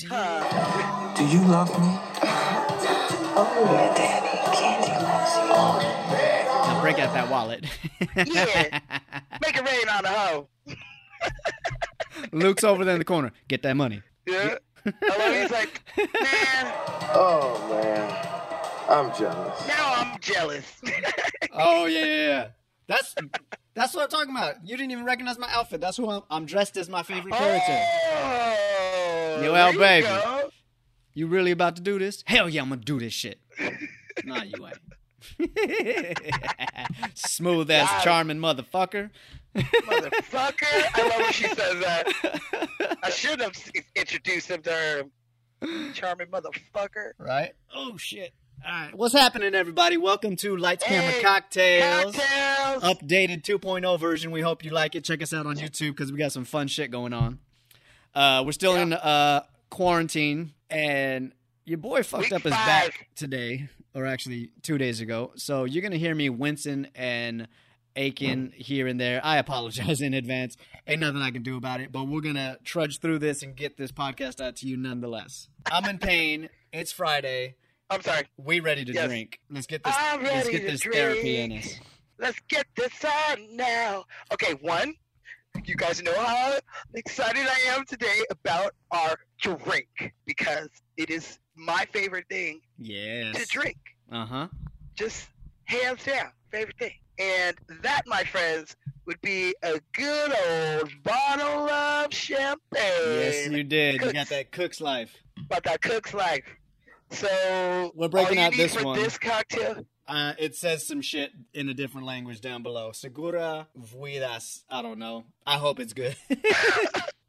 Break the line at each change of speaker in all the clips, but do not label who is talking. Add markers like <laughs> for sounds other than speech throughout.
you, Daddy.
Do you love me?
Oh yeah, Daddy. Candy loves you.
Now break out that wallet.
Yeah. <laughs> Make it rain on the hoe.
Luke's over there in the corner. Get that money.
Yeah. Hello, he's like, man,
Oh man, I'm jealous.
now I'm jealous. <laughs>
Oh yeah, yeah, yeah. That's that's what I'm talking about. You didn't even recognize my outfit. That's who I'm. I'm dressed as my favorite character.
Oh,
Yo,
there
El
you
baby.
go.
You really about to do this? Hell yeah, I'm gonna do this shit. <laughs> nah, you ain't. <laughs> Smooth ass,
Wow.
charming motherfucker.
Motherfucker. I love when she says that. <laughs> I should have introduced him to her. Charming motherfucker.
right? Oh shit. All right. What's happening, everybody? Welcome to Lights Camera
Hey,
Cocktails.
Cocktails.
Updated 2.0 version. We hope you like it. Check us out on YouTube because we got some fun shit going on. Uh, we're still in uh, quarantine, and your boy fucked
Week
up his
five.
back today, or actually two days ago. So you're gonna hear me wincing and aching here and there. I apologize in advance. Ain't nothing I can do about it, but we're gonna trudge through this and get this podcast out to you nonetheless. I'm in pain. It's Friday.
I'm sorry.
We ready to
Yes.
drink. Let's get this.
I'm
let's
ready
get
to
this therapy in
drink.
us.
Let's get this on now. Okay, one. You guys know how excited I am today about our drink because it is my favorite thing
Yes.
to drink.
Uh huh.
Just hands down, favorite thing. And that, my friends, would be a good old bottle of champagne.
Yes, you did. You got that cook's life.
But that cook's life. So
We're breaking out this
for
one.
This cocktail.
Uh, it says some shit in a different language down below. Segura Viudas. I don't know. I hope it's good. <laughs>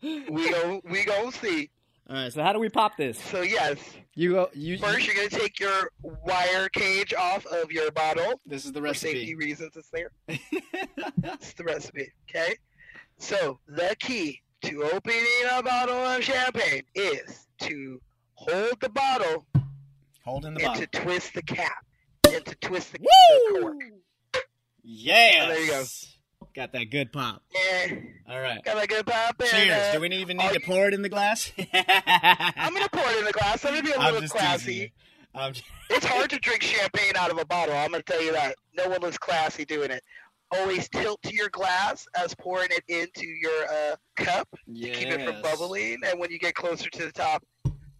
We go. We go see.
All right. So how do we pop this?
So yes,
You go. You.
first you're gonna take your wire cage off of your bottle.
this is the
For safety reasons, it's there. <laughs> It's the recipe. Okay. So the key to opening a bottle of champagne is to hold the bottle
Holding the
and
bottle.
to twist the cap and to twist the, the
Woo!
cork.
Yes.
there you go.
Got that good pop.
And
All right.
got a good pop. And,
Cheers.
uh,
Do we even need to
you-
pour it in the glass? <laughs>
I'm gonna pour it in the glass. I'm gonna be a
I'm
little
just
classy.
teasing. I'm
It's hard <laughs> to drink champagne out of a bottle. I'm gonna tell you that. No one looks classy doing it. Always tilt to your glass as pouring it into your uh, cup to keep it from bubbling. And when you get closer to the top,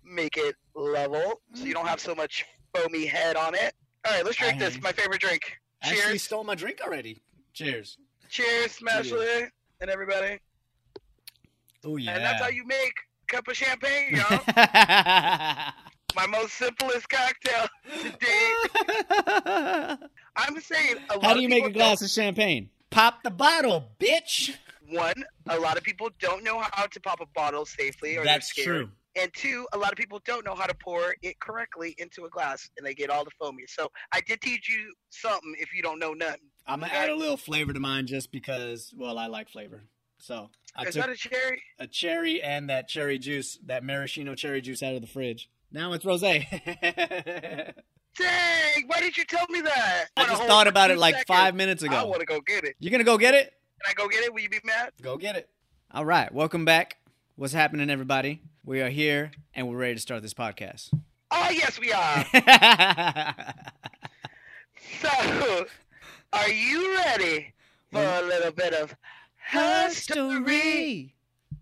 make it level so you don't have so much foamy head on it. All right, let's drink
I
this. My favorite drink.
Actually
Cheers.
stole my drink already. Cheers.
Cheers, Smashly, and everybody.
Oh yeah.
And that's how you make a cup of champagne, y'all. <laughs> My most simplest cocktail to date. <laughs> I'm saying a lot
How do you make a glass of champagne? Pop the bottle, bitch.
One, a lot of people don't know how to pop a bottle safely, or
That's
they're scared.
true.
And two, a lot of people don't know how to pour it correctly into a glass, and they get all the foamy. So I did teach you something if you don't know nothing.
I'm gonna
Okay.
add a little flavor to mine just because, well, I like flavor. So I
Is
took
that a cherry?
a cherry and that cherry juice, that maraschino cherry juice out of the fridge. Now it's rosé. <laughs>
Dang! Why did you tell me that?
I just thought about it like
seconds?
five minutes ago.
I want to go get it.
You're gonna go get it?
Can I go get it? Will you be mad?
Go get it. All right, welcome back. What's happening, everybody? We are here and we're ready to start this podcast.
Oh yes, we are. <laughs> So, are you ready for a little bit of history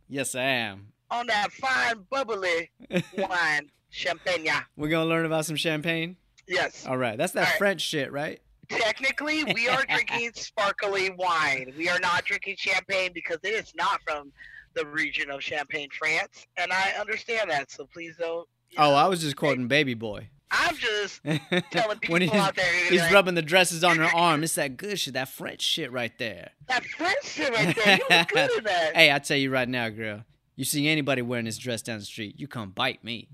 Yes, I am.
on that fine bubbly <laughs> wine, champagne?
We're gonna learn about some champagne.
Yes.
All right, that's that
right.
French shit, right?
Technically, we are drinking <laughs> sparkly wine. We are not drinking champagne because it is not from the region of Champagne, France, and I understand that. So please don't.
Oh,
know,
I was just quoting Baby Boy.
I'm just <laughs> telling people
when he's,
out there.
he's
like,
rubbing the dresses on her <laughs> arm. It's that good shit, that French shit right there.
that French shit right there. You look good at <laughs> that.
Hey, I tell you right now, girl. You see anybody wearing this dress down the street, you come bite me.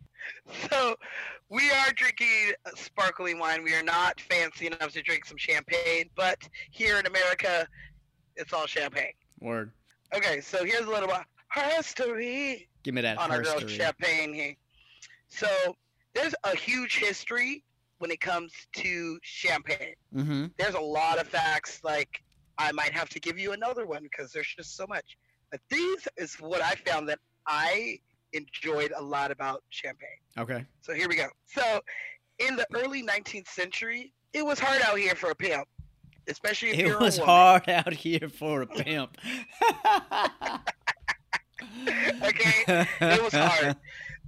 So we are drinking sparkling wine. We are not fancy enough to drink some champagne, but here in America, it's all champagne.
Word.
Okay, so here's a little bit history
Give me that
on our girl champagne here. So there's a huge history when it comes to champagne.
Mm-hmm.
There's a lot of facts. Like I might have to give you another one because there's just so much. But these is what I found that I enjoyed a lot about champagne.
Okay.
So here we go. So in the early 19th century, it was hard out here for a pimp, especially if
It
you're
was
a woman.
hard out here for a pimp.
Okay, it was hard.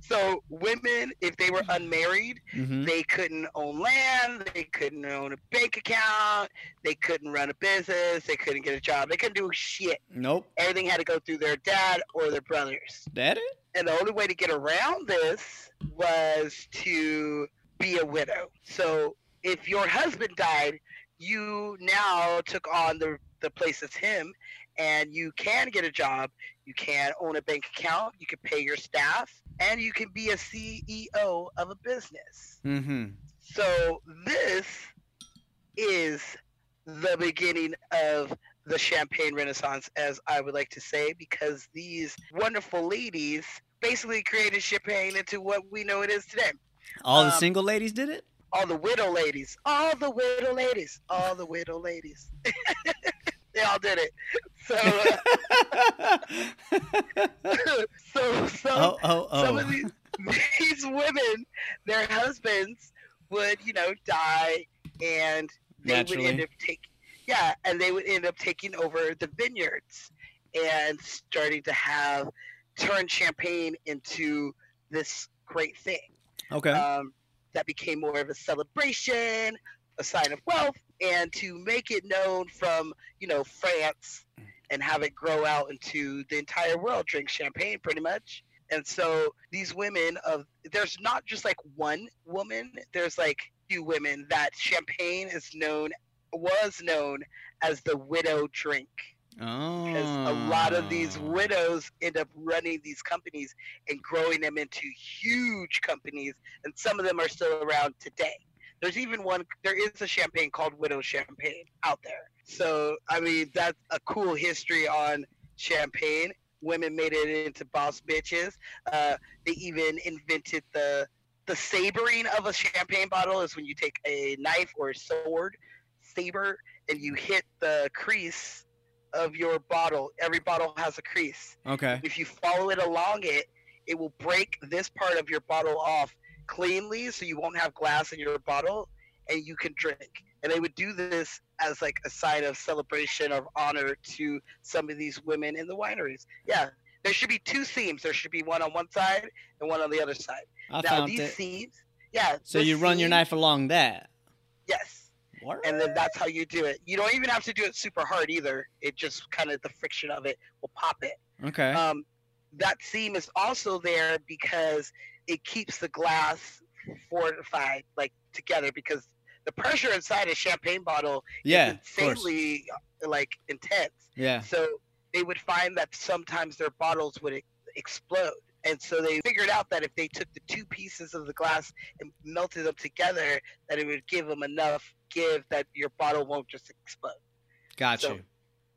So women, if they were unmarried,
hmm
they couldn't own land, they couldn't own a bank account, they couldn't run a business, they couldn't get a job, they couldn't do shit.
Nope.
Everything had to go through their dad or their brothers.
That it?
And the only way to get around this was to be a widow. So if your husband died, you now took on the, the place as him, and you can get a job, you can own a bank account, you can pay your staff, and you can be a CEO of a business.
Mm-hmm.
So this is the beginning of the champagne renaissance, as I would like to say, because these wonderful ladies basically created champagne into what we know it is today.
All the
Um,
single ladies did it.
All the widow ladies, all the widow ladies, all the widow ladies. <laughs> they all did it. So, uh, <laughs> so, so
oh, oh,
some
oh.
of these, these women, their husbands would, you know, die, and they would end up taking, yeah, and they would end up taking over the vineyards and starting to have turn champagne into this great thing
Okay.
um, that became more of a celebration, a sign of wealth, and to make it known from you know France and have it grow out into the entire world drink champagne pretty much. And so these women of there's not just like one woman, there's like few women that champagne is known was known as the widow drink
oh.
because a lot of these widows end up running these companies and growing them into huge companies and some of them are still around today. There's even one there is a champagne called widow champagne out there. So i mean that's a cool history on champagne. Women made it into boss bitches. Uh, they even invented the the sabering of a champagne bottle is when you take a knife or a sword saber and you hit the crease of your bottle. Every bottle has a crease.
Okay.
If you follow it along it, it will break this part of your bottle off cleanly so you won't have glass in your bottle and you can drink. And they would do this as like a sign of celebration of honor to some of these women in the wineries. Yeah. There should be two seams. There should be one on one side and one on the other side.
I
now
found
these
it.
seams, yeah.
So you run your knife along that.
Yes.
What?
and then that's how you do it. You don't even have to do it super hard either. It just kind of the friction of it will pop it.
Okay.
Um, that seam is also there because it keeps the glass fortified, like together, because the pressure inside a champagne bottle
yeah.
is insanely like intense.
Yeah.
So they would find that sometimes their bottles would explode. And so they figured out that if they took the two pieces of the glass and melted them together, that it would give them enough give that your bottle won't just explode.
Got
so-
you.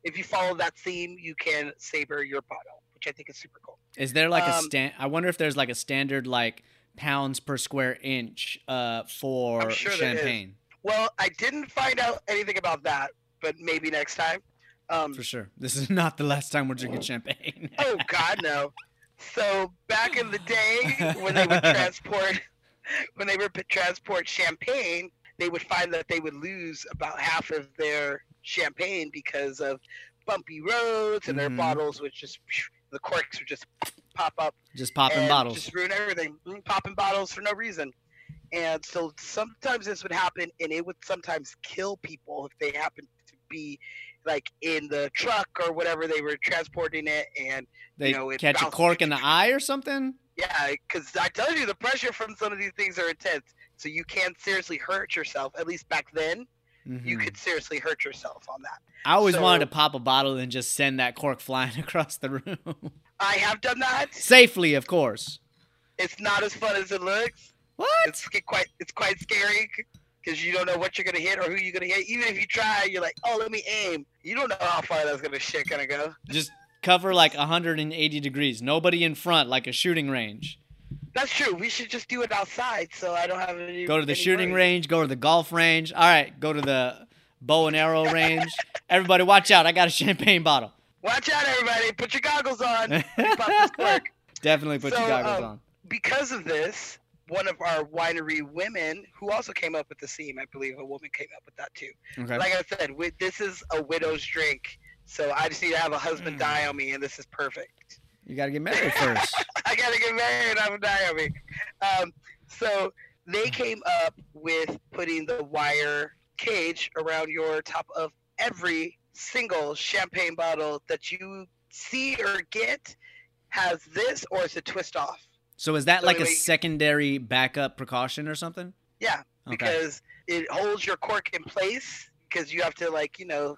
If you follow that theme, you can saber your bottle, which I think is super cool.
Is there like a
um,
stand? I wonder if there's like a standard like pounds per square inch uh for
sure
champagne.
Well, I didn't find out anything about that, but maybe next time. Um,
For sure. This is <laughs> not the last time we're drinking champagne.
oh God, <laughs> no. So back in the day when they would <laughs> transport, when they would transport champagne, they would find that they would lose about half of their champagne because of bumpy roads, and their
Mhm.
bottles would just the corks would just pop up
Just popping bottles.
just ruin everything, Mm, popping bottles for no reason. And so sometimes this would happen, and it would sometimes kill people if they happened to be like in the truck or whatever they were transporting it, and
They
you know, it
catch a cork in the eye or something.
yeah, because I tell you, the pressure from some of these things are intense. So you can seriously hurt yourself. At least back then, you
Mhm.
could seriously hurt yourself on that.
I always wanted to pop a bottle and just send that cork flying <laughs> across the room.
I have done that.
Safely, of course.
It's not as fun as it looks.
What?
It's quite it's quite scary because you don't know what you're gonna hit or who you're gonna hit. Even if you try, you're like, oh, let me aim. You don't know how far that's gonna shit gonna go.
Just cover like 180 degrees. Nobody in front, like a shooting range.
That's true. We should just do it outside, so I don't have any.
Go to the shooting
worries.
range. Go to the golf range. All right, go to the bow and arrow range. Everybody, watch out! I got a champagne bottle.
Watch out, everybody! Put your goggles on. <laughs> Keep up this work.
Definitely put your goggles
um,
on.
Because of this, one of our winery women, who also came up with the theme, I believe a woman came up with that too.
Okay.
Like I said, wi- this is a widow's drink, so I just need to have a husband
Mm.
die on me, and this is perfect.
You got to get married <laughs> first.
I gotta get married. I'm die on me. Um, so they came up with putting the wire cage around your top of every single champagne bottle that you see or get has this or it's a twist off.
So is that
So
like a secondary backup precaution or something?
Yeah,
Okay.
because it holds your cork in place because you have to like you know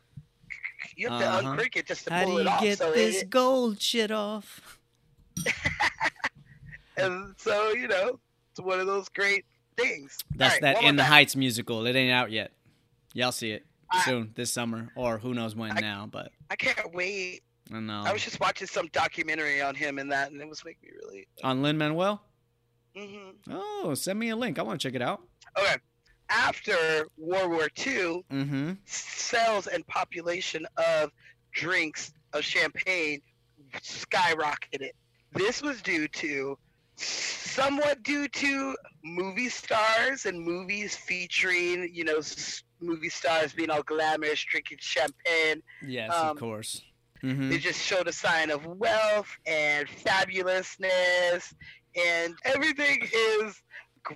you have
Uh-huh.
to uncork it just to
How
pull
do
it
you
off.
get
so
this
it,
gold shit off? <laughs>
and so you know it's one of those great things.
That's
right,
that In the
back.
Heights musical. It ain't out yet. Y'all see it
I-
soon this summer or who knows when
I-
now, but
I can't wait.
I don't know.
I was just watching some documentary on him and that, and it was making me really.
on Lin Manuel.
hmm
Oh, send me a link. I want to check it out.
Okay. After World War II,
Mm-hmm.
sales and population of drinks of champagne skyrocketed. This was due to somewhat due to movie stars and movies featuring, you know, movie stars being all glamorous, drinking champagne.
Yes,
Um,
of course. Mm-hmm.
They just showed a sign of wealth and fabulousness, and everything is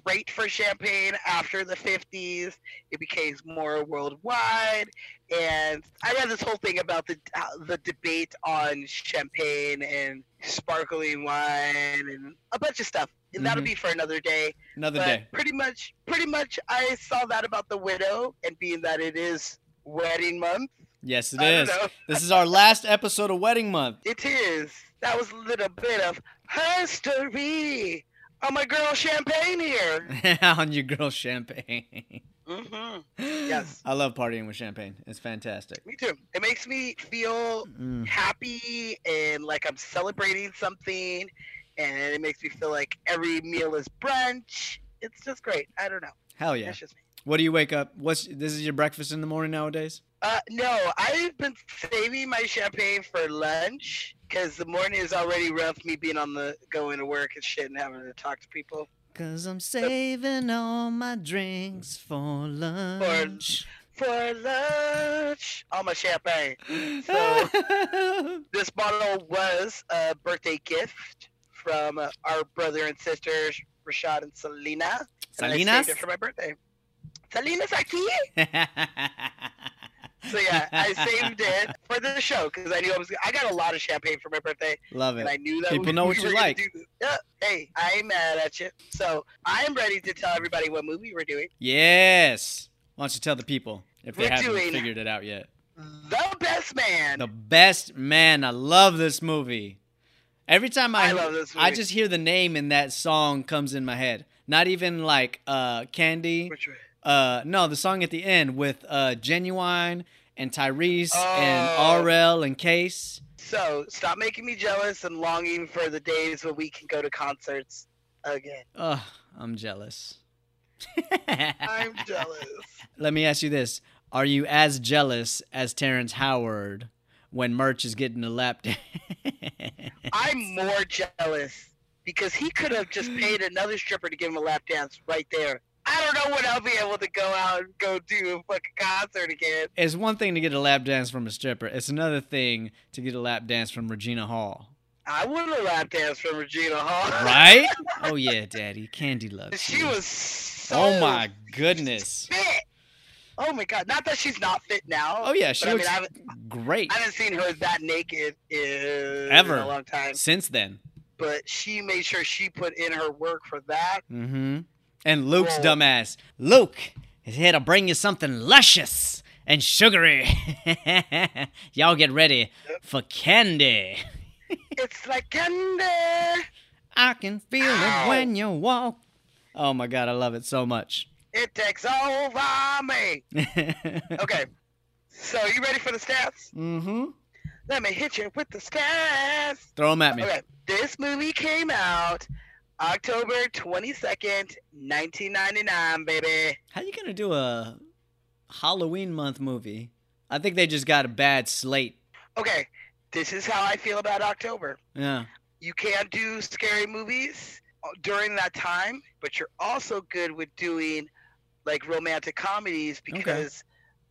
great for champagne after the 50s. It became more worldwide, and I read this whole thing about the uh, the debate on champagne and sparkling wine and a bunch of stuff. And that'll
Mhm.
be for another day.
Another
but
day.
pretty much, pretty much, I saw that about the widow, and being that it is wedding month.
Yes, it is. This is our last episode of Wedding Month.
It is. That was a little bit of history. Oh, my girl Champagne here. <laughs>
on your girl champagne.
Mm-hmm. <laughs> Yes.
I love partying with champagne. It's fantastic.
Me too. It makes me feel
Mm.
happy and like I'm celebrating something, and it makes me feel like every meal is brunch. It's just great. I don't know.
Hell yeah.
That's just me.
What do you wake up? What's this is your breakfast in the morning nowadays?
Uh, no, I've been saving my champagne for lunch because the morning is already rough. Me being on the going to work and shit and having to talk to people.
Cause I'm saving all my drinks for lunch.
For lunch, all my champagne. So <laughs> this bottle was a birthday gift from our brother and sisters, Rashad and Selena. And I saved
Salinas?
it for my birthday. Salinas aquí? <laughs> So yeah, I saved it for the show because I knew I was. I got a lot of champagne for my birthday,
Love
and I
it.
knew that
People
we,
know
we
what you
were
like.
Yeah, hey, I ain't mad at you. So I'm ready to tell everybody what movie we're doing.
Yes. Why don't you tell the people if they
We're
haven't figured it out yet?
The Best Man.
The best man. I love this movie. Every time I,
I love this
I just hear the name and that song comes in my head. Not even like uh Candy. Uh no, the song at the end with uh Ginuwine and Tyrese and
Oh.
RL and Case.
So stop making me jealous and longing for the days when we can go to concerts again.
Ugh, I'm jealous. <laughs>
I'm jealous.
Let me ask you this. Are you as jealous as Terrence Howard when Murch is getting a lap dance?
I'm more jealous because he could have just paid another stripper to give him a lap dance right there. I don't know when I'll be able to go out and go do a fucking concert again.
It's one thing to get a lap dance from a stripper. It's another thing to get a lap dance from Regina Hall.
I want a lap dance from Regina Hall.
Right? <laughs> oh yeah, Daddy. Candy loves
it.
she
was so
Oh my goodness.
fit. Oh my god! Not that she's not fit now.
Oh yeah, she
but I mean,
looks
I
great.
I haven't seen her that naked in
Ever.
a long time.
Since then.
But she made sure she put in her work for that.
Mm-hmm. And Luke's
Whoa.
dumbass. Luke is here to bring you something luscious and sugary. <laughs> Y'all get ready for candy.
It's like candy. <laughs>
I can feel
Ow.
it when you walk. Oh my god, I love it so much.
It takes over me. <laughs> Okay. So you ready for the stats?
mm-hmm.
Let me hit you with the stats.
Throw them at me.
Okay. This movie came out October 22nd, 1999, baby.
How are you gonna do a Halloween month movie? I think they just got a bad slate.
Okay, this is how I feel about October.
Yeah.
You can't do scary movies uh, during that time, but you're also good with doing like romantic comedies because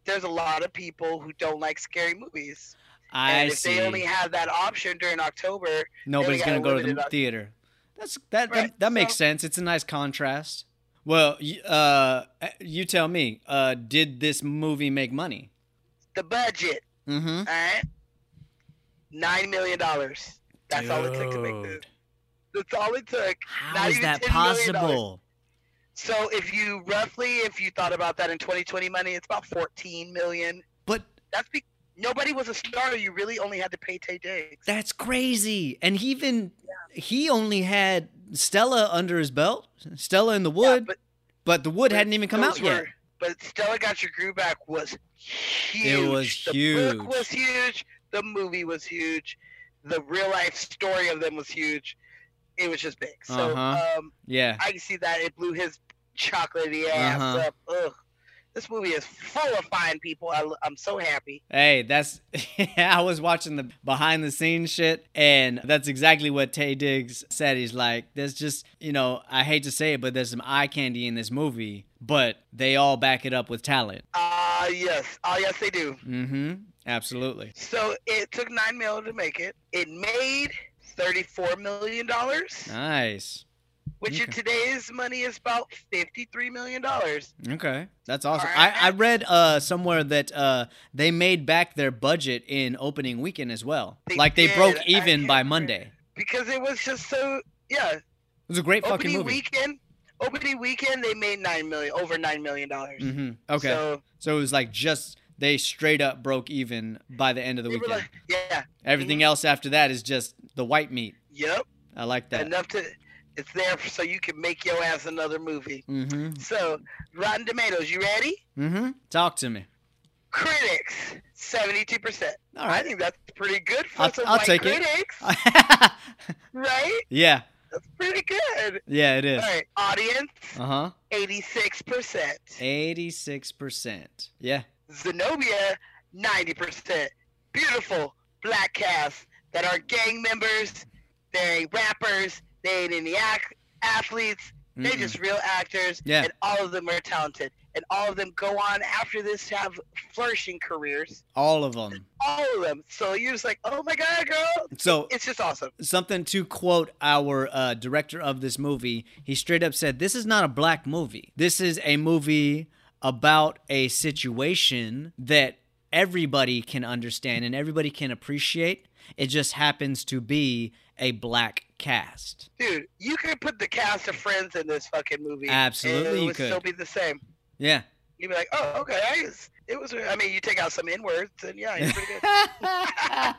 there's a lot of people who don't like scary movies.
I
and if
see.
they only have that option during October,
Nobody's gonna go to the theater. That's that.
Right,
That, that makes
so-
sense. It's a nice contrast. Well, uh, you tell me. Uh, did this movie make money?
the budget,
Mm-hmm.
all right, nine million dollars. That's all it took to make this. That's all it took.
How
Not
is
even
that
$10 million.
possible?
So if you roughly, if you thought about that in 2020 money, it's about 14 million.
But
That's be- nobody was a star. You really only had to pay Taye Diggs.
that's crazy. And he even he only had Stella under his belt. Stella in the
Yeah,
wood,
but
but the wood
but
hadn't even come out yet.
But Stella Got Your Groove Back was huge.
It was
the
huge.
book was huge. The movie was huge. The real life story of them was huge. It was just big. So
Uh-huh.
um,
Yeah.
I can see that it blew his chocolatey ass
Uh-huh.
up. Ugh. This movie is full of fine people. I, am so happy.
Hey, that's <laughs> I was watching the behind the scenes shit, and that's exactly what Taye Diggs said. He's like, "There's just, you know, I hate to say it, but there's some eye candy in this movie, but they all back it up with talent."
Ah, yes. Oh, yes, they do.
Mm-hmm. Absolutely.
So it took nine million to make it. It made thirty-four million dollars,
Nice.
Which in today's money is about fifty-three million dollars.
Okay, that's awesome.
Alright.
I, I read uh somewhere that uh they made back their budget in opening weekend as well.
They
like they
did.
broke even by. Monday.
because it was just so yeah.
It was a great fucking
opening
movie.
weekend, opening weekend, they made nine million, over nine million dollars.
Mm-hmm. Okay, so,
So
it was like just they straight up broke even by the end of the weekend.
like, yeah,
Everything else after that is just the white meat.
yep,
I like that.
enough to. It's there so you can make your ass another movie.
Mm-hmm.
So, Rotten Tomatoes, you ready?
Mm-hmm. Talk to me.
Critics, seventy-two percent.
All
I think that's pretty good for
I'll-
some
I'll
white
take it. <laughs>
right?
yeah.
That's pretty good.
Yeah, it is.
All right, audience,
Uh huh.
eighty-six percent.
Eighty-six percent. Yeah.
Zenobia, ninety percent. Beautiful black cast that are gang members. They rappers. Ain't any ac- athletes.
Mm-mm.
just real actors.
Yeah.
And all of them are talented. And all of them go on after this to have flourishing careers.
all of them.
All of them. So you're just like, oh my god, girl.
So
It's just awesome.
something to quote our uh, director of this movie. He straight up said, "This is not a black movie. This is a movie about a situation that everybody can understand and everybody can appreciate. It just happens to be a black cast."
Dude, you could put the cast of friends in this fucking movie.
Absolutely
it
you
would
could.
still be the same.
Yeah.
You'd be like, oh, okay. I was, it was, I mean, you take out some N words, and yeah, you're pretty good. <laughs>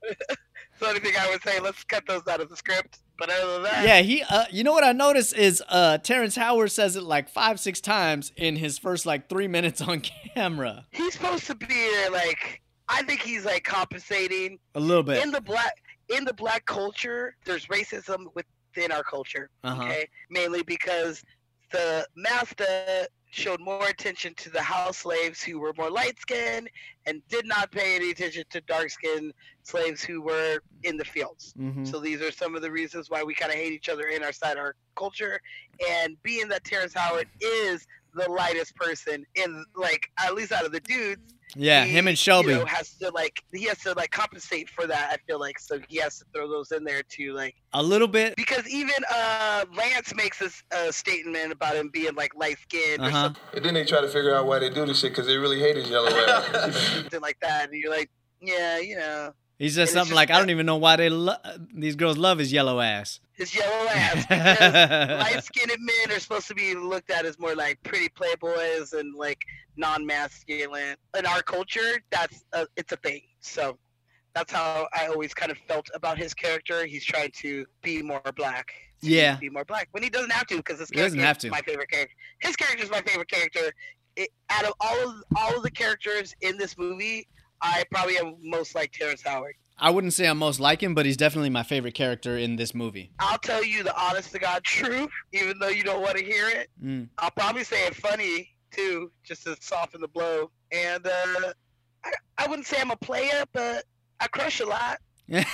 <laughs> the only thing I would say, let's cut those out of the script. But other than that,
yeah, he. Uh, you know what I noticed is uh, Terrence Howard says it like five, six times in his first like three <laughs> minutes on camera.
he's supposed to be like, I think he's like compensating
A little bit.
in the black in the black culture. There's racism within our culture.
Uh-huh.
Okay, mainly because the master showed more attention to the house slaves who were more light skinned and did not pay any attention to dark skinned slaves who were in the fields.
hmm
So these are some of the reasons why we kind of hate each other in our side our culture. And being that Terrence Howard is the lightest person in like at least out of the dudes,
Yeah,
he,
him and Shelby.
you know, has to like he has to like compensate for that. I feel like so he has to throw those in there too, like
a little bit.
because even uh Lance makes this uh, statement about him being like light skinned
Uh-huh.
And then they try to figure out why they do this shit because they really hate his yellow ass. <laughs>
something like that, and you're like, yeah, you know,
He says something like, "I don't even know why they lo- these girls love his yellow ass."
his yellow ass. <laughs> Light skinned men are supposed to be looked at as more like pretty playboys and like non-masculine. In our culture, that's a, it's a thing. So that's how I always kind of felt about his character. He's trying to be more black.
Yeah.
be more black when he doesn't have to because his character is my favorite character. His character is my favorite character. It, out of all of all of the characters in this movie, I probably am most like Terrence Howard.
I wouldn't say I'm most like him, but he's definitely my favorite character in this movie.
I'll tell you the honest to God truth, even though you don't want to hear it.
Mm.
I'll probably say it funny too, just to soften the blow. And uh, I, I wouldn't say I'm a player, but I crush a lot. <laughs>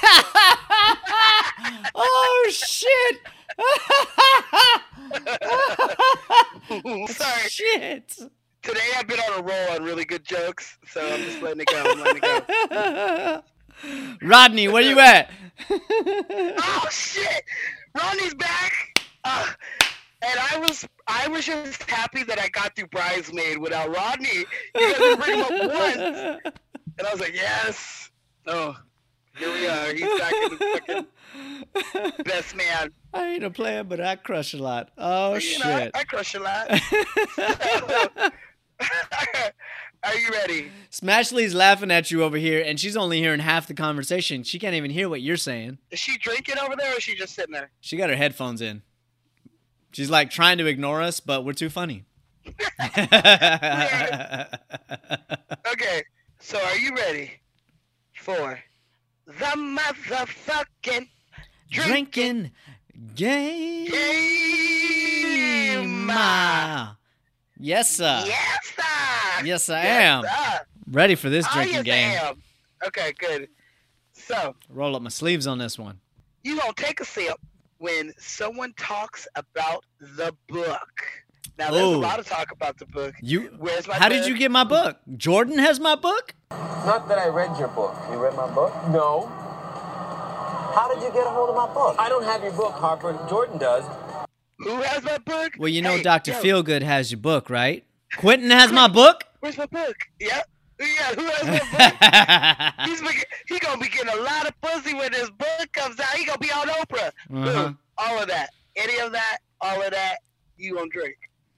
oh shit! <laughs> <laughs>
Sorry.
Shit!
Today I've been on a roll on really good jokes, so I'm just letting it go. I'm letting it go. <laughs>
Rodney, where you at? <laughs>
oh shit! Rodney's back. Uh, and I was I was just happy that I got through bridesmaid without Rodney. You guys bring him up once, and I was like, yes. Oh, here we are. He's back in the fucking <laughs> best man.
I ain't a player, but I crush a lot. Oh
You know, I,
shit!
I crush a lot. <laughs> Are you ready?
Smashley's laughing at you over here, and she's only hearing half the conversation. She can't even hear what you're saying.
Is she drinking over there, or is she just sitting there?
She got her headphones in. She's like trying to ignore us, but we're too funny. <laughs> <laughs>
Okay, so are you ready for the motherfucking
Drinking game.
game? Ah.
Yes, sir.
Yes, sir.
Yes, I
Yes,
am.
sir.
Ready for this
Oh,
drinking
yes,
game.
I am. Okay, good. So
Roll up my sleeves on this one.
you gonna take a sip when someone talks about the book. Now there's
Oh.
a lot of talk about the book.
You.
Where's my
How did you get my book? Jordan has my book.
Not that I read your book.
You read my book?
No.
How did you get a hold of my book?
I don't have your book, Harper. Jordan does.
Who has my book?
Well, you know,
Hey,
Doctor Feelgood has your book, right? Quentin has my book.
Where's my book? Yeah, yeah. Who has my book? <laughs> He's be, he gonna be getting a lot of pussy when his book comes out. He gonna be on Oprah.
Uh-huh.
Boom. All of that. Any of that. All of that. You gonna drink?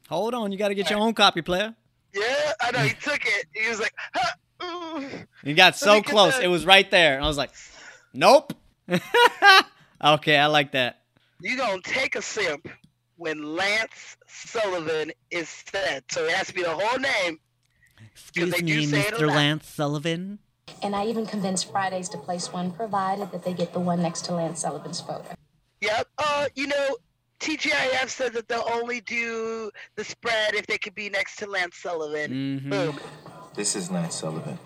Hold on, you got to get your own copy, player.
Yeah, I know. He <laughs> took it. He was like, huh.
You got so close. It was right there. I was like, nope. <laughs> okay, I like that.
You gonna take a sip when Lance Sullivan is said. So it has to be the whole name.
Excuse
they do
me,
say
Mr.
lot.
Lance Sullivan.
And I even convinced Fridays to place one, provided that they get the one next to Lance Sullivan's photo.
Yep. Uh, you know, TGIF said that they'll only do the spread if they could be next to Lance Sullivan.
Mhm.
Boom.
This is Lance Sullivan.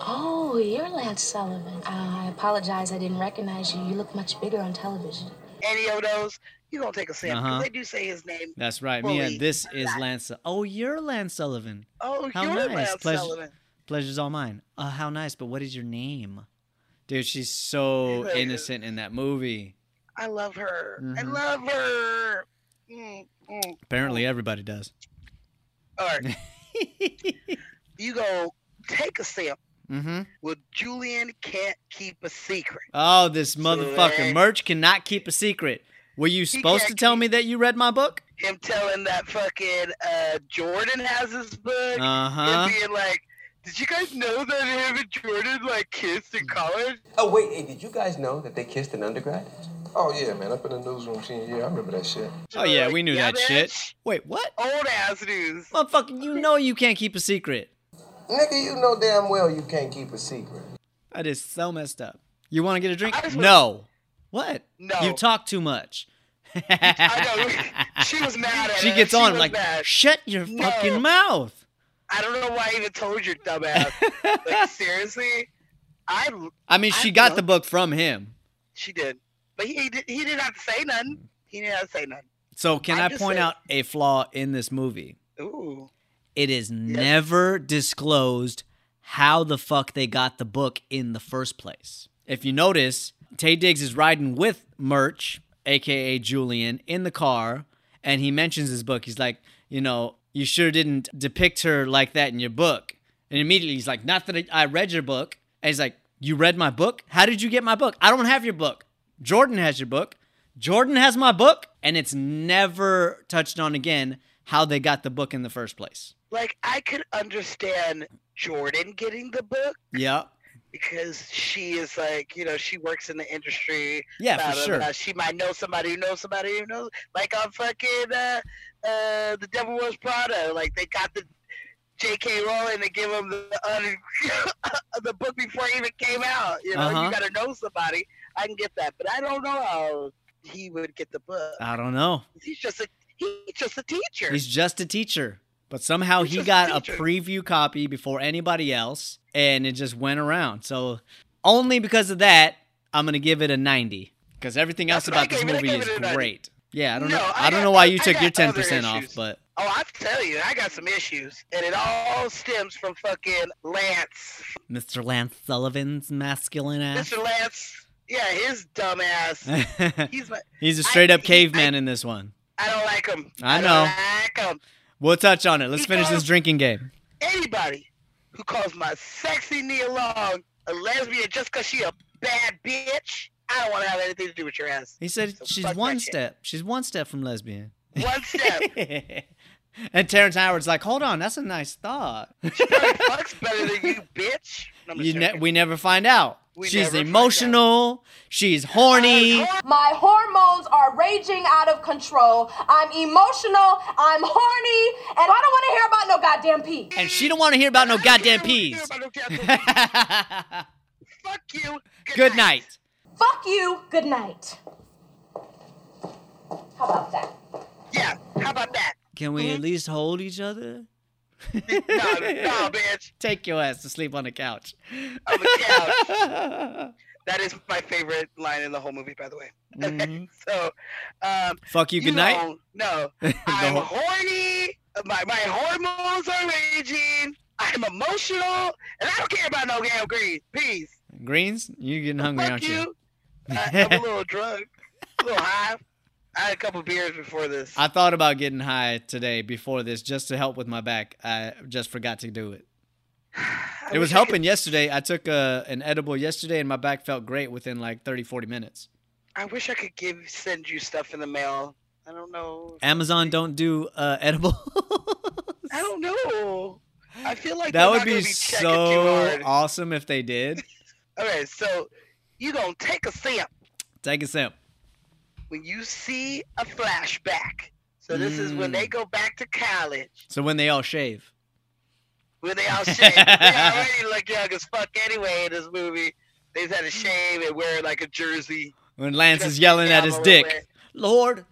Oh, you're Lance Sullivan. I apologize, I didn't recognize you. You look much bigger on television.
Any of those, you gonna take a sip because
Uh-huh.
they do say his name.
That's right, Mia.
Fully.
This is Lance. Oh, you're Lance Sullivan.
Oh,
How
you're
nice.
Lance
Pleasure-
Sullivan.
Pleasure's all mine. Uh, how nice, but what is your name? Dude, she's so
Yeah.
innocent in that movie.
I love her. I
Mhm.
love her. Mm, mm.
Apparently, everybody does.
All right, <laughs> you go take a sip.
mm-hmm.
Well, Julian can't keep a secret.
Oh, this motherfucker. Murch cannot keep a secret. Were you supposed to tell me that you read my book?
Him telling that fucking uh, Jordan has his book.
Uh
Him
huh.
being like, did you guys know that him and Jordan like kissed in college?
Oh, wait, hey, did you guys know that they kissed in undergrad?
Oh yeah, man, up in the newsroom senior year, I remember that shit.
Oh, yeah,
Like,
we knew
yeah,
that shit. Wait, what?
Old ass news.
Motherfucker, you know you can't keep a secret.
Nigga, you know damn well you can't keep a secret.
That is so messed up. You want to get a drink?
I just
No. What?
No.
You talk too much.
I know. She was mad at
She gets
She
on like,
mad.
shut your
No.
fucking mouth.
I don't know why I even told your <laughs> dumbass. like seriously, I
I mean,
I
she got
love-
the book from him.
she did, but he, he did, he didn't have to say nothing. He didn't have to say nothing.
So, can
I'm
I point
saying-
out a flaw in this movie?
Ooh,
It is never disclosed how the fuck they got the book in the first place. If you notice, Taye Diggs is riding with Murch, aka Julian, in the car, and he mentions his book. He's like, you know, you sure didn't depict her like that in your book. And immediately he's like, not that I- I read your book. And he's like, you read my book? How did you get my book? I don't have your book. Jordan has your book. Jordan has my book. And it's never touched on again how they got the book in the first place.
like I could understand Jordan getting the book
Yeah.
Because she is like, you know, she works in the industry.
Yeah,
blah,
for
blah,
sure.
blah. She might know somebody who knows somebody who knows, like on fucking uh, uh, the Devil Wears Prada. Like they got the J.K. Rowling to give him the uh, <laughs> the book before it even came out. You know,
Uh-huh.
you gotta know somebody. I can get that, but I don't know how he would get the book.
I don't know.
He's just a he's just a teacher.
He's just a teacher. But somehow
He's
he
just a
got a preview copy before anybody else, and it just went around. So only because of that, I'm gonna give it a 90. Because everything else
That's
about this
gave it. I
movie is
it a 90.
great. Yeah, I don't
No,
know.
I
I, don't
got-
know why you
I
took your 10% off, but
Oh, I tell you, I got some issues, and it all stems from fucking Lance.
Mr. Lance Sullivan's masculine ass.
Mr. Lance, yeah, his dumb ass. <laughs> He's my,
He's a straight up
I- he-
caveman in this one.
I don't like him.
I
don't
know.
like him.
We'll touch on it. Let's
He
finish this drinking game.
Anybody who calls my sexy Nia Long a lesbian just because she a bad bitch, I don't want to have anything to do with your ass.
He said
So
she's one
that shit.
step. She's one step from lesbian.
One step. <laughs>
and Terrence Howard's like, hold on, that's a nice thought.
She probably fucks better than you, bitch. No,
ne- we never find out.
We
she's emotional. She's horny.
My hormones are raging out of control. I'm emotional. I'm horny. And I don't want to hear about no goddamn peace.
and she don't want to hear about no goddamn
care
peas.
no goddamn- <laughs> Fuck you.
Good night.
Fuck you. Good night. How about that?
Yeah, how about that?
Can we mm-hmm. at least hold each other? <laughs>
No, no, <laughs> bitch.
Take your ass to sleep on the couch.
On the couch. <laughs> That is my favorite line in the whole movie, by the way.
Mhm.
so, um,
Fuck you,
you
good night.
no, I'm
whole-
horny. My my hormones are raging. I'm emotional, and I don't care about no damn greens. peas.
Greens, you getting hungry,
Fuck
aren't you?
you. I, I'm a little drunk, a little high. I had a couple beers before this.
I thought about getting high today before this just to help with my back. I just forgot to do it. <sighs> It was
wish I
helping yesterday. I took a, an edible yesterday and my back felt great within like 30, 40 minutes.
I wish I could give send you stuff in the mail. I don't know.
Amazon don't do uh, edible.
I don't know. I feel like
that would be,
be
so awesome if they did. <laughs>
Okay, so you gonna take a sip
Take a sip.
When you see a flashback. So this is when
Mm.
they go back to college.
So when they all shave.
When they all shave. <laughs> they already look young as fuck anyway in this movie. They just had to shave and wear like a jersey.
When Lance is yelling at his dick. Lord,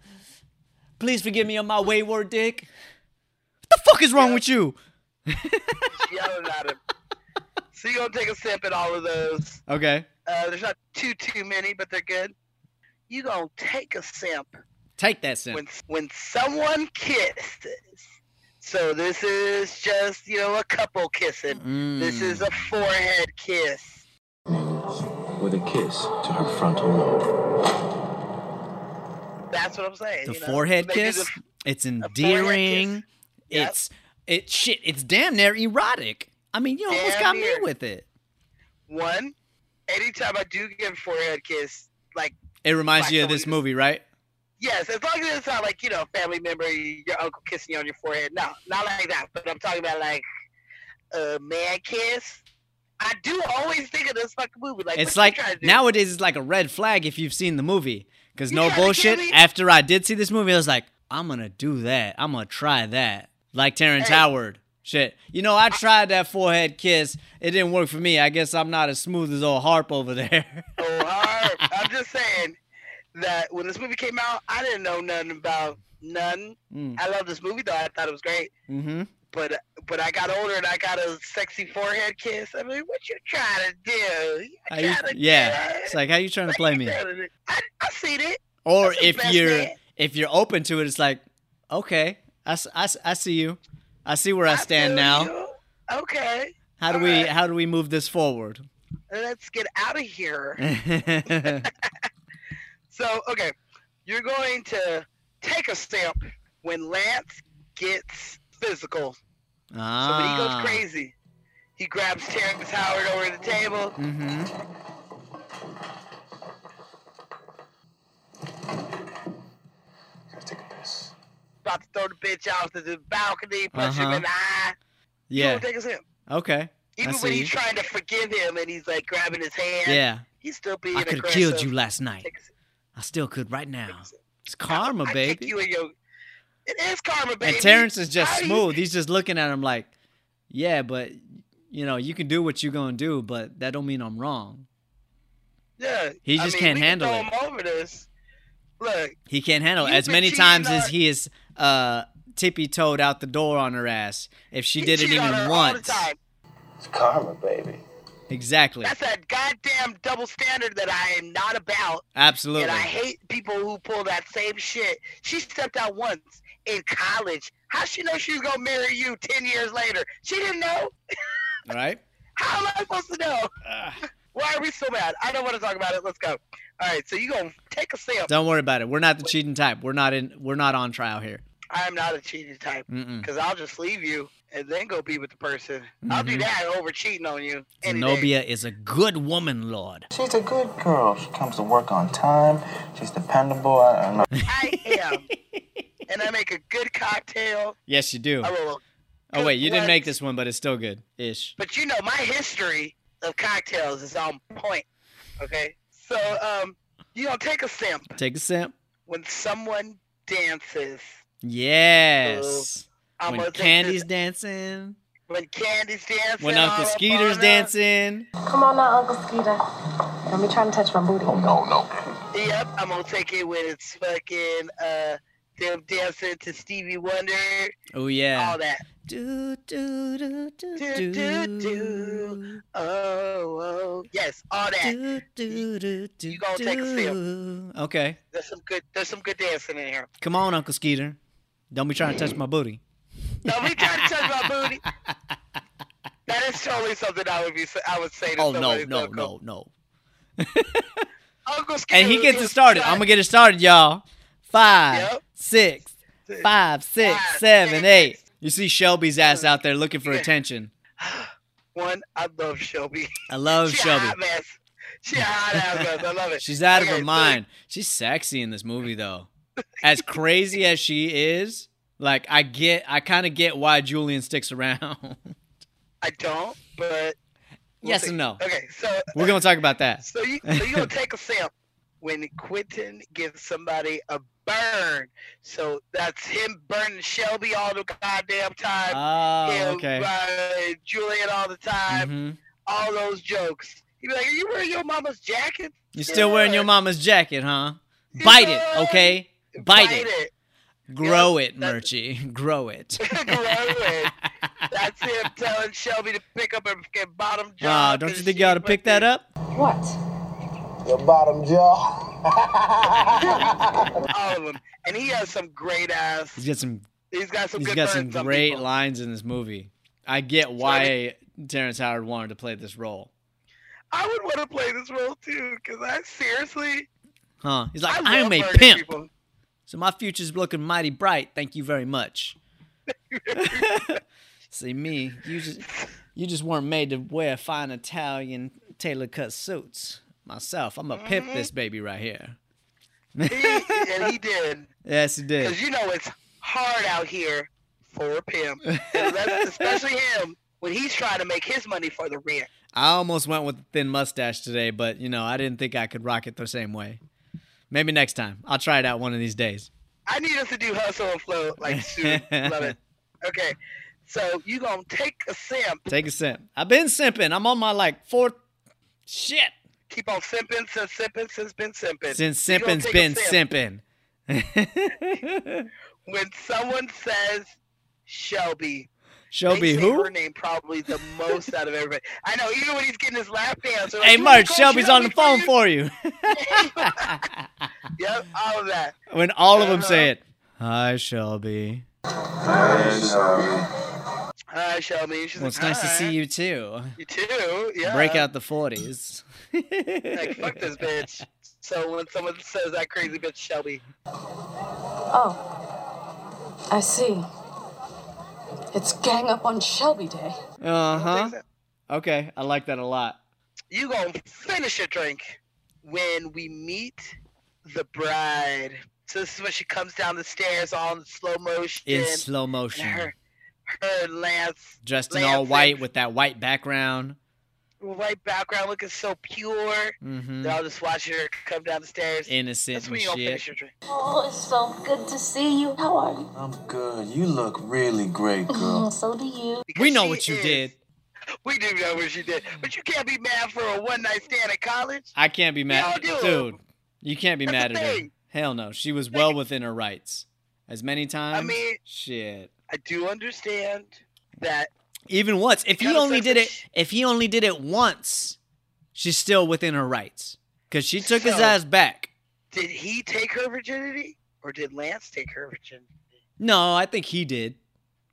please forgive me on my wayward dick. What the fuck is wrong
Yeah.
with you?
Yelling at him. So you gonna take a sip at all of those.
Okay.
Uh, there's not too too many, but they're good. You gonna take a sip
Take that sip.
when when someone kisses. So this is just you know a couple kissing. This is
Mm.
a forehead kiss.
With a kiss to her frontal lobe.
That's what I'm saying.
the
you know?
forehead
They
kiss.
the-
it's endearing.
kiss. Yep.
It's it shit. It's damn near erotic. I mean, you almost
Damn
got me
near.
with it.
one. Anytime I do give a forehead kiss, like
It reminds you of this movie, right?
yes, as long as it's not like you know a family member, your uncle kissing you on your forehead. No, not like that. But I'm talking about like a man kiss. I do always think of this fucking movie. Like
It's like
trying to do?
nowadays it's like a red flag if you've seen the movie. Cause
You
no bullshit. After I did see this movie, I was like, I'm gonna do that. I'm gonna try that. Like Terrence
Hey.
Howard. Shit. You know, I tried that forehead kiss. It didn't work for me. I guess I'm not as smooth as old Harp over there.
Oh, Harp. I'm just saying that when this movie came out, I didn't know nothing about none.
mm.
I love this movie though. I thought it was great.
Mm-hmm.
But but I got older and I got a sexy forehead kiss. I mean, what you trying to do? You
How you-
to
yeah.
do-
It's like how you trying to play me?
to? I I seen it.
Or
That's
if you're
man.
if you're open to it, it's like, okay, I, I, I see you. I see where I stand now.
you. Okay,
How do
All
we
right.
how do we move this forward?
Let's get out of here. <laughs> <laughs> So okay, you're going to take a sip when Lance gets physical. So when he goes
ah.
crazy, he grabs Terrence Howard over the table.
Mm-hmm.
Take a piss.
about to throw the bitch off to the balcony, punch him
Uh-huh.
in the eye.
Yeah.
take a sip.
Okay.
Even when he's trying to forgive him and he's like grabbing his hand,
Yeah.
he's still being
I could have killed you last night.
Take a sip,
I still could right now. It's karma,
I
baby.
you in your. It is karma, baby.
And Terrence is just
How you-
smooth. He's just looking at him like, Yeah, but you know, you can do what you're gonna do, but that don't mean I'm wrong.
Yeah.
He
I
just
mean,
can't
can
handle
throw
it.
over this. Look,
He can't handle it. As many times as he is uh tippy toed out the door on her ass. If she
he
did it even
her all the
once.
Time.
It's karma, baby.
Exactly.
That's that goddamn double standard that I am not about.
Absolutely.
And I hate people who pull that same shit. She stepped out once in college. How she know she was gonna marry you ten years later? She didn't know.
right? <laughs>
How am I supposed to know? Ah. Why are we so mad? I don't want to talk about it. Let's go. All right, so you gonna take a sip.
Don't worry about it. We're not the cheating type. We're not in we're not on trial here.
I am not a cheating type because I'll just leave you and then go be with the person. I'll do that over cheating on you. any day.
Zenobia is a good woman, Lord.
She's a good girl. She comes to work on time. She's dependable. I, I know. <laughs>
I am, and I make a good cocktail.
Yes, you do.
I roll
Oh wait, you didn't make this one, but it's still good. Ish.
But you know, my history of cocktails is on point. Okay, so um, you gonna take a simp
Take a sip.
when someone dances.
Yes.
I'm
when Candy's dancing.
when Candy's dancing.
When Uncle Skeeter's dancing.
Come on now, Uncle Skeeter. Don't be trying to touch my booty.
Oh, no, no.
Yep, I'm gonna take it when it's fucking uh them dancing to Stevie Wonder,
Oh yeah.
all that.
Do, do, do, do,
Do, do, do. Oh, oh, yes, all that.
Do, do, do, do,
You gonna take a sip.
do. Okay.
There's some good. There's some good dancing in here.
Come on, Uncle Skeeter. Don't be trying to touch my booty.
Be trying to touch my booty. That is totally something I would be. I would say to
Oh no, no, no, no. <laughs>
Uncle
And he gets it started. I'm gonna get it started, y'all. Five, six, five, six, seven, eight. You see Shelby's ass out there looking for attention. <sighs>
One, I love Shelby.
I love
she
Shelby.
She hot ass. I love it. <laughs>
She's out of her mind. She's sexy in this movie though. As crazy as she is, like I get I kind of get why Julian sticks around.
I don't, but we'll
yes
see.
and no.
Okay, so
We're going to talk about that.
So you so you gonna take a sip when Quentin gives somebody a burn. So that's him burning Shelby all the goddamn time.
Oh,
him
okay.
uh, Julian all the time.
Mhm.
All those jokes. He'd be like, "Are you wearing your mama's jacket?
You're still wearing your mama's jacket, huh? Bite it, okay? Bite, it.
it.
Grow
Yep,
it,
that-
Murchie. <laughs> Grow it. <laughs>
Grow it. That's him telling Shelby to pick up her fucking bottom jaw.
don't you think you ought to pick that up?
What?
Your bottom jaw. <laughs>
All of them, and he has some great ass.
He's got some
He's got some
he's
good
got some
burns
great
people.
lines in this movie. I get why Terrence Howard wanted to play this role.
I would want to play this role too, because I seriously,
Huh? He's like,
I
I'm a pimp.
people.
So my future's looking mighty bright. Thank you very much. <laughs> See me, you just you just weren't made to wear fine Italian tailor cut suits. Myself, I'm pimp
Mm-hmm.
this baby right here.
He, and he did, <laughs>
Yes, he did.
because you know it's hard out here for a pimp, <laughs> especially him when he's trying to make his money for the rent.
I almost went with a thin mustache today, but you know, I didn't think I could rock it the same way. Maybe next time. I'll try it out one of these days.
I need us to do hustle and flow like soon. <laughs> Love it. Okay, so you gonna take a simp,
Take a sip. I've been simping. I'm on my like fourth shit.
keep on simping since simping since been simping.
Since simping's been
simp.
simping. <laughs>
When someone says Shelby,
Shelby
they say
who?
her name probably the most out of everybody. I know, even when he's getting his lap dance. like,
Hey,
"You
Mark,
call
Shelby's on the phone for you. <laughs>
Yep, all of that.
when all of them
Uh-huh.
say it. Hi, Shelby.
Hi, Shelby. She's
Well, it's
like,
nice to see you too.
You too. Yeah.
Break out the 40s. <laughs>
Like, fuck this bitch. So when someone says that crazy bitch Shelby,
Oh. I see. It's gang up on Shelby Day.
Uh huh. Okay, I like that a lot.
you gonna finish your drink when we meet the bride. So this is when she comes down the stairs all in slow motion.
In slow motion.
her, her Lance.
Dressed in all white with that white background.
White background, looking so pure.
Mm-hmm.
They're all just watch her come down the stairs.
Innocent
That's
and
when you gonna
shit.
finish your drink.
Oh, it's so good to see you. How are you?
I'm good. You look really great, girl.
Oh, so do you.
Because
We know what you
is-
did.
We do know what she did, but you can't be mad for a one night stand at college.
I can't be mad,
Y'all do.
dude. You can't be
That's
mad
the
at her. Hell no. She was well within her rights. As many times.
I mean-
shit.
I do understand that
Even once. If he only did it, if he only did it once, she's still within her rights. Cause she took his ass back.
did he take her virginity or did Lance take her virginity?
No, I think he did.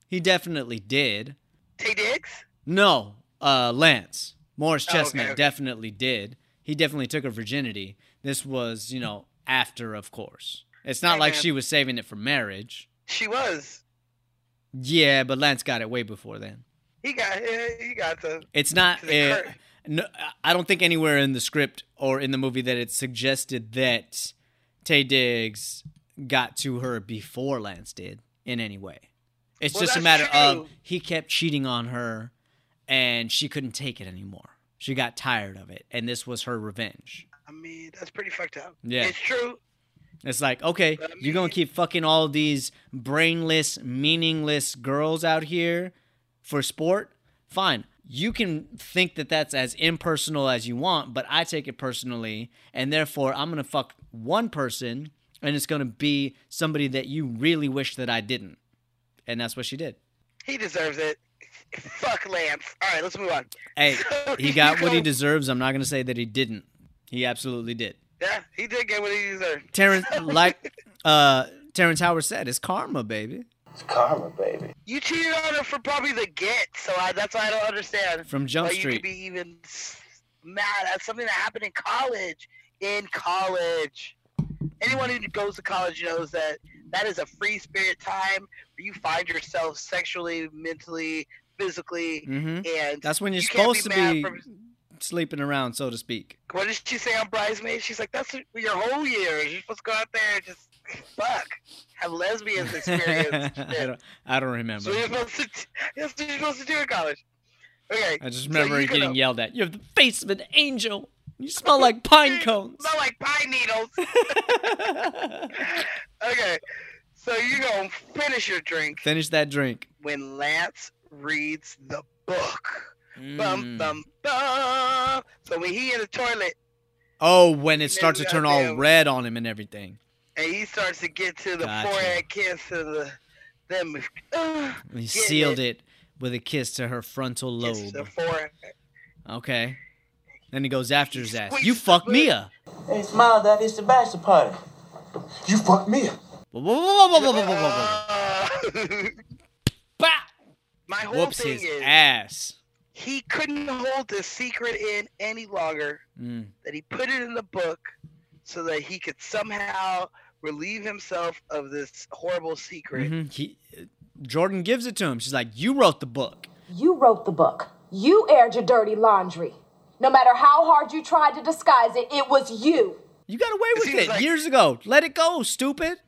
He definitely did.
Taye Diggs?
No, uh, Lance Morris
Oh, okay, okay.
definitely did. He definitely took her virginity. This was, you know, after, of course. It's not
Hey,
like
man.
she was saving it for marriage.
She was.
Yeah, but Lance got it way before then.
He got he got the
It's not. Uh, no, I don't think anywhere in the script or in the movie that it suggested that Taye Diggs got to her before Lance did in any way. It's
Well,
just a matter of he kept cheating on her, and she couldn't take it anymore. She got tired of it, and this was her revenge.
I mean, that's pretty fucked up.
Yeah.
It's true.
It's like, okay,
I
you're gonna keep fucking all these brainless, meaningless girls out here for sport? Fine. You can think that that's as impersonal as you want, but I take it personally, and therefore I'm gonna fuck one person, and it's gonna be somebody that you really wish that I didn't. And that's what she did.
He deserves it. <laughs> Fuck Lance. All right, let's move on.
Hey, <laughs>
So
he got what he deserves. I'm not gonna say that he didn't. He absolutely did.
Yeah, he did get what he deserved.
Terrence, like <laughs> uh, Terrence Howard said, it's karma, baby.
It's karma, baby.
You cheated on her for probably the get, so I, that's why I don't understand.
From Jump
why you
Street.
could be even mad at something that happened in college. In college, anyone who goes to college knows that that is a free spirit time where you find yourself sexually, mentally, physically,
Mm-hmm.
and
That's when you're
you can't
supposed to be
from-
sleeping around, so to speak.
what did she say on Bridesmaids? She's like, that's your whole year. You're supposed to go out there and just fuck, have lesbians experience. <laughs>
I, don't, I don't remember.
So you're supposed to. That's <laughs> what you're supposed to do in college. Okay.
I just remember
you
getting
gonna
yelled at. You have the face of an angel. You smell like <laughs> pine cones.
Smell like pine needles. okay. So you gonna finish your drink
Finish that drink.
when Lance reads the book. Bum
Mm.
bum bum. So when he in the toilet
Oh, when it starts to turn all red on him and everything.
And he starts to get to the
gotcha.
forehead kiss of the them. Uh, <sighs>
he sealed
it.
it. with a kiss to her frontal lobe. Okay. Then he goes after his ass. You fucked Mia.
Hey, smile, that is the bachelor party.
You fucked Mia.
Whoa, whoa, whoa, whoa, whoa, whoa, whoa, whoa. bah! <laughs>
My whole
Whoops
thing
his
is,
ass.
He couldn't hold the secret in any longer.
Mm.
That he put it in the book so that he could somehow relieve himself of this horrible secret.
Mhm. He, Jordan gives it to him. She's like, "You wrote the book."
You wrote the book. You aired your dirty laundry. No matter how hard you tried to disguise it, it was you.
You got away with
seems
it
like-
years ago. Let it go, stupid.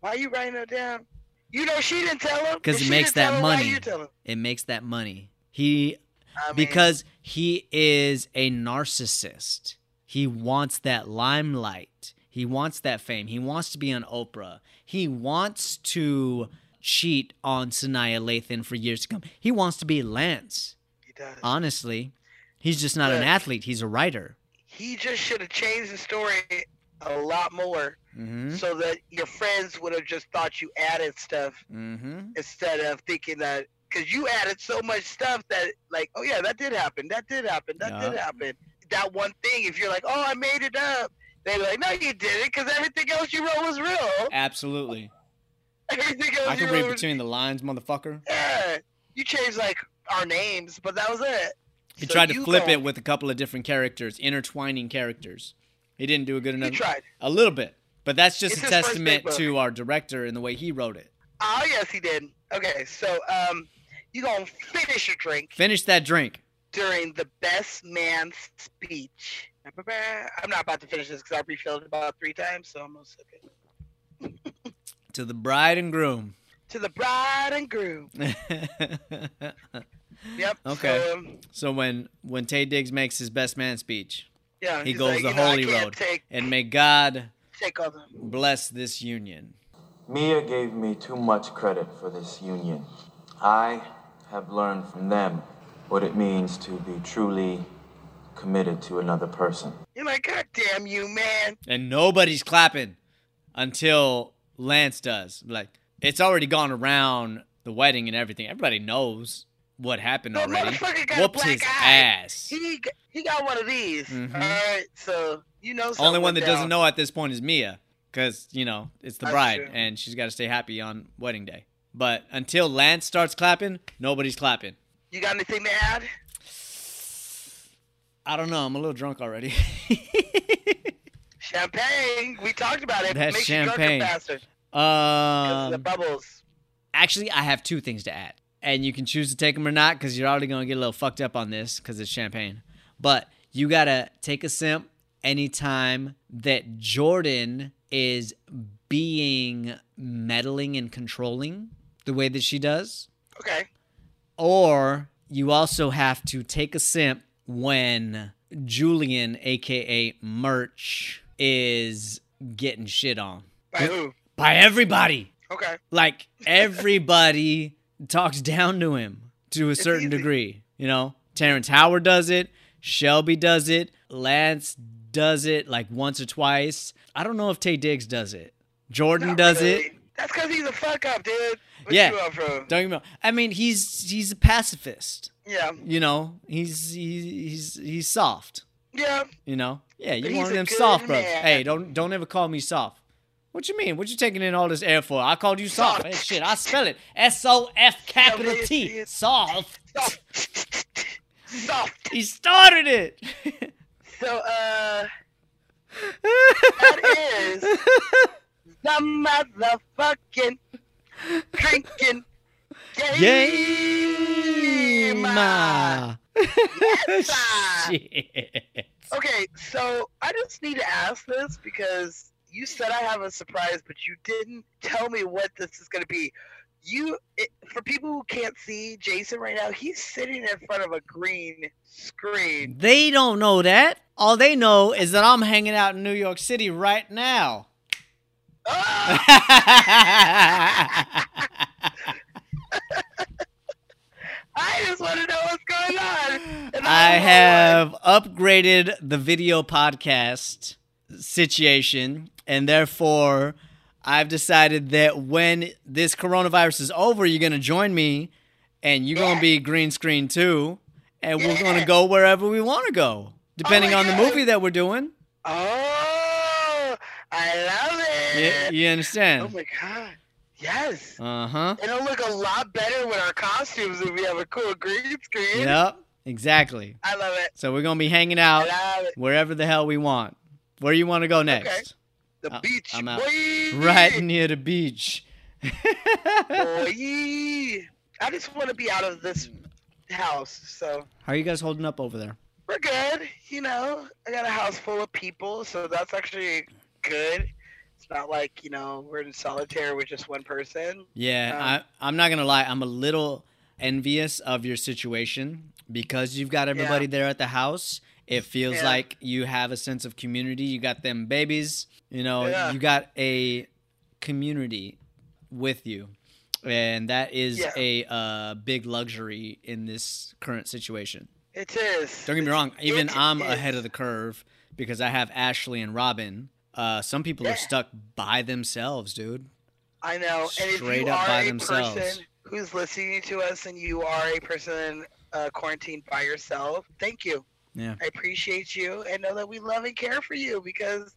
Why are you writing it down? You know she didn't tell him.
Because it makes
didn't
that
him, why
money.
you tell him?
It makes that money. He
I mean,
because he is a narcissist. He wants that limelight. He wants that fame. He wants to be on Oprah. He wants to cheat on Sanaa Lathan for years to come. He wants to be Lance.
he does.
Honestly, he's just not an athlete. He's a writer.
he just should have changed the story a lot more
Mm-hmm.
so that your friends would have just thought you added stuff
Mm-hmm.
instead of thinking that because you added so much stuff that like oh yeah that did happen that did happen that did happen that one thing if you're like oh i made it up they'd be like no you didn't because everything else you wrote was real
Absolutely. <laughs>
everything else
I can read
was
between the lines, motherfucker.
yeah you changed like our names but that was it
He
So
tried to flip it with a couple of different characters, intertwining characters. He didn't do a good enough.
he tried
A little bit, but that's just
It's
a testament to our director and the way he wrote it.
oh yes he did okay so um you gonna finish your drink
Finish that drink.
during the best man speech i'm not about to finish this because i refilled it about three times so i'm almost okay <laughs>
To the bride and groom.
to the bride and groom <laughs> Yep.
Okay.
So, um,
So when when Taye Diggs makes his best man speech,
yeah.
he goes
like,
the
you know,
holy road,
Take,
and may God
take all the.
bless this union.
Mia gave me too much credit for this union. I have learned from them what it means to be truly committed to another person.
You're like, God damn you, man.
and nobody's clapping until Lance does. Like it's already gone around the wedding and everything. Everybody knows what happened
The
already.
motherfucker got a
Whooped
black
his
eye.
ass.
He he got one of these.
Mhm.
All right, so you know.
Only one that
went
doesn't know at this point is Mia, because you know it's the
That's
bride
true.
and she's got to stay happy on wedding day. But until Lance starts clapping, nobody's clapping.
You got anything to add?
I don't know. I'm a little drunk already. <laughs>
Champagne. We talked about it.
That's
Makes
champagne.
you drunker faster. 'cause of the
um,
bubbles.
actually, I have two things to add, and you can choose to take them or not because you're already gonna get a little fucked up on this because it's champagne. But you gotta take a sip anytime that Jordan is being meddling and controlling the way that she does.
Okay.
Or you also have to take a sip when Julian, aka Murch, is getting shit on
By who?
by everybody.
Okay.
Like everybody <laughs> talks down to him to a certain
easy.
degree. You know, Terrence Howard does it, Shelby does it, Lance does it like once or twice. I don't know if Taye Diggs does it. Jordan
Not
does
really.
it.
That's because he's a fuck up, dude. What
Yeah.
You?
Don't me wrong. I mean, he's he's a pacifist.
Yeah.
You know, he's he's he's, he's soft.
Yeah.
You know, yeah, you one of them soft bros.
man.
Hey, don't don't ever call me soft. What you mean? What you taking in all this air for? I called you soft.
Soft.
Hey, shit, I spell it S O F capital T. Soft.
Soft. Soft.
He started it. <laughs>
So, uh, that is <laughs> the motherfucking drinking game.
Game.
Sir. <laughs>
Shit.
Okay, so I just need to ask this because you said I have a surprise, but you didn't tell me what this is going to be. You, it, for people who can't see Jason right now, he's sitting in front of a green screen.
They don't know that. All they know is that I'm hanging out in New York City right now.
Ah! <laughs> <laughs> I just want to know what's going on. And
I have upgraded the video podcast situation, and therefore, I've decided that when this coronavirus is over, you're gonna join me, and you're gonna be green screen too, and we're gonna go wherever we want to go, depending
my
on the movie that we're doing.
Oh, I love it.
you
Oh
understand?
Oh my god. Yes.
Uh huh.
It'll look a lot better with our costumes if we have a cool green screen.
Yep. Exactly.
I love it.
So we're gonna be hanging out wherever the hell we want. Where you want to go next?
The
Uh,
beach.
I'm out.
Boy.
Right near the beach.
Boy. <laughs> I just want to be out of this house. So
How are you guys holding up over there?
we're good. You know, I got a house full of people, so that's actually good. It's not like, you know, we're in solitaire with just one person.
Yeah,
Um,
I, I'm not gonna lie. I'm a little envious of your situation because you've got everybody there at the house. It feels
Yeah.
like you have a sense of community. You got them babies. You know,
Yeah.
you got a community with you, and that is
Yeah.
a uh, big luxury in this current situation.
It is.
Don't get me wrong. Even
it
I'm
is.
ahead of the curve because I have Ashley and Robin. Uh, some people
Yeah.
are stuck by themselves, dude.
I know. And if
Straight
you
up
are
by
a
themselves.
person who's listening to us and you are a person uh, quarantined by yourself, thank you.
Yeah.
I appreciate you and know that we love and care for you because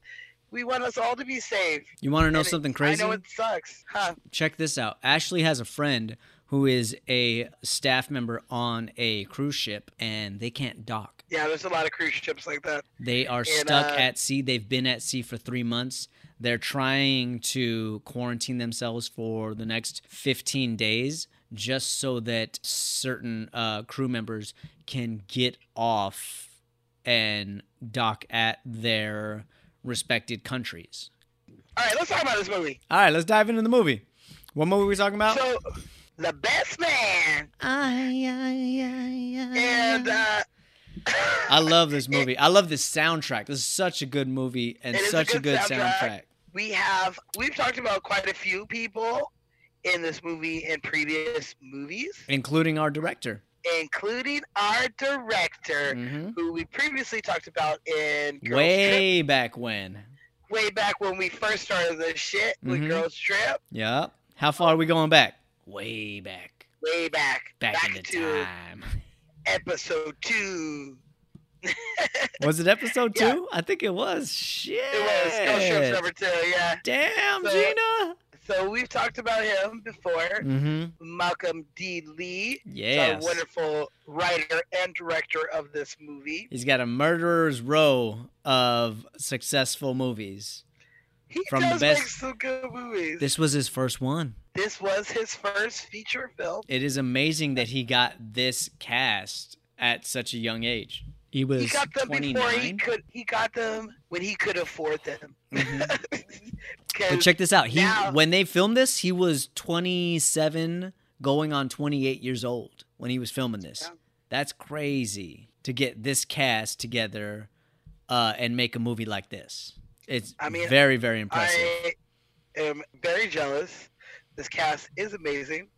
we want us all to be safe.
You want to know
And
something crazy?
I know it sucks. Huh.
check this out. Ashley has a friend who is a staff member on a cruise ship and they can't dock.
Yeah, there's a lot of cruise ships like that.
They are
And,
stuck
uh,
at sea. They've been at sea for three months. They're trying to quarantine themselves for the next 15 days just so that certain uh, crew members can get off and dock at their respected countries.
All right, let's talk about this movie.
All right, let's dive into the movie. What movie are we talking about?
So, The Best Man.
Ay, ay, ay, ay,
And uh,
I love this movie. I love this soundtrack. This is such a good movie and
It is a
such a
good
good
soundtrack.
soundtrack.
we have we've talked about quite a few people in this movie in previous movies,
including our director.
including our director,
Mhm.
who we previously talked about in Girls Trip,
Way back when.
way back when we first started this shit with
Mhm.
Girls Trip,
Yep. How far are we going back? Way back.
way back,
Back, in the
to
time. <laughs>
episode two. <laughs>
Was it episode
Yeah.
two? I think it was. Shit.
It was Girls Trip number two, yeah.
Damn,
So-
Gina.
So we've talked about him before.
Mm-hmm.
Malcolm D. Lee,
Yes.
a wonderful writer and director of this movie.
He's got a murderer's row of successful movies.
He
From the best-
make some good movies. This,
was his first one.
This was his first feature film.
It is amazing that he got this cast at such a young age. He was
He got them before he could. He got them when he could afford them.
Mhm. <laughs>
'Cause
But check this out. He
now-
when they filmed this, he was 27 going on 28 years old when he was filming this.
Yeah.
That's crazy to get this cast together uh, and make a movie like this. It's
I mean,
very very impressive.
I am very jealous. This cast is amazing.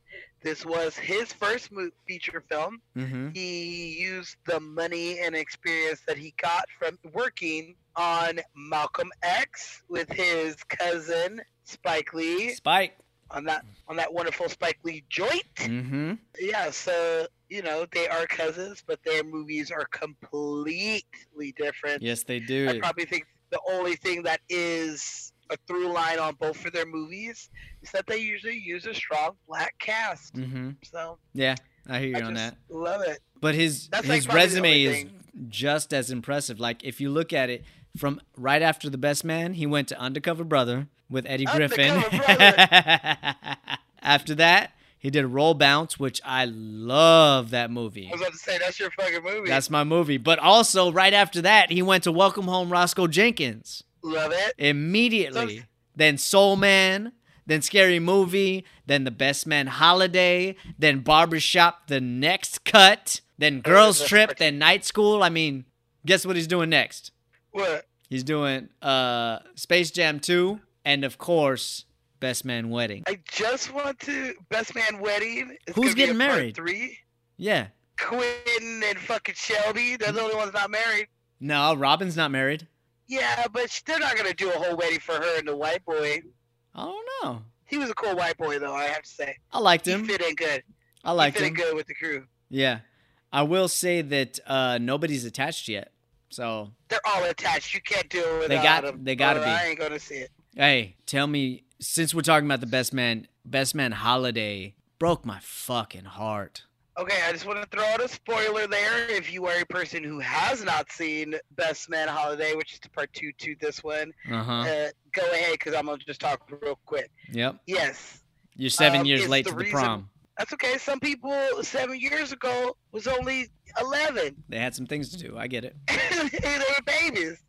This was his first feature film.
mm-hmm.
He used the money and experience that he got from working on Malcolm X with his cousin Spike Lee
Spike.
on that on that wonderful Spike Lee joint.
Mm-hmm.
Yeah, so you know they are cousins, but their movies are completely different.
Yes, they do.
I probably think the only thing that is a through line on both of their movies is that they usually use a strong black cast.
Mm-hmm.
So
Yeah, I hear you
I
on
just
that.
love it.
But his
That's,
his
the
resume is just as impressive. Like if you look at it from right after The Best Man, he went to Undercover Brother with Eddie Griffin.
Undercover <laughs>
after that, he did Roll Bounce, which I love that movie.
I was about to say that's your fucking movie.
That's my movie. But also right after that, he went to Welcome Home Roscoe Jenkins
love it.
immediately. Then Soul Men, then Scary Movie, then The Best Man Holiday, then Barbershop The Next Cut, then Girls Trip, then Night School. I mean, guess what he's doing next?
What?
He's doing uh Space Jam 2 and of course Best Man Wedding.
I just want to Best Man Wedding. Is
Who's getting married?
Three.
Yeah.
Quentin and fucking Shelby. They're the only ones not married.
No, Robin's not married.
Yeah, but they're not gonna do a whole wedding for her and the white boy.
I don't know.
He was a cool white boy though. I have to say.
I liked him.
He fit in good.
I liked
he fit
him.
in good with the crew.
Yeah. I will say that uh nobody's attached yet. So
They're all attached. You can't do it
They got-
them.
they gotta
Or
be.
I ain't gonna see it.
Hey, tell me, since we're talking about the best man, best man holiday broke my fucking heart.
Okay, I just want to throw out a spoiler there. If you are a person who has not seen Best Man Holiday, which is the part two to this one,
Uh huh.
uh, go ahead because I'm gonna just talk real quick.
Yep.
Yes,
You're seven
Um,
years late
the
to the
reason-
prom.
that's okay. Some people seven years ago was only eleven.
They had some things to do. I get it. <laughs>
they were babies.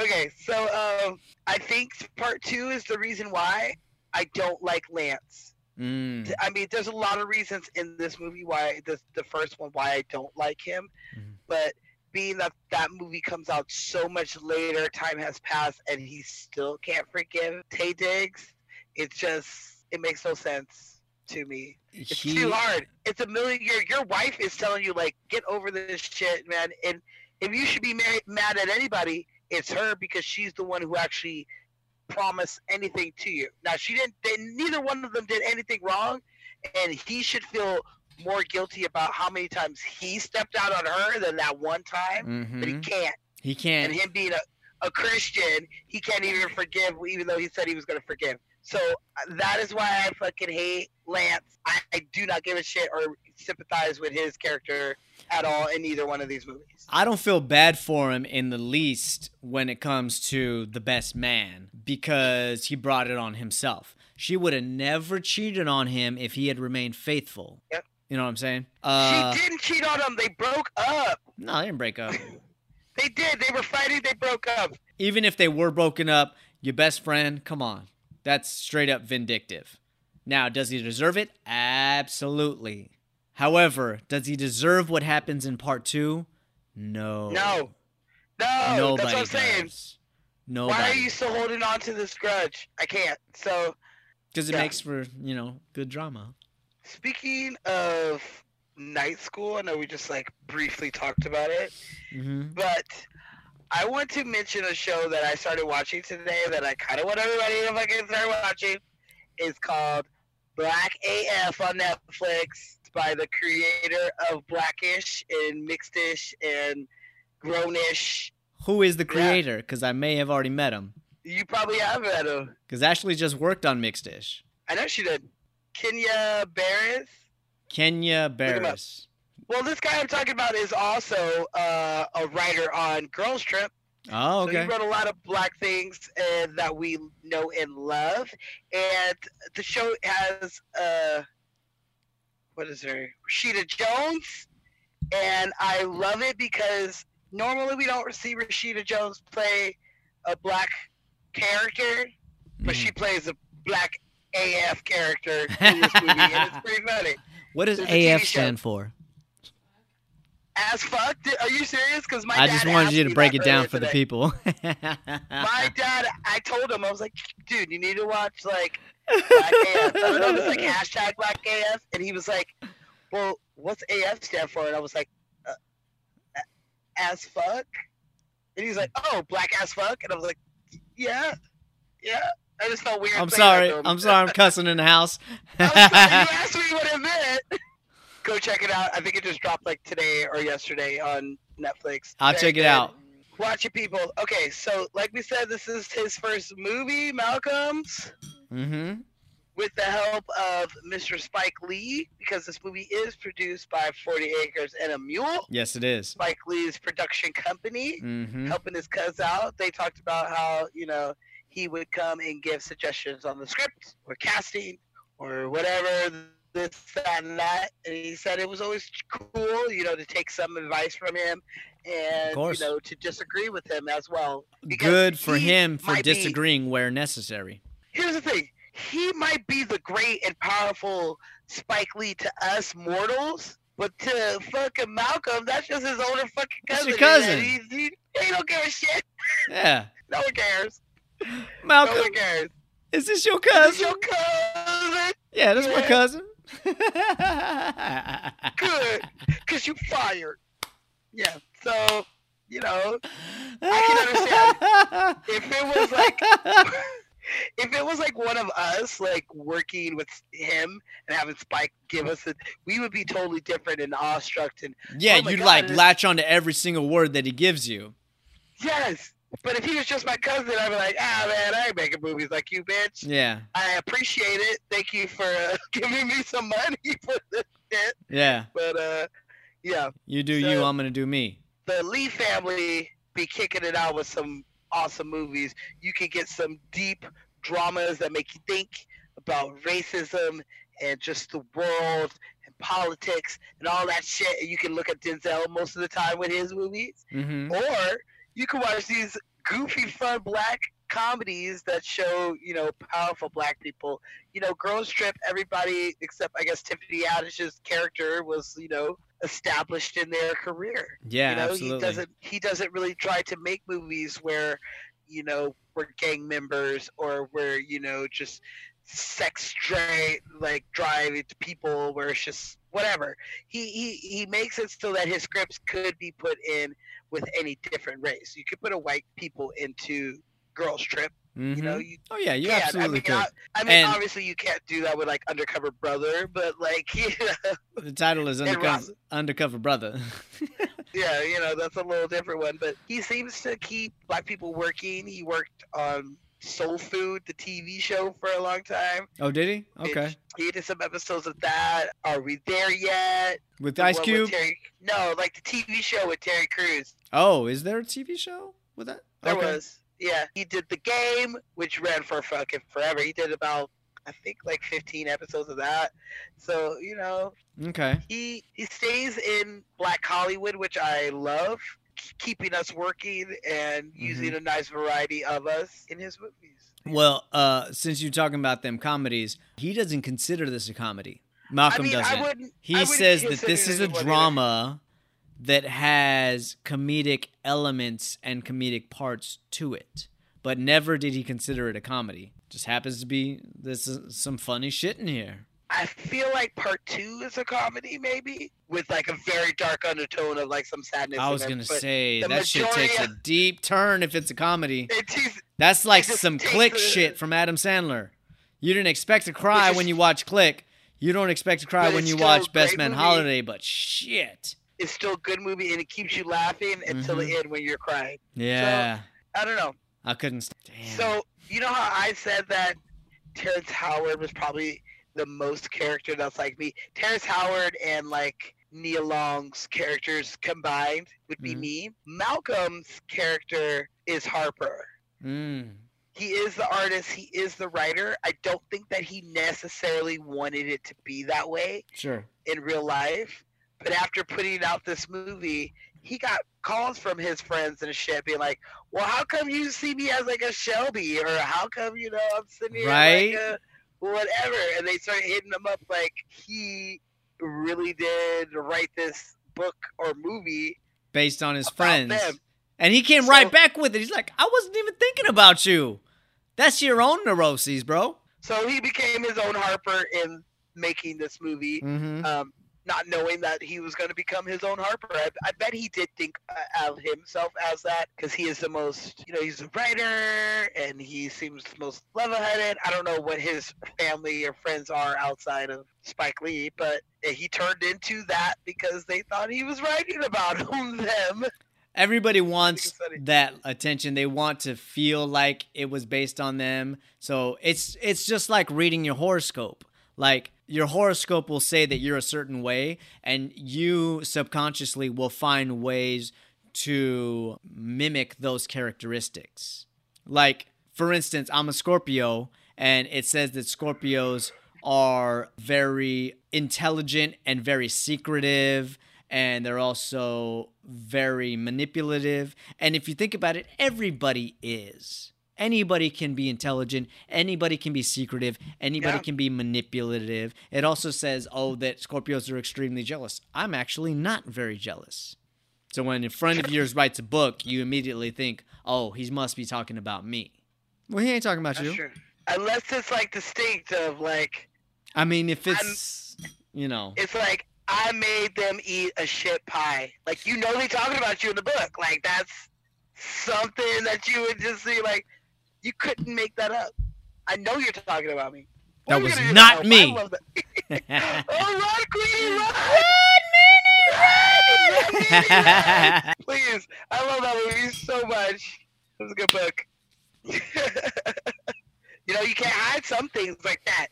Okay, so um, I think part two is the reason why I don't like Lance.
Mm.
I mean, there's a lot of reasons in this movie why the the first one why I don't like him,
Mhm.
but being that that movie comes out so much later, time has passed, and he still can't forgive Taye Diggs. It just it makes no sense to me. It's
He,
too hard. It's a million. Your your wife is telling you like get over this shit, man. And if you should be married, mad at anybody, it's her because she's the one who actually promised anything to you. Now she didn't. They, neither one of them did anything wrong, and he should feel more guilty about how many times he stepped out on her than that one time. But he
Mhm.
can't.
He can't.
And him being a, a Christian, he can't even forgive, even though he said he was going to forgive. So uh, that is why I fucking hate Lance. I, I do not give a shit or sympathize with his character at all in either one of these movies.
I don't feel bad for him in the least when it comes to the best man because he brought it on himself. She would have never cheated on him if he had remained faithful.
Yep.
You know what I'm saying? Uh,
she didn't cheat on him. They broke up.
no, they didn't break up. <laughs>
They did. They were fighting. They broke up.
Even if they were broken up, your best friend, come on. That's straight up vindictive. Now, does he deserve it? Absolutely. However, does he deserve what happens in part two? No.
No, no,
Nobody
that's what I'm saying.
does. Nobody.
Why are you still holding on to this grudge? I can't. So,
Because it
Yeah.
makes for, you know, good drama.
speaking of night school, I know we just like briefly talked about it,
hmm
but I want to mention a show that I started watching today that I kind of want everybody to fucking start watching. It's called Black AF on Netflix. By the creator of Blackish and Mixedish and Grownish.
Who is the creator? Because I may have already met him.
You probably have met him.
Because Ashley just worked on Mixedish.
I know she did. Kenya Barris.
Kenya. Barris.
Well, this guy I'm talking about is also uh, a writer on Girls Trip.
Oh,
So he wrote a lot of black things uh, that we know and love, and the show has uh, what is her Rashida Jones, and I love it because normally we don't see Rashida Jones play a black character, but she mm. plays a black AF character <laughs> in this movie, and it's pretty funny.
What does AF stand for?
As fuck, are you serious? Because my
I just wanted you to break it down for the people.
My <laughs> dad, I told him, I was like, dude, you need to watch like Black <laughs> AF. I know, it's like hashtag Black AF, and he was like, well, what's AF stand for? And I was like, uh, as fuck. And he's like, oh, black as fuck, and I was like, yeah, yeah. I just felt weird.
I'm sorry. I'm sorry. I'm cussing in the house.
I'm sorry, you asked me what it meant. Go check it out. I think it just dropped like today or yesterday on Netflix.
I'll
Very
check it
good.
out.
Watch it, people. Okay, so like we said, this is his first movie, Malcolm's,
Mm-hmm.
with the help of Mr. Spike Lee, because this movie is produced by 40 Acres and a Mule,
Yes, it is.
Spike Lee's production company,
Mm-hmm.
helping his cuz out. They talked about how, you know, he would come and give suggestions on the script or casting or whatever, this, that, and that. And he said it was always cool, you know, to take some advice from him and, you know, to disagree with him as well. because
Good for him for
might be-
disagreeing where necessary.
here's the thing he might be the great and powerful spike lee to us mortals but to fucking malcolm that's just his older fucking cousin
your cousin.
he, he, he don't give a shit
Yeah. <laughs>
no one cares
Malcolm.
no one cares
is this your cousin?
your cousin
Yeah, that's my cousin. <laughs>
good because you fired yeah so you know I can understand. if it was like <laughs> if it was like one of us like working with him and having spike give us it we would be totally different and awestruck and
yeah,
Oh
you'd
God,
like latch onto every single word that he gives you.
yes but if he was just my cousin i'd be like ah man i ain't making movies like you bitch
Yeah,
i appreciate it thank you for uh, <laughs> giving me some money <laughs> for this shit
yeah.
but uh yeah
You do
So-
you, I'm gonna do me.
the Lee family be kicking it out with some awesome movies. You can get some deep dramas that make you think about racism and just the world and politics and all that shit. And you can look at Denzel most of the time with his movies,
Mm-hmm.
or you can watch these goofy, fun black comedies that show you know powerful black people. You know, Girls Trip. Everybody except I guess Tiffany Haddish's character was you know established in their career
Yeah,
you know
absolutely.
he doesn't he doesn't really try to make movies where you know we're gang members or we're you know just sex straight like drive to people where it's just whatever he, he he makes it so that his scripts could be put in with any different race you could put a white people into girls trip
Mhm.
you know you
oh yeah, you
can.
absolutely
I mean,
could.
I, I mean
And-
obviously you can't do that with like undercover brother but like <laughs> you know,
The title is Undercover,
Ross-
Undercover Brother. <laughs>
Yeah, you know, that's a little different one. But he seems to keep black people working. He worked on Soul Food, the TV show, for a long time.
oh, did he? Okay.
He did some episodes of that. Are we there yet?
With
The
Ice
one with
Cube?
Terry, no, like the TV show with Terry Crews.
Oh, is there a TV show with that?
There
okay.
was. Yeah, he did the game, which ran for fucking forever. He did about I think like 15 episodes of that. So you know,
Okay.
he he stays in Black Hollywood, which I love, keeping us working and using a nice variety of us in his movies.
Well, uh, since you're talking about them comedies, he doesn't consider this a comedy. Malcolm
I mean,
doesn't.
wouldn't-
he
I
says that this is a
either.
drama that has comedic elements and comedic parts to it, but never did he consider it a comedy. Just happens to be this is some funny shit in here.
I feel like part two is a comedy, maybe with like a very dark undertone of like some sadness.
I was
it,
gonna
but
say that shit takes a deep turn if it's a comedy.
It
That's like
just
some Click
a-
shit from Adam Sandler. You didn't expect to cry
is-
when you watch Click. You don't expect to cry when you watch Best Man
movie.
Holiday, but shit.
it's still a good movie and it keeps you laughing until
Mhm.
the end when you're crying.
Yeah.
I don't know.
I couldn't. Damn.
So you know how I said that Terrence Howard was probably the most character that's like me. Terrence Howard and like Nia Long's characters combined would be
Mhm.
me. Malcolm's character is Harper.
Mm.
He is the artist. He is the writer. I don't think that he necessarily wanted it to be that way
Sure.
in real life. But after putting out this movie, he got calls from his friends and shit being like, Well, how come you see me as like a Shelby? Or how come, you know, I'm sitting here
Right.
like a whatever? And they started hitting him up like he really did write this book or movie.
Based on his friends.
them.
And he came
So-
right back with it. He's like, I wasn't even thinking about you. That's your own neuroses, bro.
So he became his own Harper in making this movie.
Mm-hmm.
um, not knowing that he was going to become his own Harper. I, I bet he did think uh, of himself as that because he is the most, you know, he's a writer and he seems the most level-headed. I don't know what his family or friends are outside of Spike Lee, but he turned into that because they thought he was writing about <laughs> them.
Everybody wants that attention. They want to feel like it was based on them. So it's it's just like reading your horoscope. Like your horoscope will say that you're a certain way and you subconsciously will find ways to mimic those characteristics. Like for instance, I'm a Scorpio and it says that Scorpios are very intelligent and very secretive and they're also very manipulative. And if you think about it, everybody is. Anybody can be intelligent, anybody can be secretive, anybody
Yeah.
can be manipulative. It also says, oh, that Scorpios are extremely jealous. I'm actually not very jealous. So when a friend of yours writes a book, you immediately think, oh, he must be talking about me. Well, he ain't talking about
That's
you.
true. Unless it's like distinct of like,
I mean, if it's, you know,
it's like I made them eat a shit pie. Like you know they talking about you in the book. Like that's something that you would just see. Like you couldn't make that up. I know you're talking about me.
That was not me. <laughs>
oh, run, Queenie, run! <laughs> Please, I love that movie so much. It was a good book. <laughs> you know, you can't hide some things like that.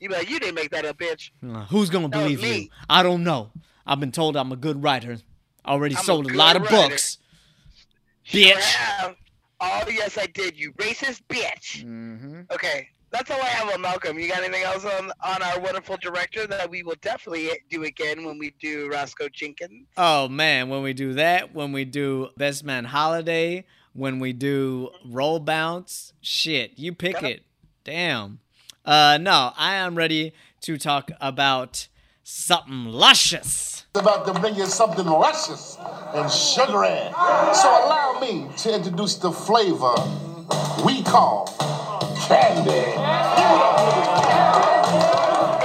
You like, you didn't make that up, bitch.
Uh, Who's gonna
That
believe you? I don't know. I've been told I'm a good writer. Already
I'm
sold a,
good
lot of
writer.
books.
Sure
Bitch.
have. Oh, yes, I did, you racist bitch.
Mm-hmm.
Okay, that's all I have on Malcolm. You got anything else on, on our wonderful director that we will definitely do again when we do Roscoe Jenkins?
Oh man, when we do that, when we do Best Man Holiday, when we do Roll Bounce, shit, you pick it. Damn. Uh, no, I am ready to talk about something luscious.
About to bring you something luscious and sugary. So allow me to introduce the flavor we call candy.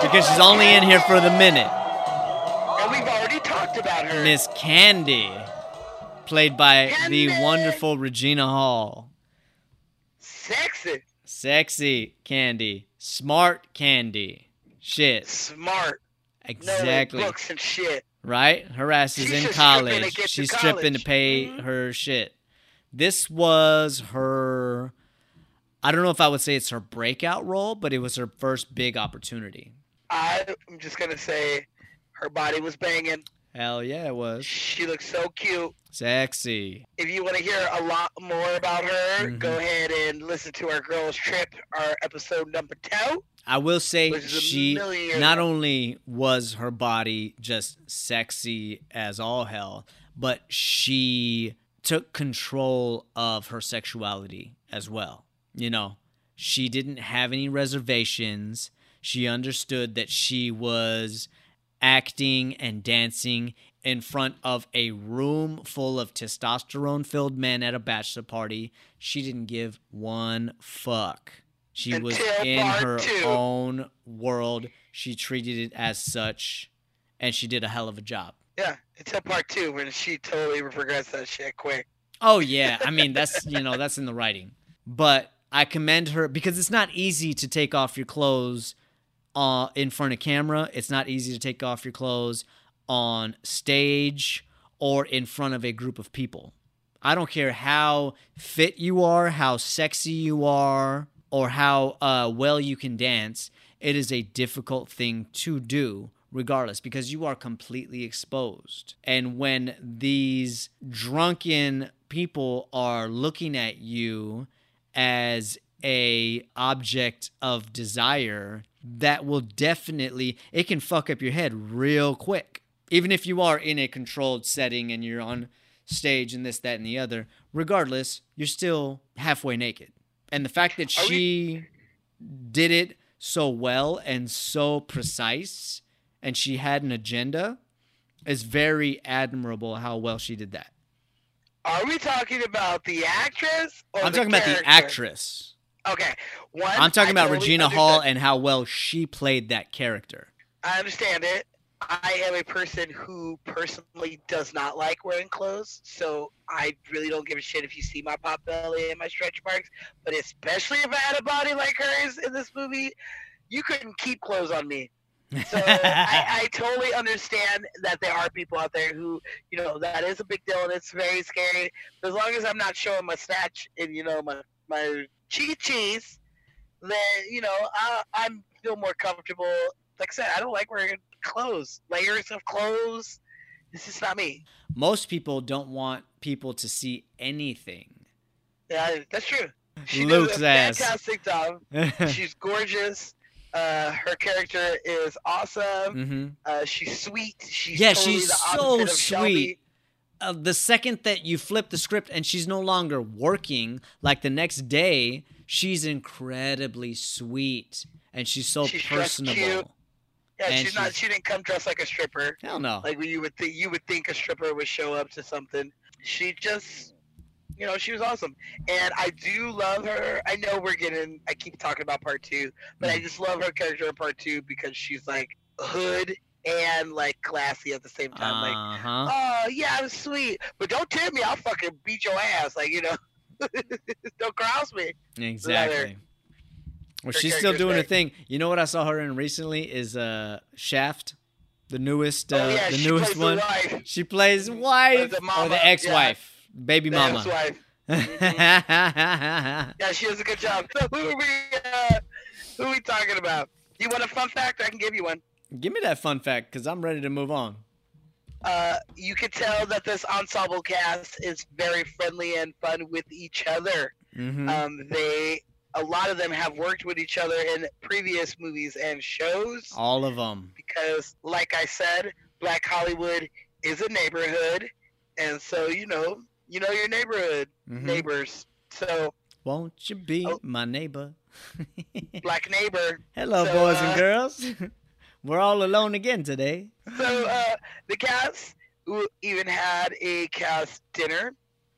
Because she's only in here for the minute.
And we've already talked about her.
Miss Candy, played by the wonderful Regina Hall.
Sexy,
Sexy Candy, smart Candy. Shit,
smart, knowing
exactly.
books and shit.
Right? Her ass is
She's
in
to
college.
to
She's stripping to
college.
pay
Mhm.
her shit. This was her. I don't know if I would say it's her breakout role, but it was her first big opportunity.
I'm just gonna say, her body was banging.
Hell yeah, it was
She looks so cute.
sexy.
If you want to hear a lot more about her,
Mhm.
go ahead and listen to our girls trip, our episode number two.
I will say
Which is a
she not only was her body just sexy as all hell, but she took control of her sexuality as well. You know, she didn't have any reservations. She understood that she was acting and dancing in front of a room full of testosterone filled men at a bachelor party. She didn't give one fuck. She was in her
two.
own world. She treated it as such, and she did a hell of a job.
Yeah, until part two when she totally regrets that shit quick.
Oh yeah, I mean <laughs> that's you know that's in the writing. But I commend her because it's not easy to take off your clothes uh, in front of camera. It's not easy to take off your clothes on stage or in front of a group of people. I don't care how fit you are, how sexy you are, or how uh, well you can dance. It is a difficult thing to do regardless because you are completely exposed. And when these drunken people are looking at you as a object of desire, that will definitely it can fuck up your head real quick. Even if you are in a controlled setting and you're on stage and this, that, and the other, regardless, you're still halfway naked. And the fact that
Are we-
she did it so well and so precise and she had an agenda is very admirable how well she did that.
Are we talking about the actress? Or
I'm
the
talking about the actress.
Okay, one.
I'm talking
I
about
totally
Regina
understand-
Hall and how well she played that character.
I understand it. I am a person who personally does not like wearing clothes, so I really don't give a shit if you see my pop belly and my stretch marks. But especially if I had a body like hers in this movie, you couldn't keep clothes on me. So I, <laughs> I totally understand that there are people out there who, you know, that is a big deal and it's very scary. But as long as I'm not showing my snatch and you know my my cheese cheese, then you know I I'm feel more comfortable. Like I said, I don't like wearing clothes, layers of clothes. This is not me.
Most people don't want people to see anything.
Yeah, that's true. She
Luke's
did a
ass.
fantastic job. <laughs> She's gorgeous. Uh, her character is awesome.
hmm
Uh, she's sweet. She's
Yeah,
totally
she's so sweet. Uh, the second that you flip the script and she's no longer working, like the next day, she's incredibly sweet and she's so
She's
personable.
Yeah,
And
she's not. She didn't come dressed like a stripper.
Hell no.
Like you would think. You would think a stripper would show up to something. She just, you know, she was awesome, and I do love her. I know we're getting. I keep talking about part two, but
Mm.
I just love her character in part two because she's like hood and like classy at the same time. Like,
Uh huh.
oh yeah, I'm sweet, but don't tempt me. I'll fucking beat your ass. Like you know, <laughs> don't cross me.
Exactly. Well, she's still doing a thing. You know what I saw her in recently is uh Shaft, the newest, uh,
oh yeah,
the newest one.
the
She plays wife
the
or the ex-wife, baby
the
mama.
ex-wife.
yeah, <laughs>
Yeah, she does a good job. So who are we? Uh, who are we talking about? You want a fun fact? I can give you one.
Give me that fun fact because I'm ready to move on.
Uh, you could tell that this ensemble cast is very friendly and fun with each other.
hmm
Um, they, a lot of them have worked with each other in previous movies and shows
All of them.
because, like I said, Black Hollywood is a neighborhood, and so you know, you know your neighborhood
Mm-hmm.
neighbors. So
Won't you be
Oh.
my neighbor? <laughs>
black neighbor.
Hello,
So,
boys
uh,
and girls. <laughs> We're all alone again today.
So uh, the cast even had a cast dinner.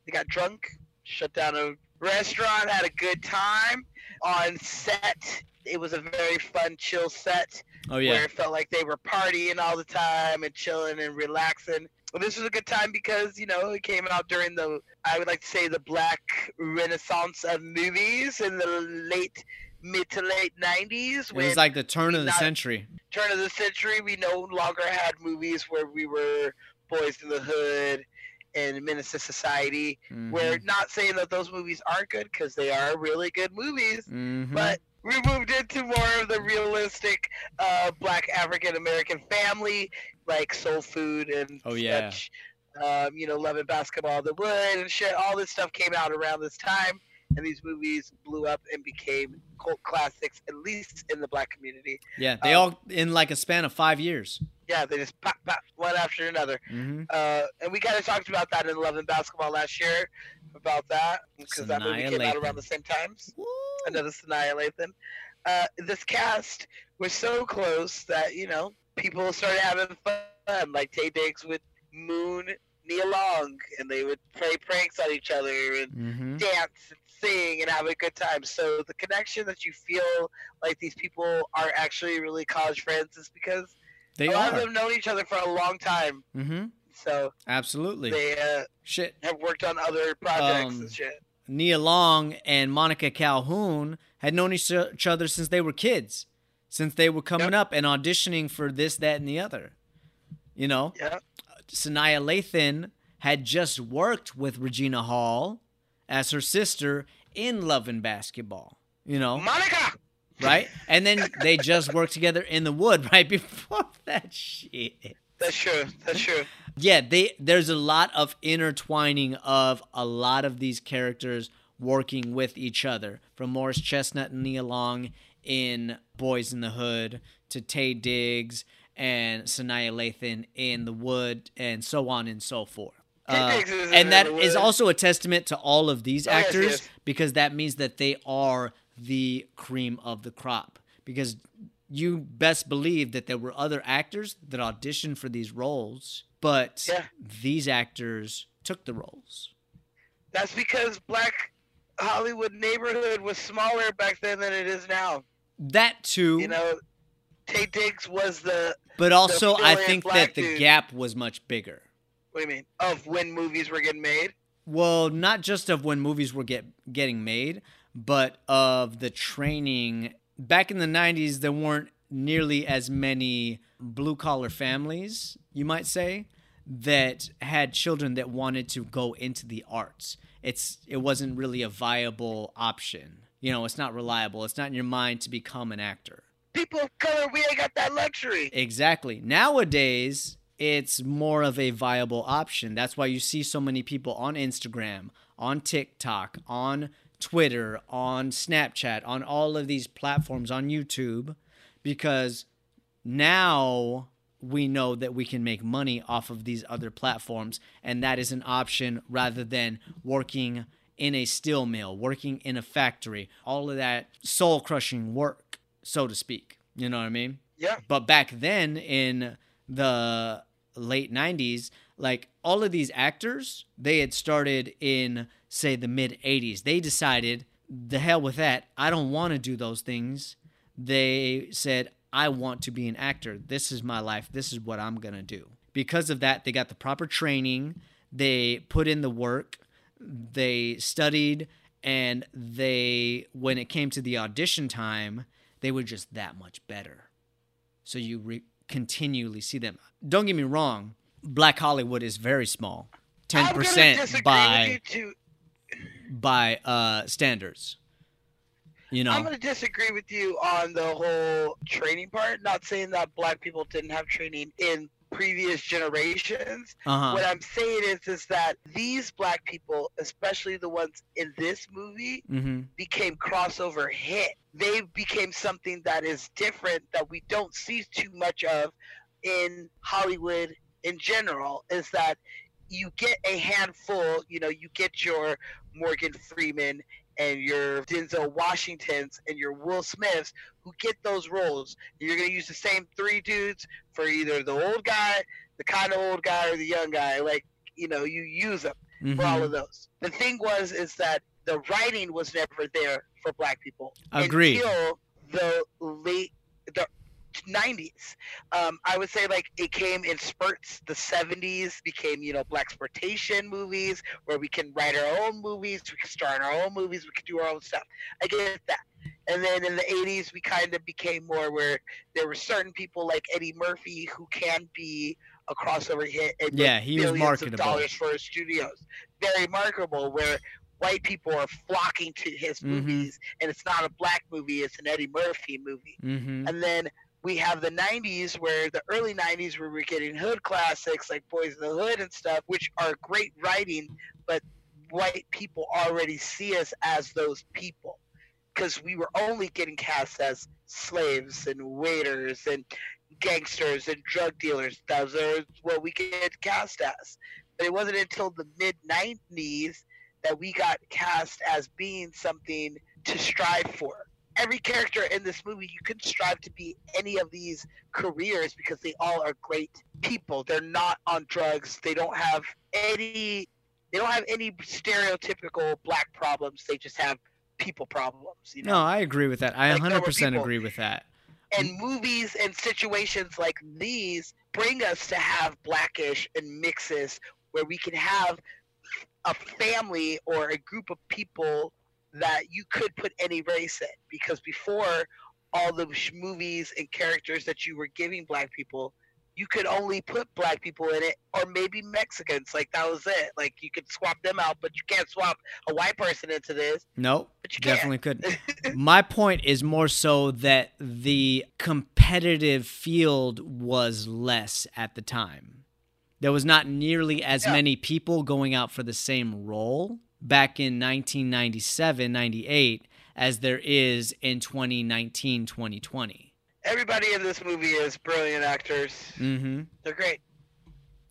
They got drunk, shut down a restaurant, had a good time on set. It was a very fun, chill set
Oh
where it felt like they were partying all the time and chilling and relaxing. Well, this was a good time because you know it came out during the I would like to say the black renaissance of movies in the late mid to late 90s
It was like the turn of the
not-
century.
turn of the century, we no longer had movies where we were boys in the hood and menace society.
Mhm.
We're not saying that those movies aren't good because they are really good movies,
Mhm.
but we moved into more of the realistic uh, black African American family, like soul food and
Oh, yeah.
such. Um, you know, Love and Basketball, The Wood, and shit. All this stuff came out around this time, and these movies blew up and became cult classics, at least in the black community.
Yeah, they
Um,
all in like a span of five years.
Yeah, they just pop, pop, one after another.
hmm
Uh, and we kind of talked about that in Love and Basketball last year, about that, because that movie came out around the same times. Another Sanaa Lathan. Uh, this cast was so close that, you know, people started having fun. Like Taye Diggs would moon Nia Long, and they would play pranks on each other and
hmm
dance and sing and have a good time. So the connection that you feel like these people are actually really college friends is because
They
a lot
are.
of them known each other for a long time.
hmm
So
Absolutely.
they uh,
Shit.
have worked on other projects
Um,
and shit.
Nia Long and Monica Calhoun had known each other since they were kids, since they were coming up and auditioning for this, that, and the other. You know,
Yeah.
Sanaa Lathan had just worked with Regina Hall as her sister in Love and Basketball. You know,
Monica!
right? And then they just worked together in the wood <laughs> right before that shit.
That's true. That's true.
Yeah, they there's a lot of intertwining of a lot of these characters working with each other. From Morris Chestnut and Nia Long in Boys in the Hood to Taye Diggs and Sanaa Lathan in The Wood and so on and so forth. Uh,
Diggs is in
and that is
The
also a testament to all of these
Oh, yes,
actors
yes.
because that means that they are the cream of the crop. Because you best believe that there were other actors that auditioned for these roles, but
Yeah.
these actors took the roles.
That's because black Hollywood neighborhood was smaller back then than it is now.
That too,
You know, Taye Diggs was the.
but also I think that the gap was much bigger.
What do you mean? Of when movies were getting made?
Well, not just of when movies were get getting made, but of the training. Back in the 90s, there weren't nearly as many blue collar families, you might say, that had children that wanted to go into the arts. It's it wasn't really a viable option. You know, it's not reliable. It's not in your mind to become an actor.
People of color, we ain't got that luxury.
Exactly. Nowadays, it's more of a viable option. That's why you see so many people on Instagram, on TikTok, on Twitter, on Snapchat, on all of these platforms, on YouTube, because now we know that we can make money off of these other platforms, and that is an option rather than working in a steel mill, working in a factory, all of that soul crushing work, so to speak. You know what I mean?
Yeah.
But back then in the late 90s, like all of these actors, they had started in, say, the mid 80s. They decided, the hell with that. I don't want to do those things. They said, I want to be an actor. This is my life. This is what I'm going to do. Because of that, they got the proper training. They put in the work. They studied. And they, when it came to the audition time, they were just that much better. So you re- continually see them. Don't get me wrong, Black Hollywood is very small, ten percent by
with you too.
by uh, standards. You know,
I'm going to disagree with you on the whole training part. Not saying that black people didn't have training in previous generations.
Uh-huh.
What I'm saying is, is that these black people, especially the ones in this movie,
hmm
became crossover hit. They became something that is different that we don't see too much of in Hollywood in general. Is that you get a handful, you know, you get your Morgan Freeman and your Denzel Washingtons and your Will Smiths who get those roles. You're going to use the same three dudes for either the old guy, the kind of old guy, or the young guy. Like, you know, you use them
Mm-hmm.
for all of those. The thing was is that the writing was never there for black people
Agreed.
until the late the 90s. Um, I would say like it came in spurts. The 70s became you know black exploitation movies where we can write our own movies, we can star in our own movies, we can do our own stuff. I get that. And then in the 80s, we kind of became more where there were certain people like Eddie Murphy who can be a crossover hit and
Yeah, he was marketable.
of dollars for his studios. Very marketable. Where white people are flocking to his
Mhm.
movies, and it's not a black movie; it's an Eddie Murphy movie.
Mm-hmm.
And then we have the 90s, where the early 90s, where we're getting hood classics like Boys in the Hood and stuff, which are great writing, but white people already see us as those people. Because we were only getting cast as slaves and waiters and gangsters and drug dealers. Those are what we get cast as. But it wasn't until the mid 90s that we got cast as being something to strive for every character in this movie you could strive to be any of these careers because they all are great people. They're not on drugs. They don't have any they don't have any stereotypical black problems. They just have people problems you know?
No, I agree with that. I
Like
100% agree with that.
and movies and situations like these bring us to have blackish and mixes where we can have a family or a group of people that you could put any race in because before all the sh- movies and characters that you were giving black people you could only put black people in it or maybe mexicans like that was it like you could swap them out but you can't swap a white person into this
Nope,
but you
definitely couldn't. <laughs> My point is more so that the competitive field was less at the time. There was not nearly as
Yeah.
many people going out for the same role back in 1997, 98 as there is in 2019, 2020.
everybody in this movie is brilliant actors
Mm-hmm.
they're great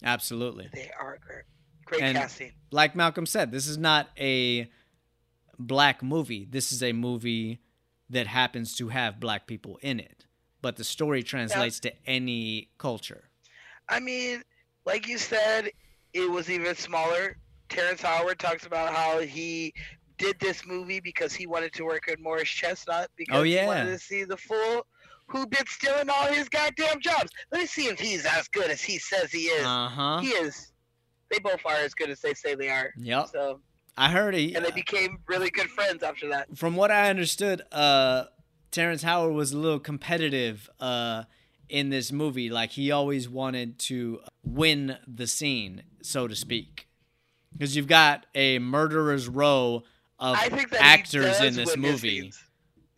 Absolutely.
they are great great
And-
casting
like Malcolm said, this is not a black movie. This is a movie that happens to have black people in it. But the story translates to any culture.
I mean, like you said, it was even smaller. Terrence Howard talks about how he did this movie because he wanted to work with Morris Chestnut because
Oh,
he wanted to see the full who been stealing all his goddamn jobs. Let me see if he's as good as he says he is.
Uh huh.
He is. They both are as good as they say they are.
Yep.
So,
I heard he.
and they became really good friends after that.
From what I understood, uh, Terrence Howard was a little competitive uh, in this movie. Like he always wanted to win the scene, so to speak. Because you've got a murderer's row of
I think that
actors in this movie.
scenes.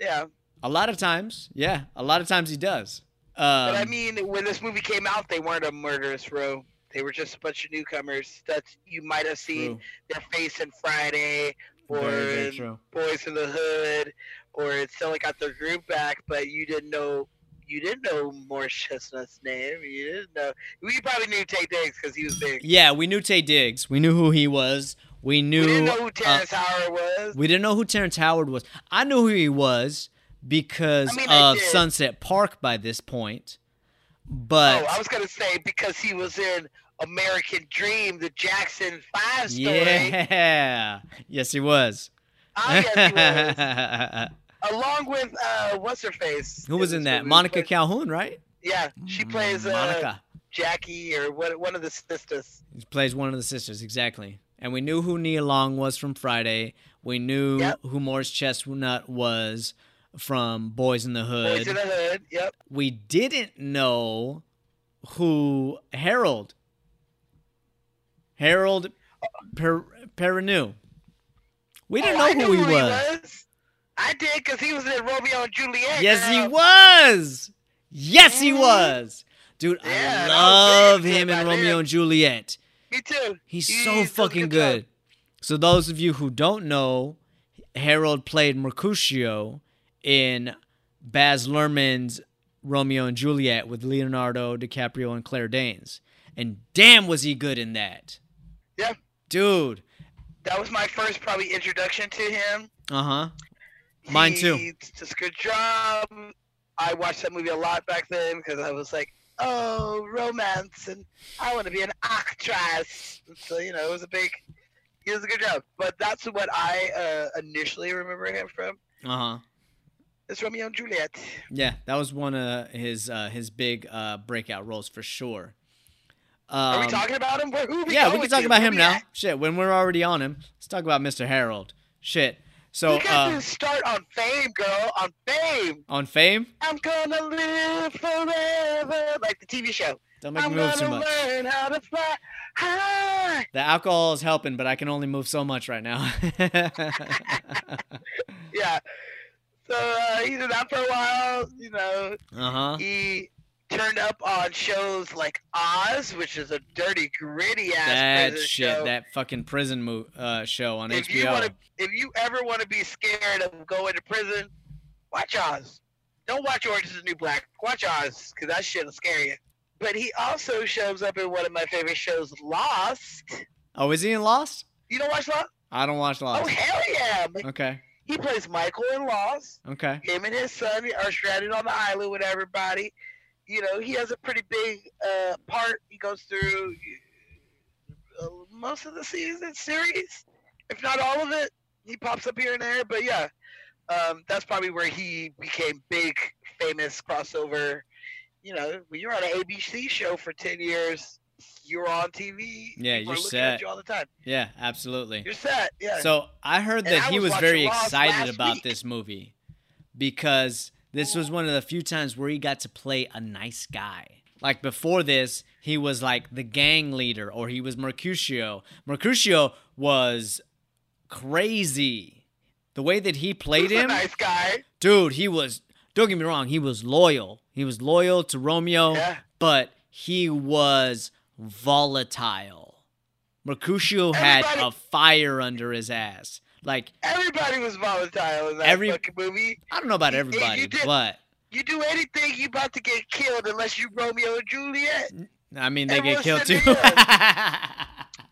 Yeah,
A lot of times, yeah, a lot of times he does. Um,
but I mean, when this movie came out, they weren't a murderous row. They were just a bunch of newcomers that you might have seen
true.
their face in Friday or
Very, very
in. Boys in the Hood or it still got their group back, but you didn't know you didn't know Morris Chestnut's name. You didn't know. We probably knew Taye Diggs because he was big.
Yeah, we knew Taye Diggs. We knew who he was. We knew.
we didn't know who
uh,
Terrence Howard was.
we didn't know who Terrence Howard was. I knew who he was because
I mean,
of. Sunset Park by this point. But
oh, I was gonna say because he was in American Dream, the Jackson Five story.
yeah, <laughs> yes, he was.
I guess he was. <laughs> Along with uh, what's her face?
who was in that? Monica
Plays-
Calhoun, right?
Yeah, she plays uh,
Monica.
Jackie or what? One of the sisters.
He plays one of the sisters, exactly. And we knew who Nia Long was from Friday. We knew
Yep.
who Morris Chestnut was from Boys in the Hood.
Boys in the Hood. Yep.
we didn't know who Harold Harold per- Perrineau. We didn't
Oh, I
know
knew
who he was.
I did because he was in Romeo and Juliet.
Yes, he was. Yes, he
Mhm.
was. Dude,
Yeah,
I love him in. Romeo and Juliet.
Me too.
He's
He
so fucking
good
good.
job.
So those of you who don't know, Harold played Mercutio in Baz Luhrmann's Romeo and Juliet with Leonardo DiCaprio and Claire Danes. And damn was he good in that.
Yeah,
Dude.
that was my first probably introduction to him.
Uh-huh. Mine too.
Does a good job. I watched that movie a lot back then because I was like, oh, romance, and I want to be an actress. So you know, it was a big. He does a good job, but that's what I uh, initially remember him from.
Uh-huh.
It's Romeo and Juliet.
Yeah, that was one of his uh his big uh breakout roles for sure. Um,
Are we talking about him? Where, who we
yeah, we can talk
to?
about
Where
him now.
at?
Shit, when we're already on him, let's talk about Mr. Harold. Shit. So
he got
uh,
his start on Fame, girl. On Fame.
on Fame,
I'm gonna live forever, like the TV show.
don't make
I'm
me move
gonna
too much.
learn how to fly high.
The alcohol is helping, but I can only move so much right now. <laughs>
Yeah. So uh, he did that for a while. You know,
uh huh.
he turned up on shows like Oz, which is a dirty, gritty ass
That
prison
shit,
show.
that fucking prison mo- uh, show on
if you
HBO.
want to, if you ever want to be scared of going to prison, watch Oz. Don't watch Orange is the New Black. Watch Oz, because that shit will scare you. But he also shows up in one of my favorite shows, Lost.
Oh, is he in Lost?
You don't watch Lost?
I don't watch Lost.
Oh hell yeah!
Okay,
He plays Michael in Lost.
okay.
Him and his son are stranded on the island with everybody. You know, he has a pretty big uh, part. He goes through uh, most of the season series, if not all of it. He pops up here and there, but yeah, um, that's probably where he became big, famous crossover. You know, when you're on an ABC show for ten years, you're on TV.
Yeah, you're set.
you all the time.
Yeah, absolutely.
You're set. Yeah.
So I heard that
I
he
was
was very excited about
week.
this movie because this was one of the few times where he got to play a nice guy. Like before this, he was like the gang leader or he was Mercutio. Mercutio was crazy. The way that he played him,
nice guy.
dude, he was don't get me wrong, he was loyal. He was loyal to Romeo,
Yeah.
but he was volatile. Mercutio had a fire under his ass. Like
Everybody was volatile in that
Every-
fucking movie.
I don't know about
You- you
everybody,
did-
but
You do anything, you about to get killed unless you Romeo and Juliet.
I mean they
Everyone
get killed too. <laughs>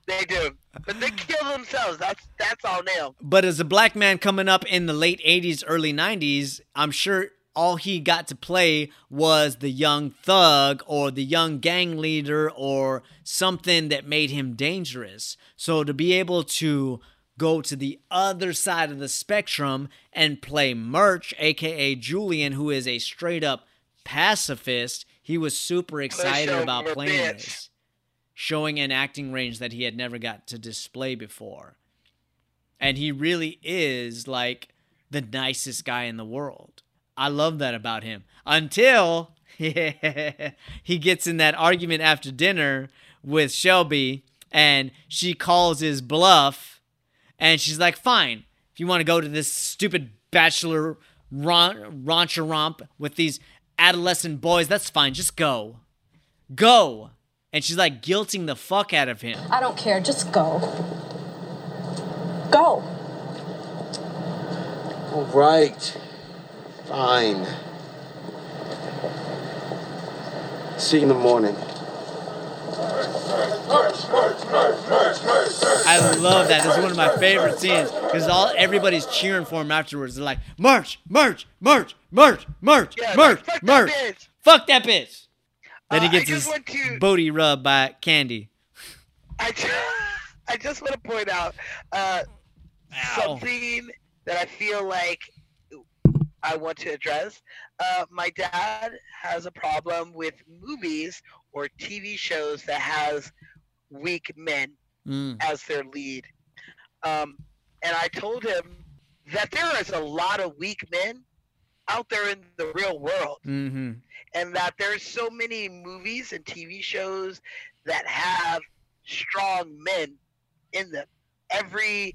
They do, but they kill themselves. That's that's on them.
but as a black man coming up in the late 80s, early 90s, I'm sure all he got to play was the young thug or the young gang leader or something that made him dangerous. So to be able to go to the other side of the spectrum and play Murch, aka Julian, who is a straight up pacifist, he was super excited about playing
bitch.
this, showing an acting range that he had never got to display before. And he really is like the nicest guy in the world. I love that about him. Until <laughs> he gets in that argument after dinner with Shelby and she calls his bluff and she's like, fine, if you want to go to this stupid bachelor ron- rancher romp with these adolescent boys, that's fine. Just go. Go. And she's like guilting the fuck out of him.
I don't care. Just go. Go.
All right. Fine. See you in the morning.
I love that. This is one of my favorite scenes because all everybody's cheering for him afterwards. They're like, "Murch, Murch, Murch, Murch, Murch,
Yeah,
Murch,
fuck that
Murch,
bitch.
fuck that bitch." Then he
Uh,
gets his
to-
booty rubbed by Candy.
I just, <laughs> I just want to point out uh, something that I feel like I want to address. Uh, my dad has a problem with movies or TV shows that has weak men
Mm.
as their lead. Um, and I told him that there is a lot of weak men out there in the real world
Mm-hmm.
and that there's so many movies and TV shows that have strong men in them. Every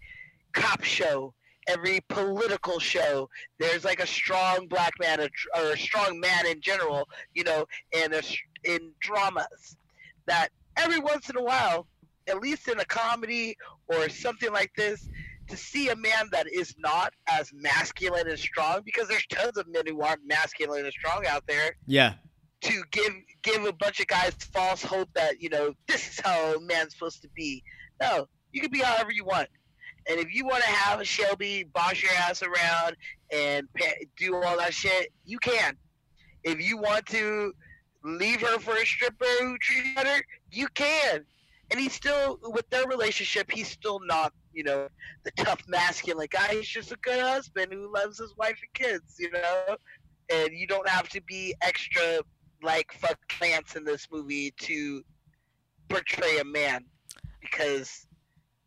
cop show, every political show, there's like a strong black man or a strong man in general, you know, in a, in dramas that every once in a while, at least in a comedy or something like this, to see a man that is not as masculine and strong, because there's tons of men who aren't masculine and strong out there,
Yeah.
to give give a bunch of guys false hope that you know this is how a man's supposed to be. No, you can be however you want. And if you want to have a Shelby boss your ass around and do all that shit, you can. If you want to leave her for a stripper who treated her, you can. And he's still with their relationship. He's still not, you know, the tough masculine guy. He's just a good husband who loves his wife and kids, you know. And you don't have to be extra like fuck Lance in this movie to portray a man because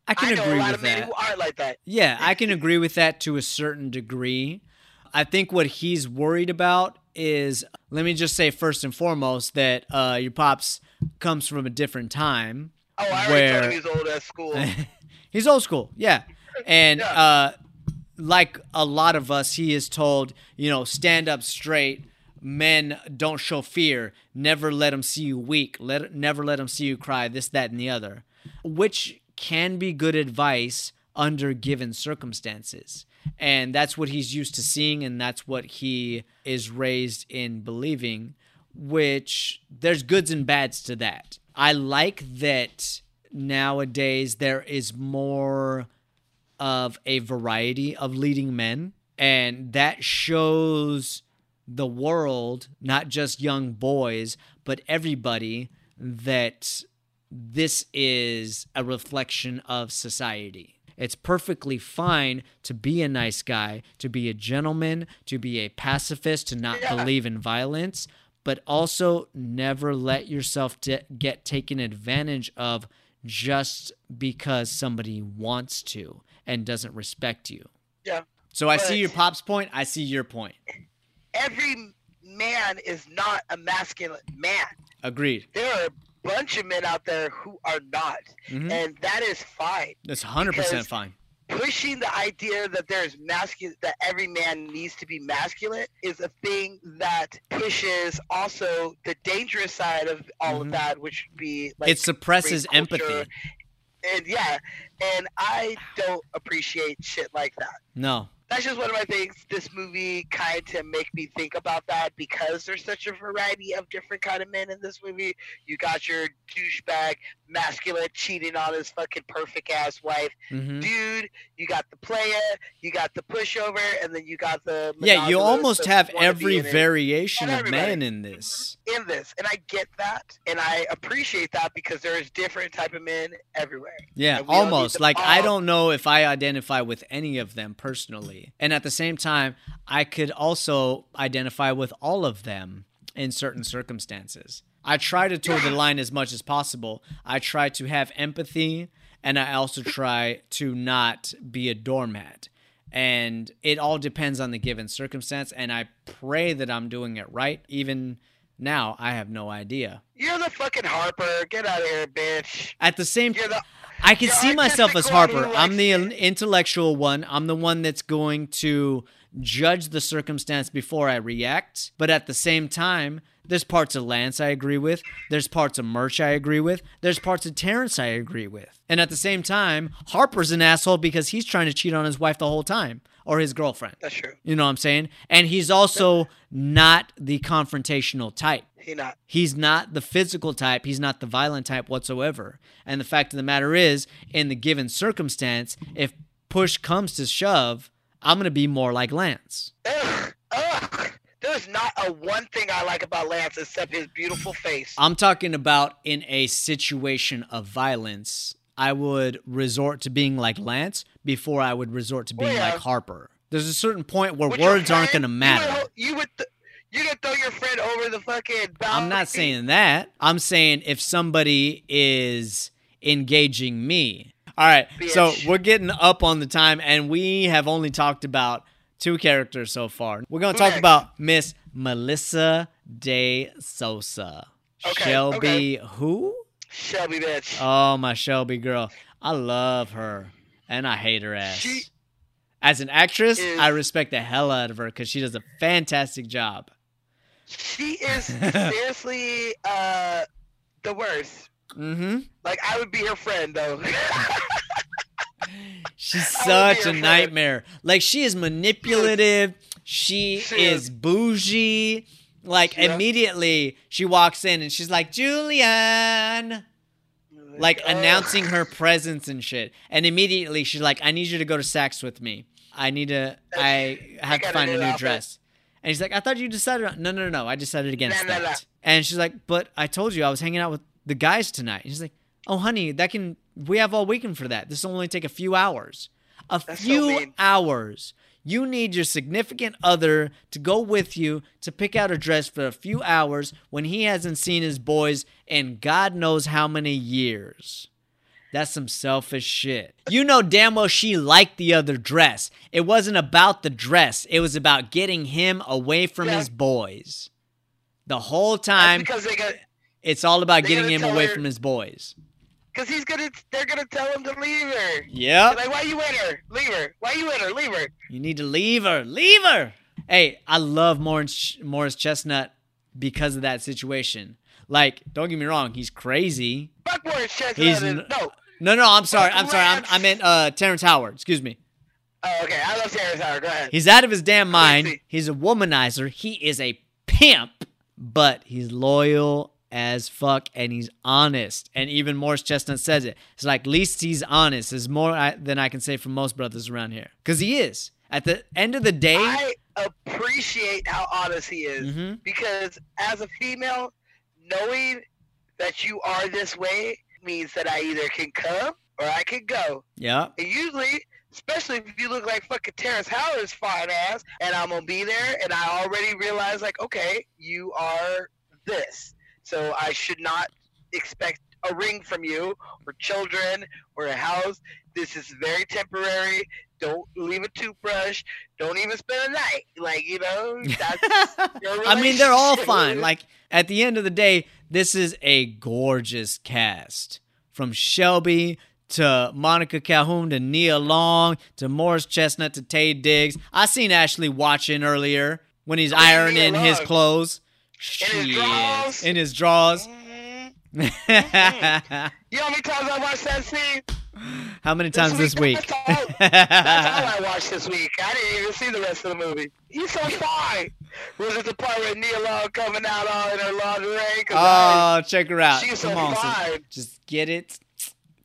I can
I
agree with that.
like that.
Yeah, I <laughs> can agree with that to a certain degree. I think what he's worried about is let me just say first and foremost that uh, your pops comes from a different time.
Oh, I already
where
told him he's old at school. <laughs>
he's old school, yeah. And
Yeah.
uh, like a lot of us, he is told, you know, stand up straight. Men don't show fear. Never let them see you weak. Let never let them see you cry. This, that, and the other, which can be good advice under given circumstances. And that's what he's used to seeing, and that's what he is raised in believing. Which there's goods and bads to that. I like that nowadays there is more of a variety of leading men and that shows the world not just young boys but everybody that this is a reflection of society it's perfectly fine to be a nice guy to be a gentleman to be a pacifist to not believe in violence but also never let yourself t- get taken advantage of just because somebody wants to and doesn't respect you.
Yeah.
So I see your pop's point. I see your point.
Every man is not a masculine man.
Agreed.
There are bunch of men out there who are not,
Mhm.
and that is fine.
That's 100% fine.
Pushing the idea that there's masculine, that every man needs to be masculine, is a thing that pushes also the dangerous side of all
Mhm.
of that, which would be like
it suppresses empathy.
And yeah, and I don't appreciate shit like that.
No.
That's just one of my things. This movie kind of make me think about that because there's such a variety of different kind of men in this movie. You got your douchebag, masculine, cheating on his fucking perfect ass wife,
Mhm.
dude. You got the player, you got the pushover, and then you got the
Yeah, you almost have every variation of man in this.
in this, and I get that, and I appreciate that because there is different type of men everywhere.
Yeah,
And we don't need
almost. Like I don't know if I identify with any of them personally. And at the same time, I could also identify with all of them in certain circumstances. I try to toe the line as much as possible. I try to have empathy and I also try to not be a doormat. And it all depends on the given circumstance and I pray that I'm doing it right. Even now, I have no idea.
You're the fucking Harper. Get out of here, bitch.
At the same
You're
I can see myself as
artistic one who
Harper. I'm the intellectual one. I'm the one that's going to judge the circumstance before I react. But at the same time, there's parts of Lance I agree with. There's parts of Murch I agree with. There's parts of Terrence I agree with. And at the same time, Harper's an asshole because he's trying to cheat on his wife the whole time or his girlfriend.
That's true.
You know what I'm saying? And he's also not the confrontational type.
He not.
He's not the physical type. He's not the violent type whatsoever. And the fact of the matter is, in the given circumstance, if push comes to shove, I'm going to be more like Lance.
Ugh, ugh. There's not a one thing I like about Lance except his beautiful face.
I'm talking about in a situation of violence, I would resort to being like Lance before I would resort to being
yeah.
like Harper. There's a certain point where
With
words aren't going to matter.
You would, you would th- you could throw your friend over the fucking.
I'm not saying that. I'm saying if somebody is engaging me. All right. So we're getting up on the time, and we have only talked about two characters so far. We're going to talk
next?
about Miss Melissa De Sousa.
Okay,
Shelby, who?
Shelby bitch.
Oh, my Shelby girl. I love her, and I hate her ass.
She
As an actress,
is-
I respect the hell out of her because she does a fantastic job.
she is <laughs> seriously uh the worst.
Mm-hmm.
Like I would be her friend though. <laughs>
She's
I
such a
friend.
nightmare. Like she is manipulative. She
She
is
is.
bougie. Like
Yeah.
immediately she walks in and she's like Julian, like
Ugh.
announcing her presence and shit. And immediately she's like, "I need you to go to Saks with me. I need to. I have to find a
new outfit."
dress." And he's like, "I thought you decided. On-. No, no, no, no. I decided against
no,
that."
no.
And she's like, "But I told you I was hanging out with the guys tonight." And he's like, "Oh, honey, that can. We have all weekend for that. This will only take a few hours. A
That's
few
mean.
hours. You need your significant other to go with you to pick out a dress for a few hours when he hasn't seen his boys in God knows how many years." That's some selfish shit. You know damn well she liked the other dress. It wasn't about the dress. It was about getting him away from
Yeah.
his boys. The whole
That's
time,
because they got
it's all about getting him away
her-
from his boys.
because he's gonna they're gonna tell him to leave her. They're like, why you with her? Leave her. Why you with her? Leave her.
You need to leave her. Leave her. Hey, I love Morris, Morris Chestnut because of that situation. Like, don't get me wrong, he's crazy.
Fuck Morris Chestnut.
He's
no.
No, no, I'm sorry. I'm sorry. I'm, I meant uh, Terrence Howard. Excuse me.
Oh, okay. I love Terrence Howard. Go ahead.
He's out of his damn mind. He's a womanizer. He is a pimp, but he's loyal as fuck and he's honest. And even Morris Chestnut says it. It's like, least he's honest is more I, than I can say from most brothers around here. Because he is. At the end of the day,
I appreciate how honest he is
Mhm.
because as a female, knowing that you are this way means that I either can come or I can go.
yeah,
And usually, especially if you look like fucking Terrence Howard's fine ass, and I'm gonna be there, and I already realize like, okay, you are this, so I should not expect a ring from you, or children, or a house. This is very temporary. Don't leave a toothbrush. Don't even spend a night. Like you know, <laughs> that's your
I mean, they're all fine. Like, at the end of the day, this is a gorgeous cast. From Shelby to Monica Calhoun to Nia Long to Morris Chestnut to Taye Diggs. I seen Ashley watching earlier when he's
Oh,
ironing his
Long. In his drawers.
In his drawers.
Mhm. You know how many times I watched that scene?
How many times this week?
That's all, that's all I watched this week. I didn't even see the rest of the movie. He's so fine. Was it the part where Nia Long coming out all in her lingerie? 'Cause I-
oh, check her out.
She's so
on,
fine.
Just get it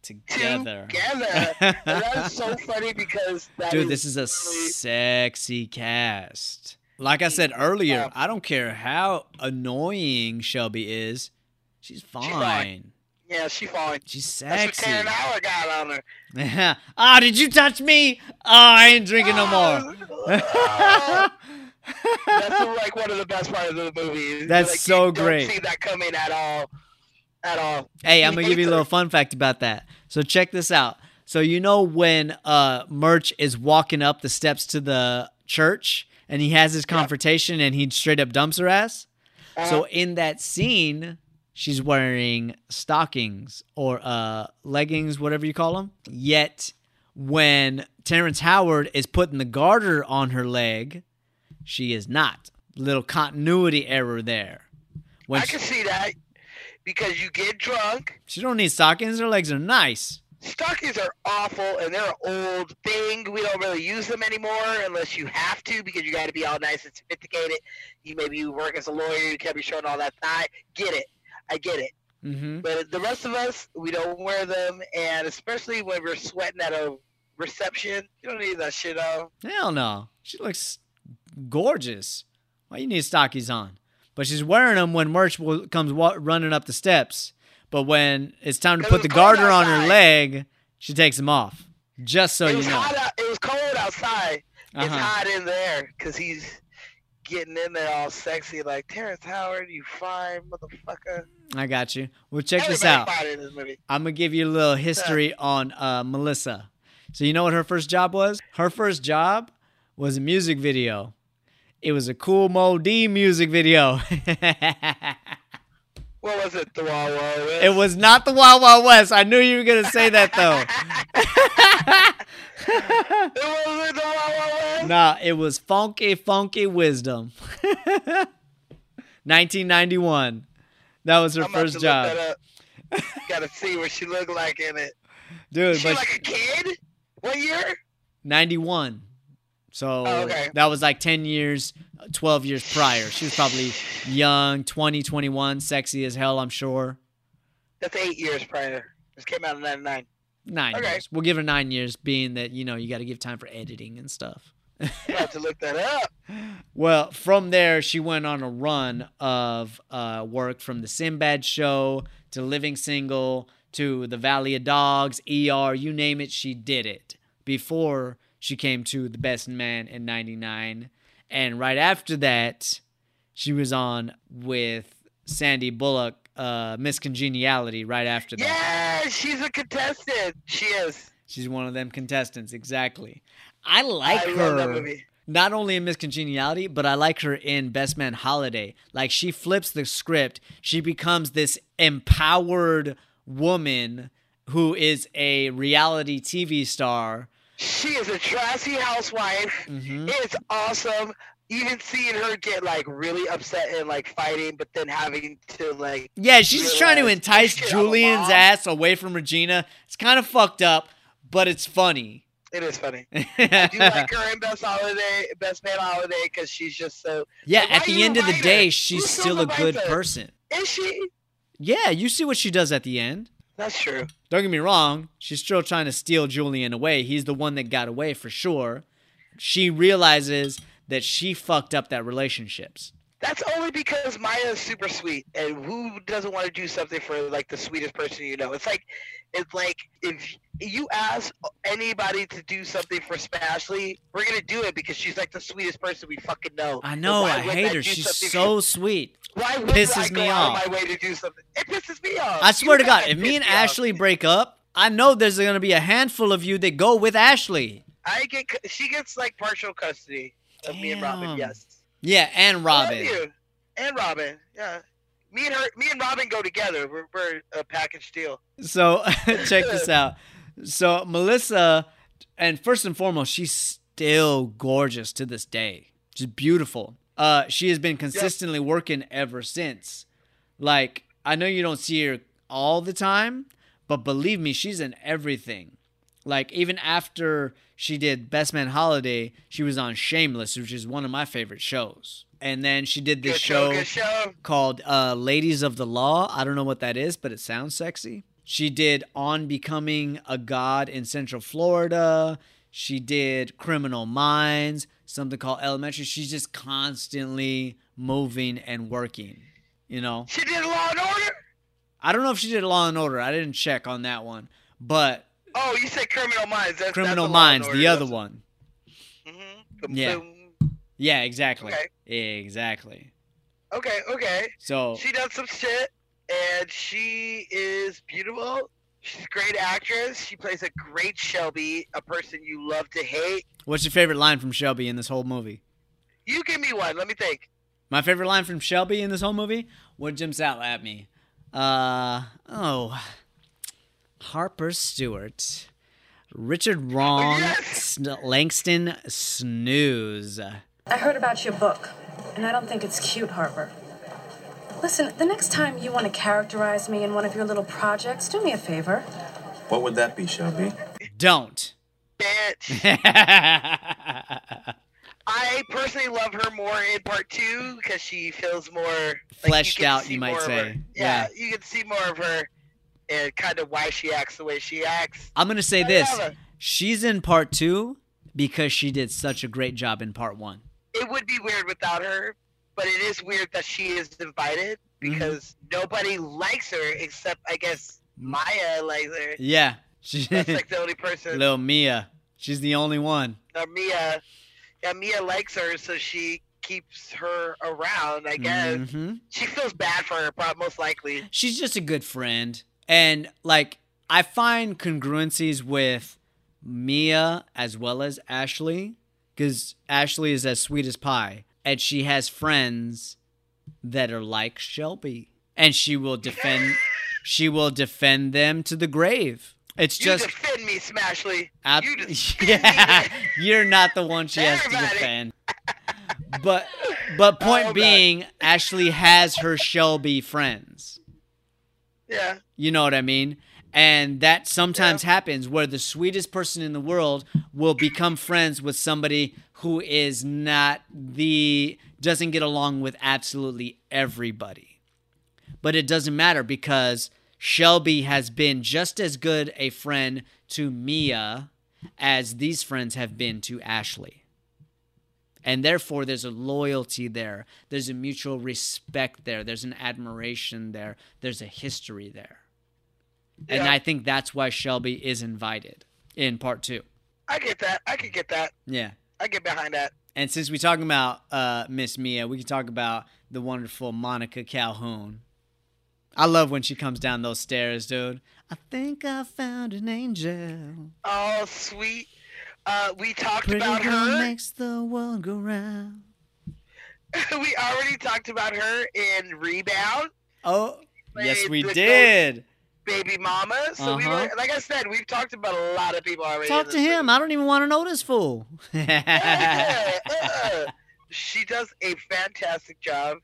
together.
Together. <laughs> that is so funny because that
Dude, this is a
really-
sexy cast. Like I said earlier,
Yeah.
I don't care how annoying Shelby is. She's fine.
fine. Yeah, she's fine.
She's sexy.
That's what Howard got on her. Yeah. <laughs>
Ah, did you touch me? Oh, I ain't drinking no more. <laughs>
That's like one of the best parts of the movie.
That's
like,
so great.
Don't see that coming at all. At all.
Hey, I'm gonna give you a little fun fact about that. So check this out. So you know when uh Murch is walking up the steps to the church and he has his confrontation and he straight up dumps her ass? So in that scene, she's wearing stockings or uh leggings, whatever you call them. Yet when Terrence Howard is putting the garter on her leg, she is not. Little continuity error there. When
I
she,
can see that because you get drunk.
she don't need stockings, her legs are nice.
Stockings are awful and they're an old thing. We don't really use them anymore unless you have to because you got to be all nice and sophisticated. You maybe you work as a lawyer, you can't be showing all that thigh. Get it. I get it.
Mm-hmm.
But the rest of us, we don't wear them, and especially when we're sweating at a reception, you don't need that shit on.
Hell no. She looks gorgeous. Why you need stockings on? But she's wearing them when Murch will, comes wa- running up the steps. But when it's time to put the
it's
garter on her leg, she takes them off. Just so
it
you know.
out. It was cold outside. It's
Uh-huh.
hot in there because he's getting in there all sexy, like Terrence Howard, you fine motherfucker.
I got you. Well, check this out.
this movie.
I'm gonna give you a little history on uh, Melissa. So you know what her first job was? Her first job was a music video. It was a Kool Moe Dee music video. <laughs>
What was it? The Wild Wild West?
it was not the Wild Wild West. I knew you were gonna say that though. <laughs> <laughs>
It wasn't the Wild Wild West.
nah, it was Funke Funke Wisdom. <laughs> 1991. That was her
I'm
first job,
Look that up. Gotta see what she looked like in it.
dude.
She
But
like a kid? What year?
91. So
Oh, okay.
that was like 10 years, 12 years prior. She was probably young, 20, 21, sexy as hell, I'm sure.
That's eight years prior. This came out in '99.
Nine
Okay.
years. We'll give her nine years, being that, you know, you got to give time for editing and stuff.
I have to look that up. <laughs>
Well, from there, she went on a run of uh, work from the Sinbad show to Living Single to The Valley of Dogs, ER, you name it, she did it before she came to The Best Man in 99. And right after that, she was on with Sandy Bullock, uh, Miss Congeniality right after that.
Yeah, she's a contestant. She is.
She's one of them contestants, exactly. I like
I
her.
love that movie.
Not only in Miss Congeniality, but I like her in Best Man Holiday. Like she flips the script. She becomes this empowered woman who is a reality TV star.
She is a trashy housewife.
Mhm.
It's awesome. Even seeing her get like really upset and like fighting, but then having to like
Yeah, she's trying to entice
"Oh, shit, I'm a
Julian's ass away from Regina. It's kind of fucked up, but it's funny.
It is funny. <laughs> I do like her in Best Holiday, Best Man Holiday, because she's just so.
yeah,
Like,
at the end of the day, she's
Who's
still a good
her?
person.
Is she?
Yeah, you see what she does at the end.
That's true.
Don't get me wrong, she's still trying to steal Julian away. He's the one that got away for sure. She realizes that she fucked up that relationships.
That's only because Maya's super sweet, and who doesn't want to do something for like the sweetest person you know? It's like, it's like if you ask anybody to do something for Smashley, we're gonna do it because she's like the sweetest person we fucking know.
I know, I hate
I
her. She's so sweet.
Why would
pisses
I go
me
out
off.
of my way to do something? It pisses me off.
I swear
You
to God, if me and
off.
Ashley break up, I know there's gonna be a handful of you that go with Ashley.
I get, she gets like partial custody of me and Robin. Yes.
Yeah, and Robin.
you. And Robin. Yeah. Me and her, me and Robin go together. We're, we're a package deal.
So <laughs> check this <laughs> out. So Melissa, and first and foremost, she's still gorgeous to this day. She's beautiful. Uh, she has been consistently working ever since. Like I know you don't see her all the time, but believe me, she's in everything. Like even after she did Best Man Holiday, she was on Shameless, which is one of my favorite shows. And then she did this
show,
show
show.
called uh, Ladies of the Law. I don't know what that is, but it sounds sexy. She did On Becoming a God in Central Florida. She did Criminal Minds, something called Elementary. She's just constantly moving and working, you know?
She did Law and Order.
I don't know if she did Law and Order. I didn't check on that one. But
Oh, you said Criminal Minds. That's,
Criminal
that's a Law and
Minds,
Order.
the other
That's-
one.
Mhm.
Yeah.
Boom.
Yeah, exactly.
Okay.
Exactly.
Okay, okay.
So
She does some shit, and she is beautiful. She's a great actress. She plays a great Shelby, a person you love to hate.
what's your favorite line from Shelby in this whole movie?
You give me one. Let me think.
My favorite line from Shelby in this whole movie? What jumps out at me? Uh oh. Harper Stewart. Richard Wrong. Sn- Langston Snooze.
I heard about your book, and I don't think it's cute, Harper. Listen, the next time you want to characterize me in one of your little projects, do me a favor.
What would that be, Shelby?
Don't.
Bitch. <laughs> I personally love her more in part two because she feels more like,
Fleshed
get
out, you might say. Yeah.
Yeah, you can see more of her and kind of why she acts the way she acts.
I'm gonna say
I
this.
love.
She's in part two because she did such a great job in part one.
It would be weird without her, but it is weird that she is invited
Mm-hmm.
because nobody likes her except I guess Maya likes her.
Yeah. She, <laughs>
That's like the only person.
little Mia. She's the only one.
Uh, Mia, yeah, Mia likes her, so she keeps her around. I guess
Mhm.
she feels bad for her, prob- most likely.
she's just a good friend and like i find congruencies with mia as well as ashley because ashley is as sweet as pie and she has friends that are like shelby and she will defend <laughs> she will defend them to the grave it's
You
just
defend me, Smashley.
ab-
you <laughs> defend
yeah,
me. <laughs>
you're not the one she has to defend but but point
Oh, God.
being ashley has her shelby friends
Yeah.
you know what I mean? And that sometimes happens where the sweetest person in the world will become friends with somebody who is not the doesn't get along with absolutely everybody. But it doesn't matter because Shelby has been just as good a friend to Mia as these friends have been to Ashley. And therefore, there's a loyalty there. There's a mutual respect there. There's an admiration there. There's a history there. And
Yeah.
I think that's why Shelby is invited in part two.
I get that. I could get that.
Yeah.
I get behind that.
And since we're talking about uh, Miss Mia, we can talk about the wonderful Monica Calhoun. I love when she comes down those stairs, dude. I think I found an angel.
Oh, sweet. Uh, we talked
Pretty
about
girl
her.
makes the world go round. <laughs>
we already talked about her in Rebound.
Oh, yes, we did.
Baby Mama. So we
Uh-huh.
were, like I said, we've talked about a lot of people already.
Talk to him. I don't even want to know this fool. <laughs>
Uh, she does a fantastic job.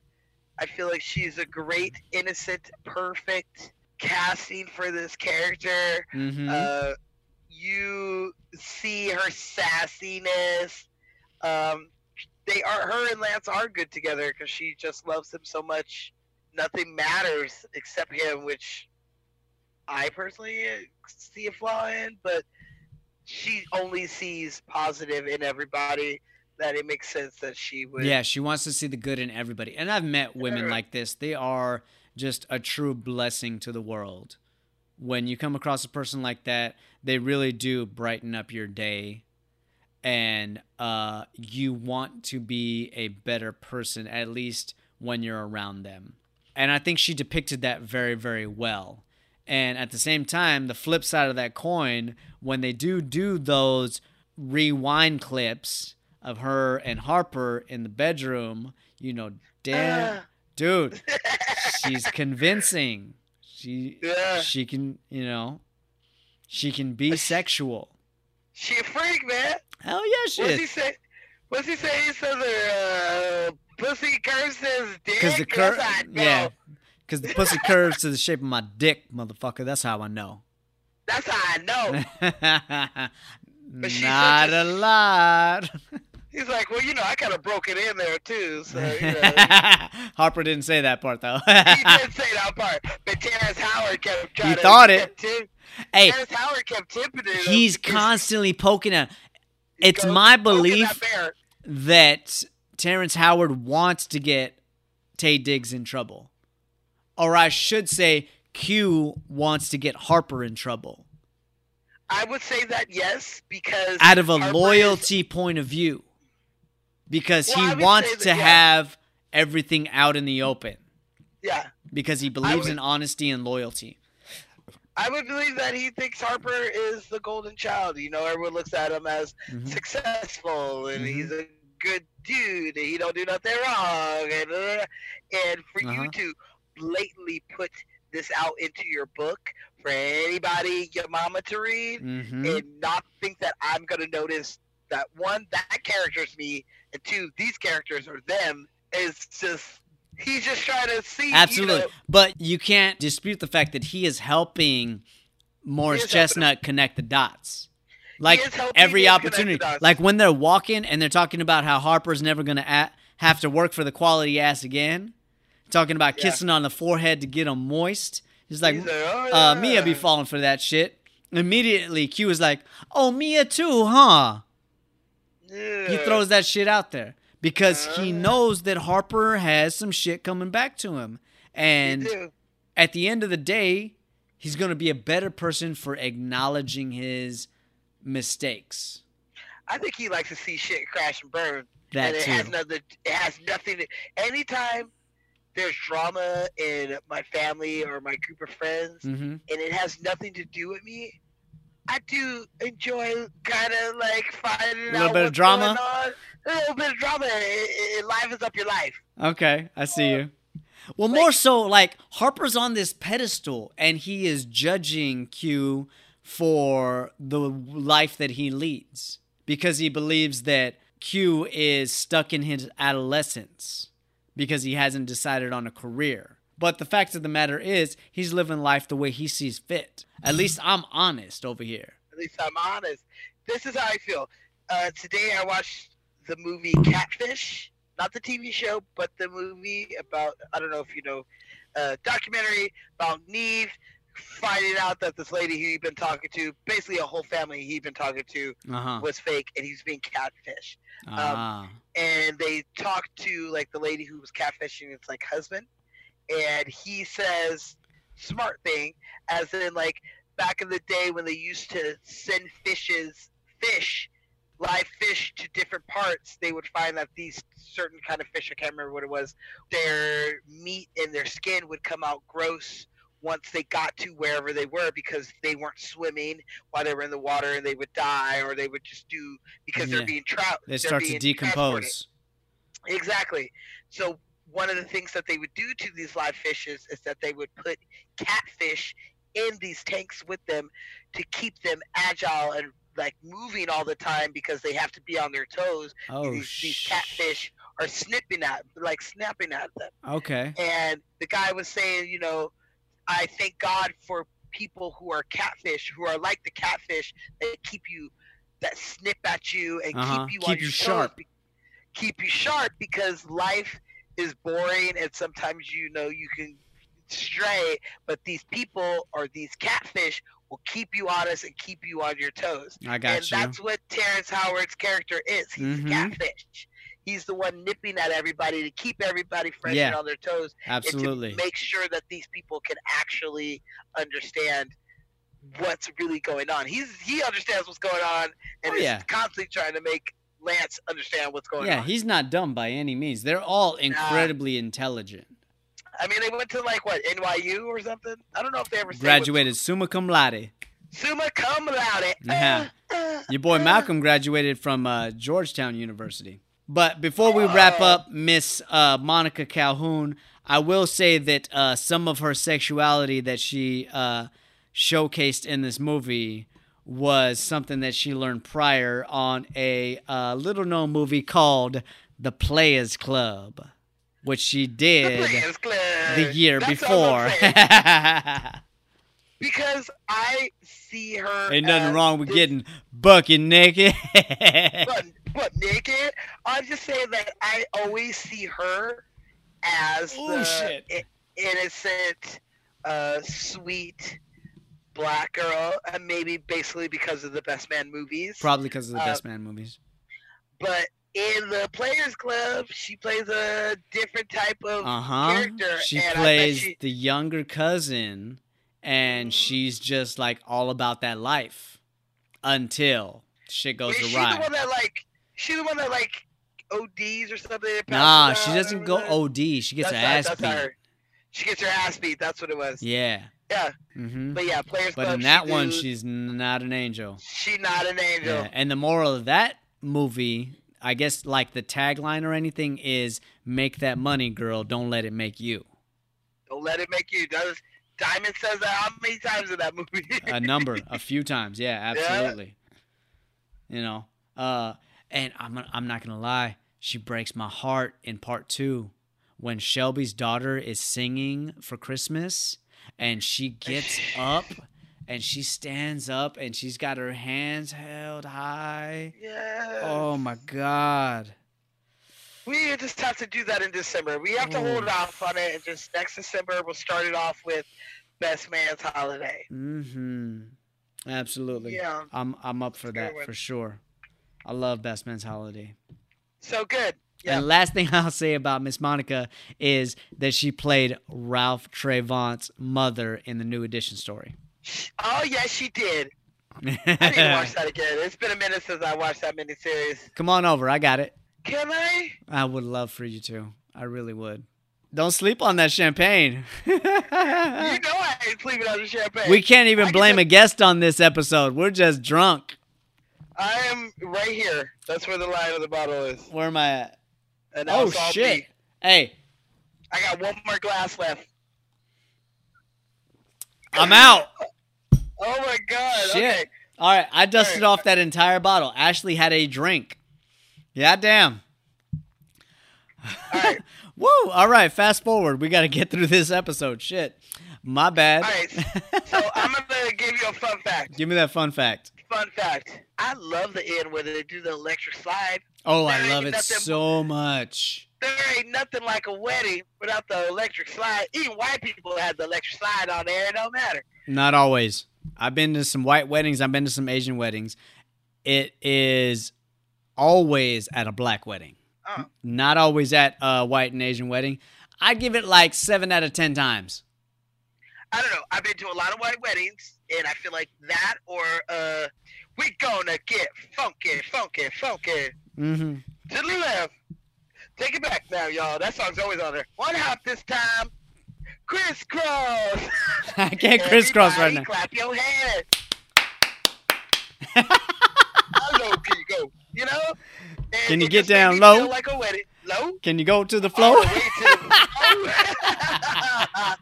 I feel like she's a great, innocent, perfect casting for this character.
Mhm.
Uh, you see her sassiness. Um, they are her and Lance are good together because she just loves him so much. Nothing matters except him, which I personally see a flaw in. But she only sees positive in everybody. That it makes sense that she would.
Yeah, she wants to see the good in everybody. And I've met women like this. They are just a true blessing to the world. When you come across a person like that, they really do brighten up your day. And uh, you want to be a better person, at least when you're around them. And I think she depicted that very, very well. And at the same time, the flip side of that coin, when they do do those rewind clips of her and Harper in the bedroom, you know, damn, dude, <laughs> she's convincing. She
Yeah.
she can, you know, she can be sexual.
She a freak, man.
Hell yeah, she
What's he say? What's he say? He says her uh, pussy curses dick.
Because the curve,
That's I know.
yeah, because the pussy curves to the shape of my dick, motherfucker. That's how I know.
That's how I know. <laughs>
Not a lot.
He's like, well, you know, I kind of broke it in there too. So you know. <laughs>
Harper didn't say that part though.
he did <laughs> say that part, but Terrence Howard kept trying
He thought it.
tip-
Hey,
Terrence Howard kept tipping it.
He's constantly poking at. It's my belief
bear.
that Terrence Howard wants to get Taye Diggs in trouble, or I should say, Q wants to get Harper in trouble
I would say that yes, because
out of a
Harper is-
loyalty point of view, because
Well,
he wants
say
to
that, yeah.
have everything out in the open
yeah,
because he believes
would-
in honesty and loyalty.
I would believe that he thinks Harper is the golden child. You know, everyone looks at him as
Mhm.
successful and
Mhm.
he's a good dude and he don't do nothing wrong. And, uh, and for
Uh-huh.
you to blatantly put this out into your book for anybody, your mama to read,
hmm
and not think that I'm gonna notice that one, that character's me, and two, these characters are them is just he's just trying to see you
Absolutely.
know,
But you can't dispute the fact that he is helping Morris
is
Chestnut connect the dots. Like every
him connect the
opportunity. Like when they're walking and they're talking about how Harper's never going to have to work for the quality ass again. Talking about
Yeah.
kissing on the forehead to get them moist. He's like,
He's like, "Oh,
uh, Mia be falling for that shit. Immediately, Q is like, oh, Mia too, huh? He throws that shit out there because he
Uh.
knows that Harper has some shit coming back to him. And at the end of the day, he's going to be a better person for acknowledging his mistakes.
I think he likes to see shit crash and burn.
That
and it has
too.
nothing. It has nothing. To, anytime there's drama in my family or my group of friends,
hmm
and it has nothing to do with me, I do enjoy kind of like finding
A little bit of drama?
A little bit of drama. It, it, it livens up your life.
Okay, I see you. Well, more so, like Harper's on this pedestal and he is judging Q for the life that he leads because he believes that Q is stuck in his adolescence because he hasn't decided on a career. But the fact of the matter is, he's living life the way he sees fit. At least I'm honest over here.
At least I'm honest. This is how I feel. Uh, today I watched the movie Catfish, not the TV show, but the movie about I don't know if you know, uh, documentary about Nev finding out that this lady he'd been talking to, basically a whole family he'd been talking to,
Uh huh.
was fake, and he's being catfish.
Ah.
And they talked to like the lady who was catfishing its like husband, and he says smart thing, as in like back in the day when they used to send fishes fish live fish to different parts, they would find that these certain kind of fish, I can't remember what it was, their meat and their skin would come out gross once they got to wherever they were because they weren't swimming while they were in the water and they would die or they would just do because
Yeah.
they're being trout.
They start to decompose.
Exactly. So one of the things that they would do to these live fishes is that they would put catfish in these tanks with them to keep them agile and like moving all the time because they have to be on their toes.
Oh,
these, these catfish are snipping at like snapping at them.
Okay.
And the guy was saying, you know, I thank God for people who are catfish, who are like the catfish that keep you, that snip at you and
Uh-huh.
keep you
Keep
on
you
your toes,
sharp.
keep you sharp because life is boring and sometimes you know you can stray, but these people or these catfish will keep you honest and keep you on your toes.
I got
and
you.
that's what Terrence Howard's character is. He's
Mhm.
a catfish. He's the one nipping at everybody to keep everybody fresh
Yeah.
and on their toes.
Absolutely.
And to make sure that these people can actually understand what's really going on. He's he understands what's going on and
Oh,
is
yeah.
constantly trying to make Lance understand what's going
Yeah,
on.
Yeah, he's not dumb by any means. They're all incredibly intelligent.
I mean, they went to like what NYU or something. I don't know if they ever
Graduated summa cum laude.
Summa cum laude.
Yeah. Your boy uh. Malcolm graduated from uh, Georgetown University. But before we wrap up Miss uh, Monica Calhoun, I will say that uh, some of her sexuality that she uh, showcased in this movie was something that she learned prior on a uh, little known movie called The Players Club, which she did
Club.
the year
That's
before. <laughs>
Because I see her.
Ain't nothing wrong with
this-
getting bucket naked. <laughs>
but, but naked. I'm just saying that I always see her as
Ooh,
the
shit.
i- innocent, uh, sweet black girl, and maybe basically because of the Best Man movies.
Probably because of the
Uh,
Best Man movies.
But in the Players Club, she plays a different type of
Uh huh.
character.
She plays
she-
the younger cousin, and she's just like all about that life until shit goes
is she the one that like? She the one that like ODs or something?
Nah, she doesn't go? OD. She gets
That's
her ass beat.
her. She gets her ass beat. That's what it was.
Yeah.
Yeah.
hmm
But yeah, Players
But
Club.
in that
she
one,
do-
she's not an angel.
she not an angel.
Yeah. And the moral of that movie, I guess, like the tagline or anything, is "Make that money, girl. Don't let it make you."
Don't let it make you. Does Diamond says that how many times in that movie?
a number a <laughs> few times. Yeah absolutely. You know uh and i'm i'm not gonna lie she breaks my heart in part 2 when shelby's daughter is singing for christmas and she gets up and she stands up and she's got her hands held high.
Yeah.
oh my god
We just have to do that in December. We have to hold
Oof.
off on it, and just next December we'll start it off with Best Man's Holiday.
mm-hmm absolutely
Yeah.
i'm i'm up for that for sure i love best man's holiday
So good. Yeah.
And last thing <laughs> I'll say about Miss Monica is that she played Ralph Tresvant's mother in the New Edition story.
Oh yes, she did. <laughs> I need to watch that again. It's been a minute since I watched that miniseries.
Come on over, I got it.
Can I?
I would love for you to. I really would. Don't sleep on that champagne.
You <laughs> know I ain't sleeping on the champagne.
we can't even
I
blame
just-
a guest on this episode. We're just drunk.
I am right here. That's where the line of the bottle is.
Where am I at?
And
Oh shit.
me.
Hey,
I got one more glass left.
I'm out.
Oh my god.
Shit.
Okay.
All right, I dusted
right.
off that entire bottle. Ashley had a drink. Yeah, damn.
All right. <laughs>
Woo! All right, fast forward. We got to get through this episode. Shit. My bad.
All right. So <laughs> I'm gonna give you a fun fact.
Give me that fun fact.
Fun fact. I love the end where they do the electric slide.
Oh, I love it
nothing-
so much.
There ain't nothing like a wedding without the electric slide. Even white people have the electric slide on there. It don't matter.
Not always. I've been to some white weddings. I've been to some Asian weddings. It is always at a black wedding.
Oh.
Not always at a white and Asian wedding. I give it like seven out of ten times.
I don't know. I've been to a lot of white weddings, and I feel like that or uh, We gonna get funky, funky, funky.
Mm-hmm.
To the left. Take it back now, y'all. That song's always on there. One hop this time. Crisscross. <laughs>
I can't <laughs> crisscross right now.
Clap your hands. <laughs> How low can you go? You know? And
Can you get down low?
Like a wedding. Low?
Can you go to the floor?
to the- <laughs>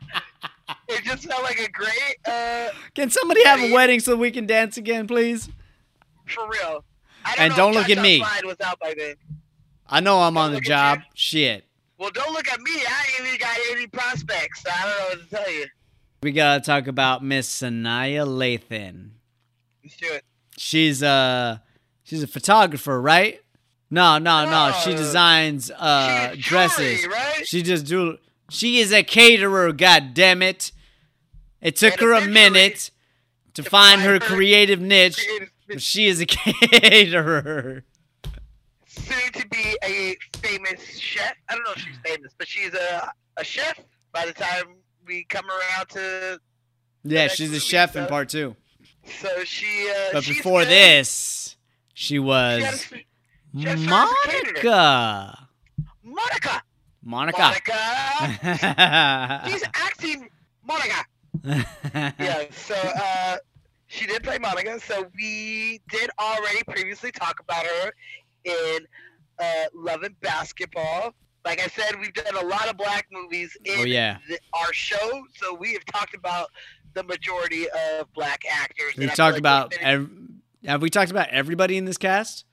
it just felt like a great, uh,
Can somebody have a
wedding.
so we can dance again, please?
for real. I
And don't look at me.
Was out by then.
I know I'm on the job. Shit.
Well, don't look at me. I ain't even got any prospects. So I don't know what to tell you.
We gotta talk about Miss Sanaa Lathan.
Let's do it.
She's uh she's a photographer, right? No, no, no. She designs uh
She's
dresses.
jewelry, right?
She just do she is a caterer, god damn it. It took her a minute to
to
find
find
her
her
creative niche.
creative
but She is a <laughs> caterer.
Soon to be a famous chef. I don't know if she's famous, but she's a, a chef by the time we come around to.
Yeah, she's a
movie,
chef in part two.
So she. Uh,
But before this, she was
a- she had a service caterer.
Monica.
Monica.
Monica.
Monica. <laughs> She's acting Monica. <laughs> yeah, so uh, she did play Monica. So we did already previously talk about her in uh, Love and Basketball. Like I said, we've done a lot of black movies in
Oh, yeah.
the, our show, so we have talked about the majority of black actors.
We've talked
like
about ev- have we talked about everybody in this cast?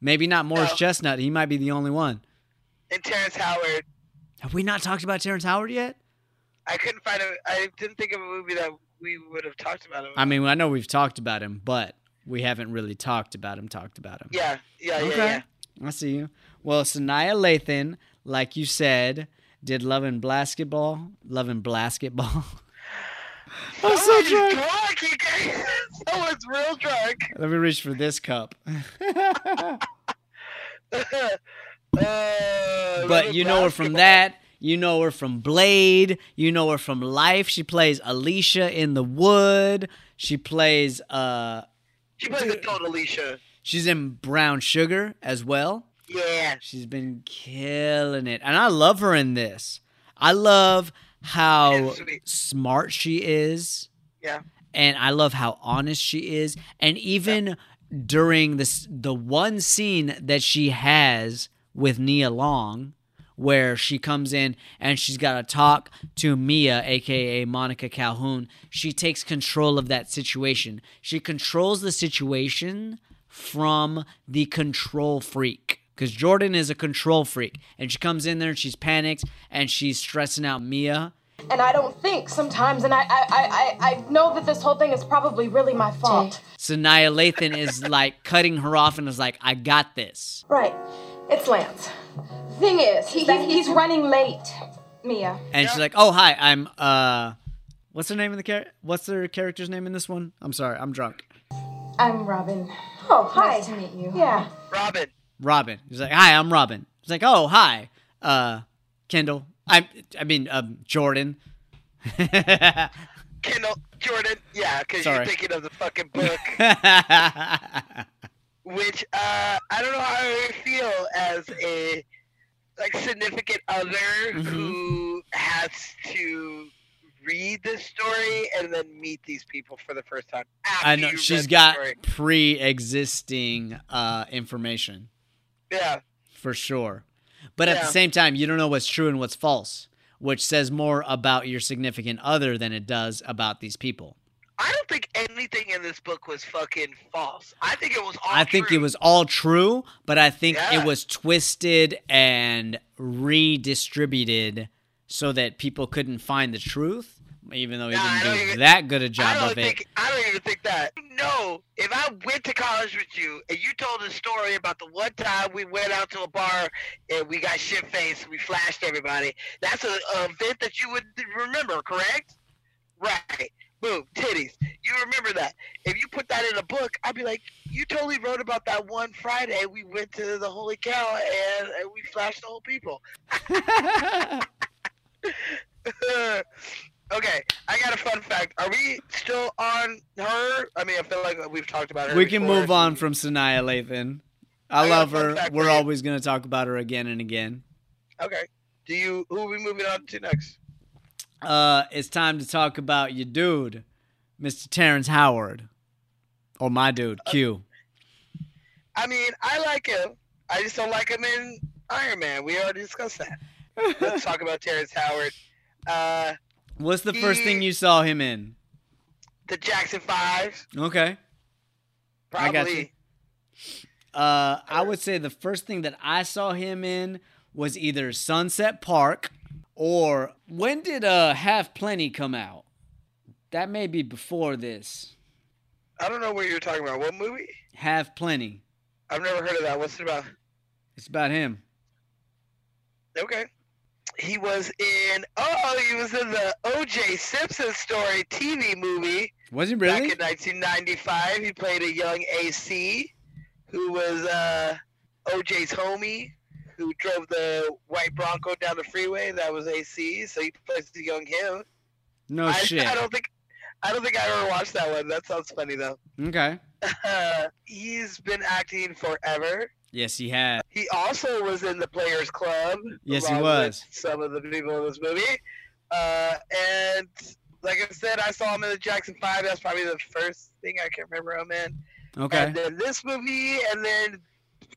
Maybe not Morris
No.
Chestnut. He might be the only one.
and Terrence Howard.
Have we not talked about Terrence Howard yet?
I couldn't find him. I didn't think of a movie that we would have talked about him.
I mean, I know we've talked about him, but we haven't really talked about him. Talked about him.
yeah, yeah, yeah,
Okay.
yeah.
I see you. Well, Sanaa Lathan, like you said, did Love and Basketball. Love and Basketball. <laughs> I'm so drunk.
drunk, you guys. <laughs> Someone's real drunk.
Let me reach for this cup. <laughs> <laughs>
Uh,
but you know her from that. You know her from Blade. You know her from Life. She plays Alicia in The Wood. She plays uh
She plays adult Alicia.
she's in Brown Sugar as well.
Yeah.
She's been killing it. And I love her in this. I love how smart she is.
Yeah.
and I love how honest she is. And even during this, the one scene that she has with Nia Long, where she comes in and she's got to talk to Mia, aka Monica Calhoun, she takes control of that situation. She controls the situation from the control freak. Because Jordan is a control freak. And she comes in there and she's panicked and she's stressing out Mia.
And I don't think sometimes, and I, I, I, I I know that this whole thing is probably really my fault.
So Nia Lathan is like cutting her off and is like, I got this.
Right. It's Lance. Thing is, he, he's, he's running late, Mia.
And she's like, "Oh, hi, I'm uh, what's the name of the character? What's their character's name in this one? I'm sorry, I'm drunk.
I'm Robin. Oh, hi.
Nice to meet you.
Yeah.
Robin.
Robin. He's like, "Hi, I'm Robin." He's like, "Oh, hi, uh, Kendall. I, I mean, um, Jordan." <laughs>
Kendall Jordan. Yeah, because you're thinking of the fucking <laughs> book. which uh, I don't know how I feel as a like significant other
Mm-hmm.
who has to read this story and then meet these people for the first time. After
I know she's got pre-existing uh information
Yeah,
for sure, but at the same time, you don't know what's true and what's false, which says more about your significant other than it does about these people.
I don't think anything in this book was fucking false. I think it was all.
I think
true.
it was all true, but I think
Yeah.
it was twisted and redistributed so that people couldn't find the truth, even though he
Nah,
didn't
don't even-
that good a job
don't
of it.
I don't even think that. No, if I went to college with you and you told a story about the one time we went out to a bar and we got shit faced, we flashed everybody. That's a, a event that you would remember, correct? Right. Boom, titties. You remember that. If you put that in a book, I'd be like, you totally wrote about that one Friday we went to the Holy Cow and, and we flashed the whole people. <laughs> <laughs> <laughs> Okay, I got a fun fact. Are we still on her? I mean, I feel like we've talked about her.
We can
before.
move on from Sanaa Lathan. I
I
love her. We're always gonna talk about her again and again.
Okay. Do you? Who are we moving on to next?
Uh, it's time to talk about your dude, Mr. Terrence Howard, or my dude Q.
I mean, I like him. I just don't like him in Iron Man. We already discussed that. <laughs> Let's talk about Terrence Howard. Uh,
What's the first thing you saw him in?
the Jackson Five,
Okay.
probably.
I got you. Uh, I would say the first thing that I saw him in was either Sunset Park or when did uh Half Plenty come out? That may be before this.
I don't know what you're talking about. What movie?
Half Plenty.
I've never heard of that. What's it about?
It's about him.
Okay. He was in. Oh, he was in the O.J. Simpson story TV movie
Was he really?
back in 1995. He played a young AC who was uh, O.J.'s homie who drove the white Bronco down the freeway. That was AC. So he plays the young him.
No
I,
shit.
I don't think. I don't think I ever watched that one. That sounds funny though.
Okay. <laughs>
he's been acting forever.
Yes, he had.
He also was in the Players Club.
Yes, he was.
Some of the people in this movie. Uh, and like I said, I saw him in the Jackson Five. That's probably the first thing I can remember him in.
Okay.
And then this movie, and then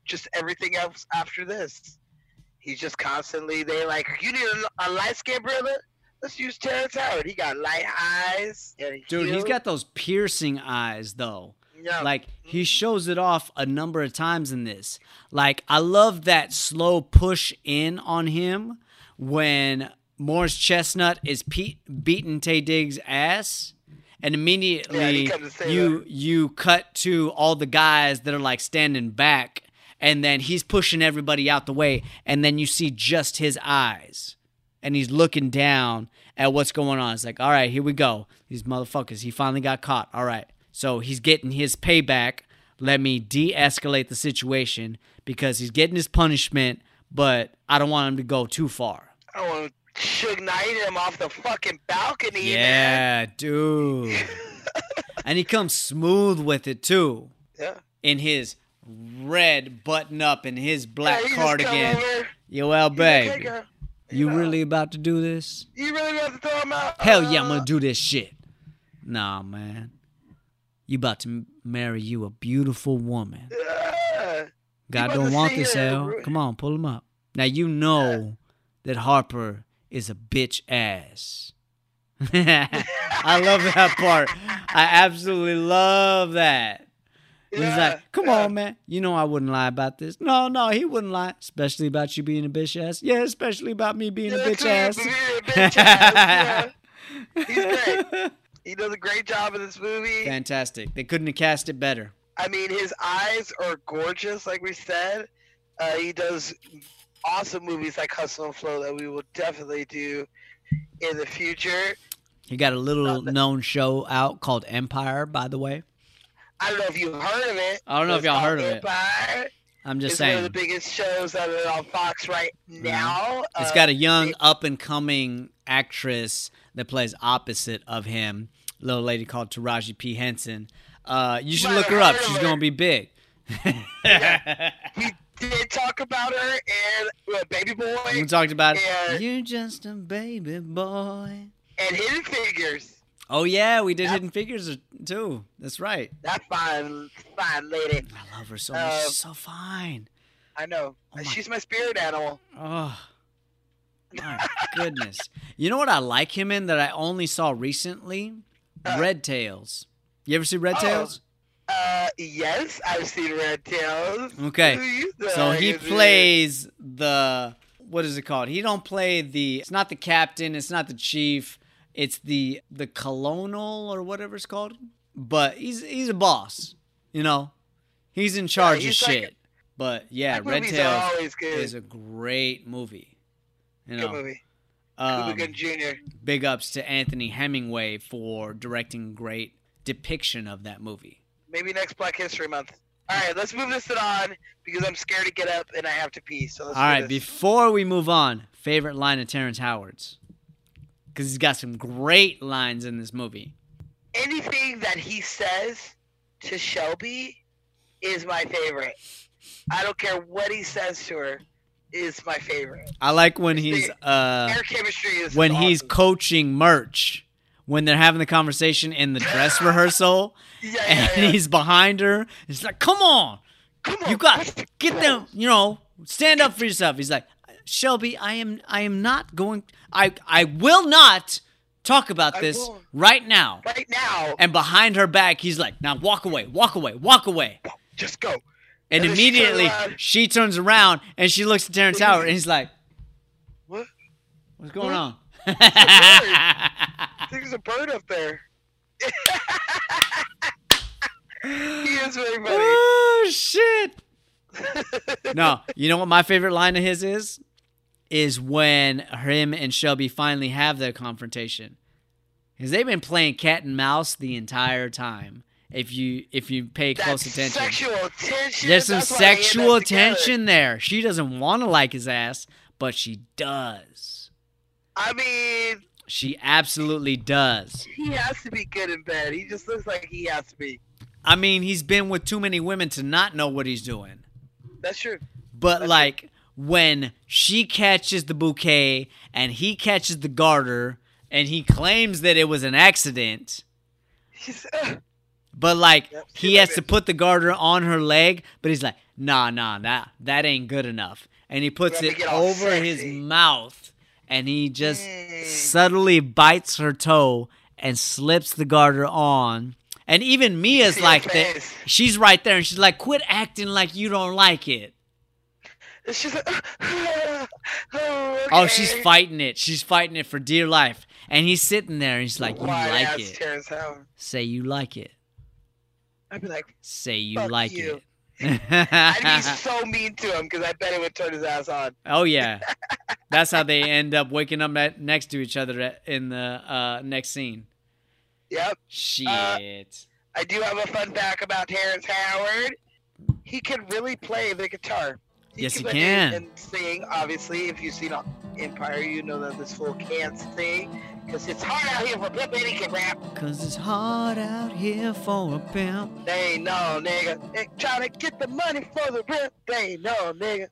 just everything else after this. He's just constantly they like you need a, a light skinned brother. Let's use Terrence Howard. He got light eyes. And
Dude, he's got those piercing eyes though.
Yeah.
Like he mm-hmm. shows it off a number of times in this. Like I love that slow push in on him when Morris Chestnut is pe- beating Taye Diggs' ass, and immediately
he comes to say
you you cut to all the guys that are like standing back, and then he's pushing everybody out the way, and then you see just his eyes, and he's looking down at what's going on. It's like, all right, here we go. These motherfuckers. He finally got caught. All right. So he's getting his payback. Let me de escalate the situation because he's getting his punishment, but I don't want him to go too far.
I don't want to Suge Knight him off the fucking balcony. man.
Yeah, dude. <laughs> and he comes smooth with it too.
Yeah.
In his red button up and his black
Yeah, he just come
cardigan. Yo, well,
He's like, "Hey,
babe, you really about to do this?
You really about to throw him out?
Hell yeah, I'm gonna do this shit. Nah, man. You about to marry you a beautiful woman. God don't want this,
her
L.
ru-
Come on, pull him up. Now you know that Harper is a bitch ass. <laughs> I love that part. I absolutely love that. He's like, come on, man. You know I wouldn't lie about this. No, no, he wouldn't lie. Especially about you being a bitch ass. Yeah, especially about me being a bitch ass.
being a bitch ass, yeah. <laughs> He's great. He does a great job in this movie.
Fantastic. They couldn't have cast it better.
I mean, his eyes are gorgeous, like we said. Uh, he does awesome movies like Hustle and Flow that we will definitely do in the future.
He got a little known show out called Empire, by the way.
I don't know if you've heard of it.
I don't know if y'all heard of it.
Empire.
I'm just
it's one of the biggest shows that are on Fox right now.
It's
Uh,
got a young, up and coming actress that plays opposite of him, a little lady called Taraji P. Henson. Uh, you should look her up. She's going to be big.
He <laughs> did talk about her and uh, Baby Boy
we talked about
and,
You're just a baby boy.
and Hidden Figures.
Oh, yeah, we did Hidden Figures too. That's right.
That fine, fine lady.
I love her so much.
Uh,
She's so fine.
I know. She's my spirit animal.
Oh, my goodness. You know what I like him in that I only saw recently? Red Tails. You ever see Red
Oh.
Tails?
Uh, yes, I've seen Red Tails.
Okay. So he
think is it?
plays the what is it called? He don't play the it's not the captain, it's not the chief, it's the the colonel or whatever it's called. But he's he's a boss, you know. He's in charge
he's
of
like-
shit. but yeah, Red Tails is a great movie. You know.
Good movie.
Um,
Cuba Jr.
big ups to Anthony Hemingway for directing great depiction of that movie.
Maybe next Black History Month. All right, let's move this on because I'm scared to get up and I have to pee. So let's
All
this.
before we move on, favorite line of Terrence Howard's. because he's got some great lines in this movie.
Anything that he says to Shelby is my favorite. I don't care what he says to her. Is my favorite.
I like when he's uh
Their chemistry is
when he's coaching Murch when they're having the conversation in the dress <laughs> rehearsal
yeah,
and
yeah, yeah.
he's behind her he's like come on
Come on,
you got get them you know stand up for yourself he's like shelby i am i am not going i i will not talk about
I
this
won't.
right now
right now.
and behind her back he's like now walk away walk away walk away
Just go.
And,
And then she
immediately she turns around and she looks at terrence howard and he's like
What?
what's going
What?
on
I think <laughs> there's a bird up there. <laughs> he is very funny.
Oh shit! <laughs> no, you know what my favorite line of his is? Is when him and Shelby finally have their confrontation. Because they've been playing cat and mouse the entire time. If you if you pay close attention,
sexual tension.
there's some
That's why they end up
sexual tension there. She doesn't want to like his ass, but she does.
I mean,
She absolutely does.
he has to be good in bed. He just looks like he has to be.
I mean, he's been with too many women to not know what he's doing.
That's true.
But like when she catches the bouquet and he catches the garter and he claims that it was an accident, but like
Yep,
he has to put the garter on her leg, but he's like, nah, nah, nah, that ain't good enough. And he puts it over his mouth and he just
Mm.
subtly bites her toe and slips the garter on. And even Mia's like that. She's right there and she's like, quit acting like you don't like it.
just like, <laughs> oh, okay.
Oh, she's fighting it. She's fighting it for dear life. And he's sitting there and he's like, You
Wide
like it. Say you like it.
I'd be like,
Say you like
you.
it.
I'd be <laughs> so mean to him because I bet it would turn his ass on.
oh yeah. <laughs> That's how they end up waking up at, next to each other at, in the uh, next scene.
Yep.
Shit.
I do have a fun fact about Terrence Howard. He can really play the guitar.
Yes, <laughs> he can.
And sing, obviously. If you've seen Empire, you know that this fool can't sing. Because it's hard out here for Pimp and he can rap.
Cause it's hard out here for a pimp.
They no nigga. They trying to get the money for the rent. They no nigga.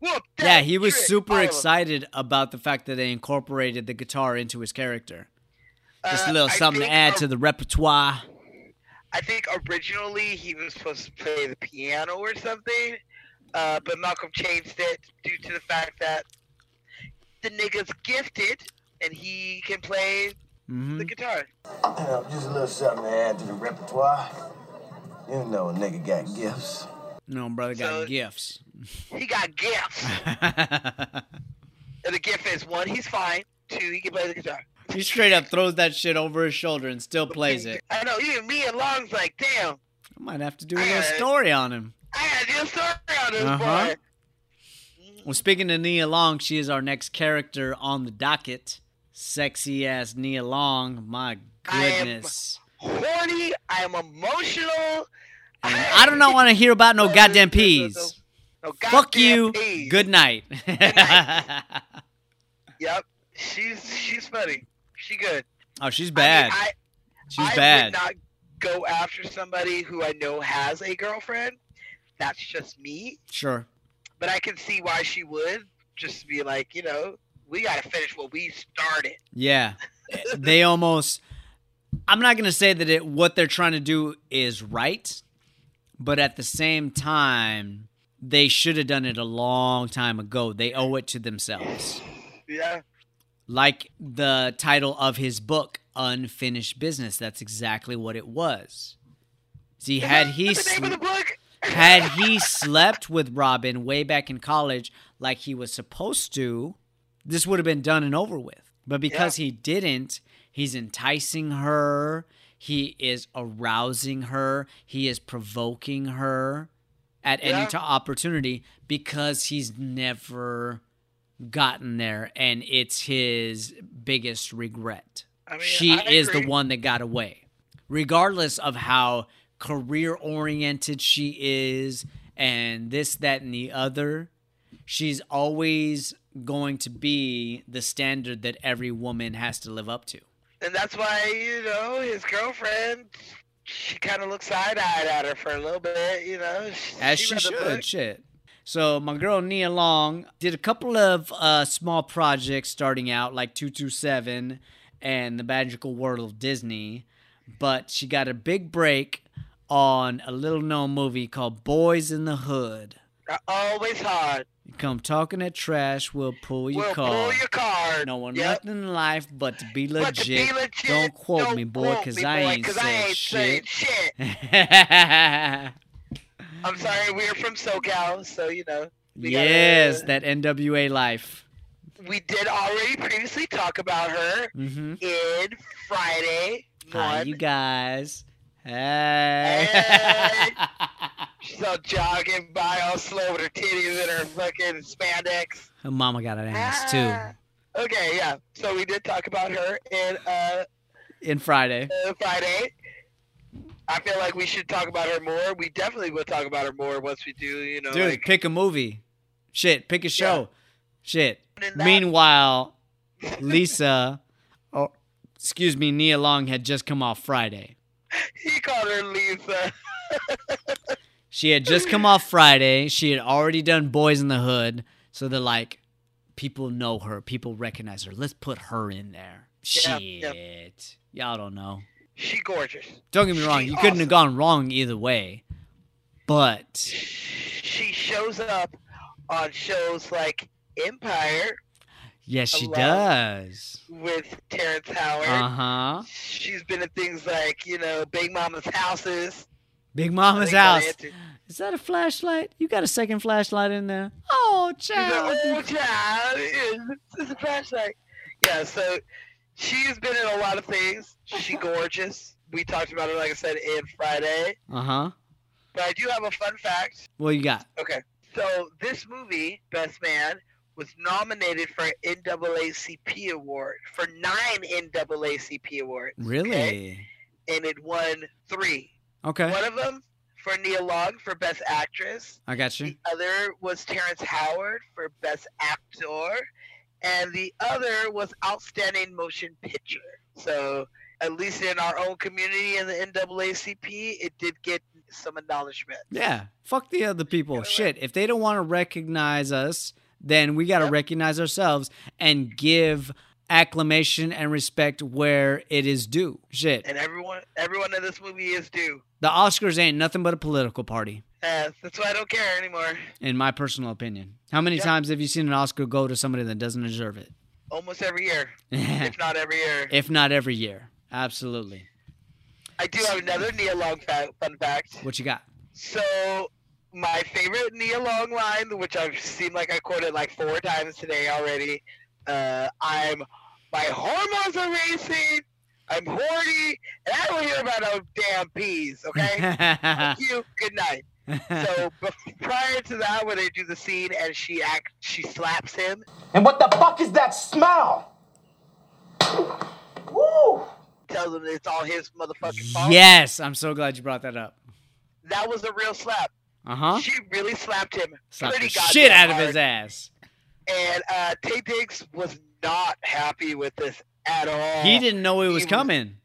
Whoop
Yeah, he was super excited about the fact that they incorporated the guitar into his character. Just
Uh,
a little
I
something to add to the repertoire.
I think originally he was supposed to play the piano or something, uh, but Malcolm changed it due to the fact that the nigga's gifted and he can play
hmm
the guitar.
You know, just a little something to add to the repertoire. You know, a nigga got gifts.
No, brother got
So-
gifts.
He got gifts, <laughs> and the gift is one, he's fine. Two, he can play the guitar.
he straight up throws that shit over his shoulder and still plays it.
I know. Even Nia Long's like, damn.
I might have to do a little
Alright.
story on him.
I gotta do story on this
Uh-huh.
boy.
Well, speaking of Nia Long, she is our next character on the docket. Sexy ass Nia Long. My goodness.
I am-. Horny. I am emotional.
I do not want to hear about no goddamn <laughs> peas.
No goddamn Fuck
you.
peas. <laughs> <laughs>
Good night.
Yep. She's she's funny. She good.
oh, she's
I mean,
bad.
I,
She's
I
bad.
would not go after somebody who I know has a girlfriend. That's just me.
Sure.
But I can see why she would. Just be like, you know, we gotta finish what we started.
Yeah. <laughs> they almost I'm not going to say that it what they're trying to do is right, but at the same time they should have done it a long time ago. They owe it to themselves.
Yeah.
Like the title of his book, Unfinished Business. That's exactly what it was. See, had he
What's the name of the
sl-
book?
Had he slept with Robin way back in college like he was supposed to, this would have been done and over with. But because he didn't, he's enticing her, he is arousing her, he is provoking her at any t- opportunity because he's never gotten there and it's his biggest regret.
I mean,
she is the one that got away. Regardless of how career oriented she is and this, that, and the other, she's always going to be the standard that every woman has to live up to.
And that's why, you know, his girlfriend, she kind of looked side eyed at her for a little bit, you know.
As she,
read the book.
should, shit. So my girl Nia Long did a couple of uh, small projects starting out, like 227 and The Magical World of Disney, but she got a big break on a little known movie called Boys in the Hood.
Uh, Always hard.
You come talking that trash, we'll pull your
We'll
card.
pull your card.
No one
Yep.
nothing in life but to be
But to be
legit.
legit,
Don't quote
don't
me, boy, cause I ain't
'cause I ain't saying
shit. <laughs>
I'm sorry, we're from SoCal, so, you know. we gotta-
yes, that NWA life.
we did already previously talk about her
Mm-hmm.
in Friday.
Hi,
one.
you guys. Hey.
She's <laughs> all jogging by all slow with her titties and her fucking spandex.
Her mama got an ass too.
Ah. Okay, yeah. So we did talk about her in uh,
In Friday.
uh, Friday. I feel like we should talk about her more. We definitely will talk about her more once we do, you know.
Dude,
like,
pick a movie. Shit, pick a show. Shit.
That-
Meanwhile, <laughs> Lisa, or excuse me, Nia Long had just come off Friday.
He called her Lisa.
She had just come off Friday. She had already done Boys in the Hood. So they're like, people know her. People recognize her. Let's put her in there.
Yeah,
Shit.
yeah.
Y'all don't know.
She gorgeous.
Don't get me wrong.
She
You couldn't have gone wrong either way. But
She shows up on shows like Empire
yes, she does.
with Terrence Howard.
Uh huh.
She's been in things like, you know, Big Mama's Houses.
Big Mama's house. Is that a flashlight? You got a second flashlight in there? Oh,
She's like,
child.
oh, child, it's, it's a flashlight. Yeah, so she's been in a lot of things. She <laughs> gorgeous. We talked about it, like I said, in Friday.
Uh huh.
But I do have a fun fact.
What you got?
Okay, so this movie, Best Man, was nominated for an NAACP award for nine NAACP awards.
Really?
okay? And it won three.
Okay.
One of them for Nia Long for Best Actress.
I got you.
The other was Terrence Howard for Best Actor, and the other was Outstanding Motion Picture. So, at least in our own community in the NAACP, it did get some acknowledgement.
Yeah. Fuck the other people. Shit. If they don't want to recognize us, then we got to recognize ourselves and give acclamation and respect where it is due. Shit.
And everyone, everyone in this movie is due.
The Oscars ain't nothing but a political party,
Uh, that's why I don't care anymore.
in my personal opinion. How many
Yep.
times have you seen an Oscar go to somebody that doesn't deserve it?
Almost every year, <laughs> if not every year.
if not every year. Absolutely.
I do have another Nia Long fa- fun fact.
What you got?
So my favorite Nia Long line, which I've seen like I quoted like four times today already. Uh, I'm my hormones are racing. I'm horny, and I don't hear about no damn peas. Okay, thank you. <laughs> Good night. So bef- prior to that, when they do the scene and she act, she slaps him.
And what the fuck is that smell? Woo!
Tells him it's all his motherfucking fault.
yes, I'm so glad you brought that up.
that was a real slap.
Uh huh.
She really slapped him
Slapped the
pretty
shit out of his ass.
And uh, Taye Diggs was not happy with this at all.
He didn't know it was
was-
coming.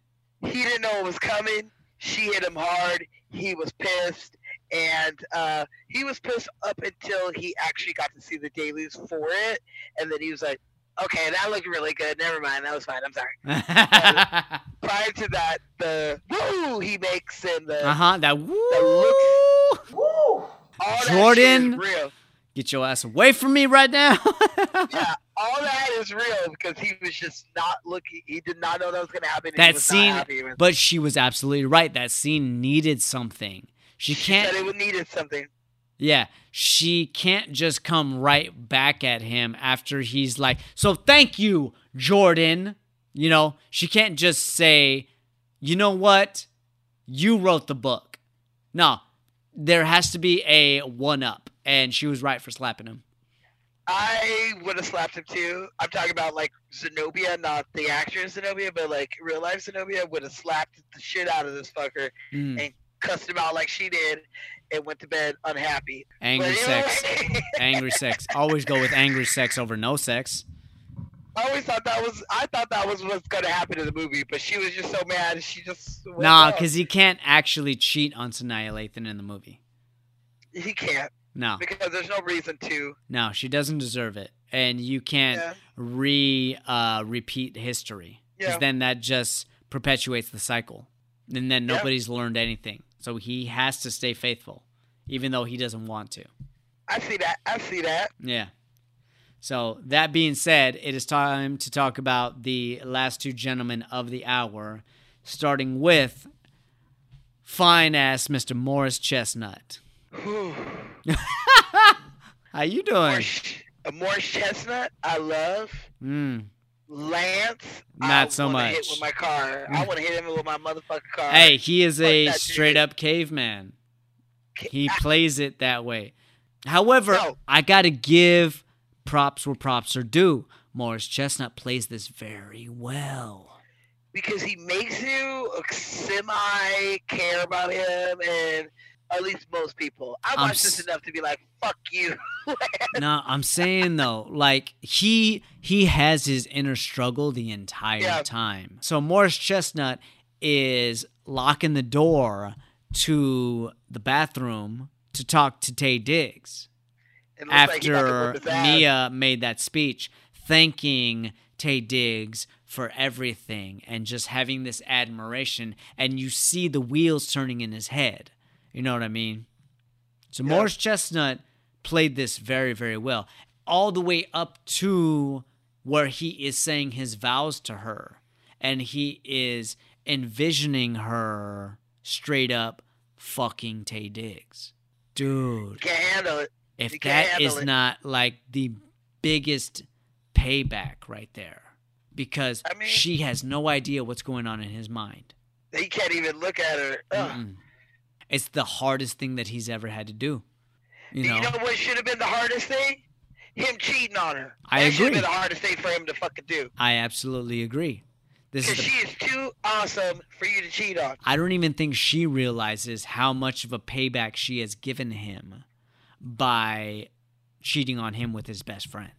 He didn't know it was coming. She hit him hard. He was pissed. And uh, he was pissed up until he actually got to see the dailies for it. And then he was like, okay, that looked really good. Never mind. That was fine. I'm sorry. <laughs> Prior to that, the woo he makes and the,
Uh huh. That woo.
the looks, all
Jordan.
is real.
Get your ass away from me right now. <laughs>
yeah, all that is real because he was just not looking. He did not know that was going to happen.
that scene,
not happy with
but she was absolutely right. That scene needed something. She
She
can't.
it needed something.
Yeah, she can't just come right back at him after he's like, "So thank you, Jordan." You know, she can't just say, "You know what? You wrote the book." No, there has to be a one up, and she was right for slapping him.
I would have slapped him too. I'm talking about like Zenobia, not the actress Zenobia, but like real life Zenobia would have slapped the shit out of this fucker
Mm.
and cussed him out like she did, and went to bed unhappy.
Angry sex. angry sex. Always go with angry sex over no sex.
I always thought that was I thought that was what's gonna happen in the movie, but she was just so mad. She just
Nah, because he can't actually cheat on Sanaa Lathan in the movie.
he can't
No,
because there's no reason to.
no, she doesn't deserve it, and you can't
Yeah.
re uh, repeat history because
Yeah.
then that just perpetuates the cycle, and then
Yeah.
nobody's learned anything. So he has to stay faithful, even though he doesn't want to.
I see that. I see that.
Yeah. So that being said, it is time to talk about the last two gentlemen of the hour, starting with fine ass Mr. Morris Chestnut. <laughs> How you doing?
Morris, a Morris Chestnut, I love.
Mm.
Lance,
Not
I
so
wanna Hit
much.
with my car. I mm. want to hit him with my motherfucking car.
Hey, he is
Fuck
a
that dude.
straight up caveman. He
I-
plays it that way. However,
No.
I got to give props where props are due. Morris Chestnut plays this very well.
because he makes you semi care about him, and at least most people. I
I'm
watched this
s-
enough to be like, "Fuck you." <laughs>
no, I'm saying though, like he he has his inner struggle the entire
Yeah.
time. So Morris Chestnut is locking the door to the bathroom to talk to Taye Diggs
It looks like he about to
after
ass.
Mia made that speech thanking Taye Diggs for everything and just having this admiration and you see the wheels turning in his head. You know what I mean? So
Yeah.
Morris Chestnut played this very, very well. All the way up to where he is saying his vows to her and he is envisioning her straight up fucking Taye Diggs. Dude
Can't handle it.
if
You
that is
it.
not like the biggest payback right there because
I mean-
she has no idea what's going on in his mind
He can't even look at her.
It's the hardest thing that he's ever had to do you
You
know,
know what should have been the hardest thing? Him cheating on her.
I
that should have been the hardest thing for him to fucking do.
i absolutely agree this is
Because
the,
she is too awesome for you to cheat on.
i don't even think she realizes how much of a payback she has given him by cheating on him with his best friend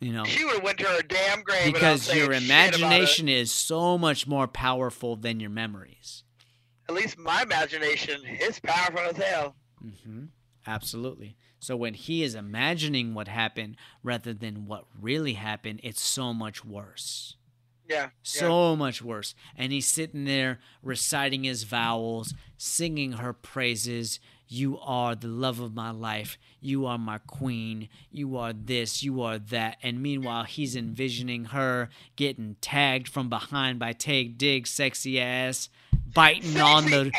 you know
She would have went to her damn grave.
because your
shit about it.
imagination is so much more powerful than your memories
At least my imagination is powerful as hell.
Mm-hmm. Absolutely. So when he is imagining what happened rather than what really happened, it's so much worse.
Yeah. yeah.
So much worse. And he's sitting there reciting his vowels, singing her praises. You are the love of my life. You are my queen. You are this. You are that. And meanwhile, he's envisioning her getting tagged from behind by Taye Diggs' sexy ass, biting on the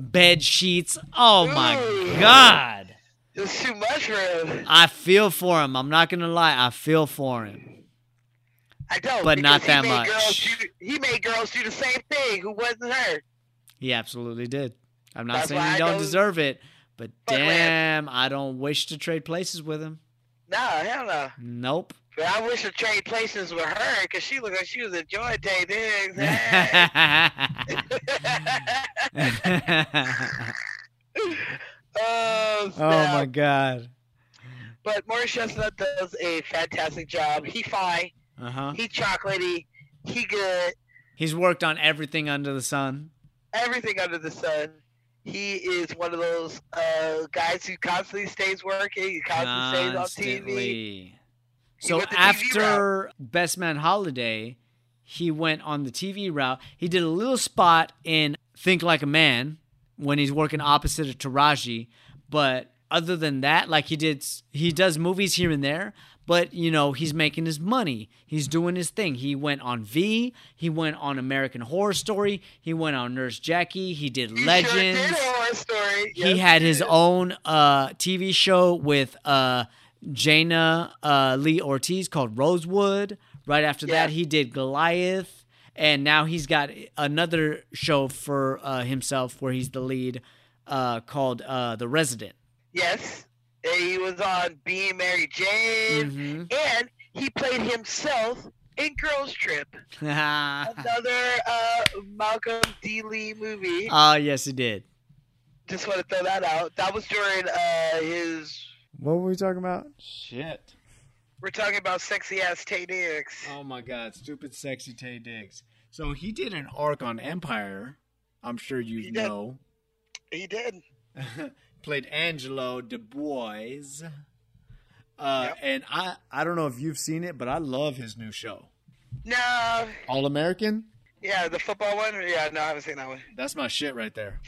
bed sheets. Oh my God.
It's too much for him.
I feel for him. I'm not gonna lie. I feel for him.
I don't.
But not that much.
Do, he made girls do the same thing who wasn't her.
He absolutely did. I'm not
That's
saying he don't
don't-
deserve it, but damn, I don't wish to trade places with him.
Nah, hell no.
Nope.
But I wish to trade places with her because she looked like she was enjoying Taye Diggs. Oh,
oh my god.
But Morris Chestnut does a fantastic job. He fine.
Uh huh.
He chocolatey. He good.
He's worked on everything under the sun.
Everything under the sun. He is one of those uh, guys who constantly stays working. He constantly stays on TV. He
So
went the TV
after Best Man Holiday, he went on the TV route. He did a little spot in Think Like a Man when he's working opposite of Taraji, but other than that, like he did, he does movies here and there. But you know, he's making his money. He's doing his thing. He went on V. He went on American Horror Story. He went on Nurse Jackie. He did
He
Legends
Sure did a horror story.
he
Yes,
had his own uh, TV show with uh, Jaina uh, Lee Ortiz called Rosewood. Right after
Yeah.
that, he did Goliath, and now he's got another show for uh, himself where he's the lead uh, called uh, The Resident.
Yes. He was on Being Mary Jane.
Mhm.
And he played himself in Girls Trip.
Ah, <laughs>
Another uh, Malcolm D. Lee movie.
oh yes, he did.
Just want to throw that out. That was during uh, his.
What were we talking about? Shit.
We're talking about sexy ass Taye Diggs.
Oh my god, stupid sexy Taye Diggs. So he did an arc on Empire. I'm sure you
He did.
know.
He did. <laughs>
Played Angelo Du Bois. Uh, And I, I don't know if you've seen it, but I love his new show.
No.
All American?
Yeah, the football one. Yeah, no, I haven't seen that one.
That's my shit right there.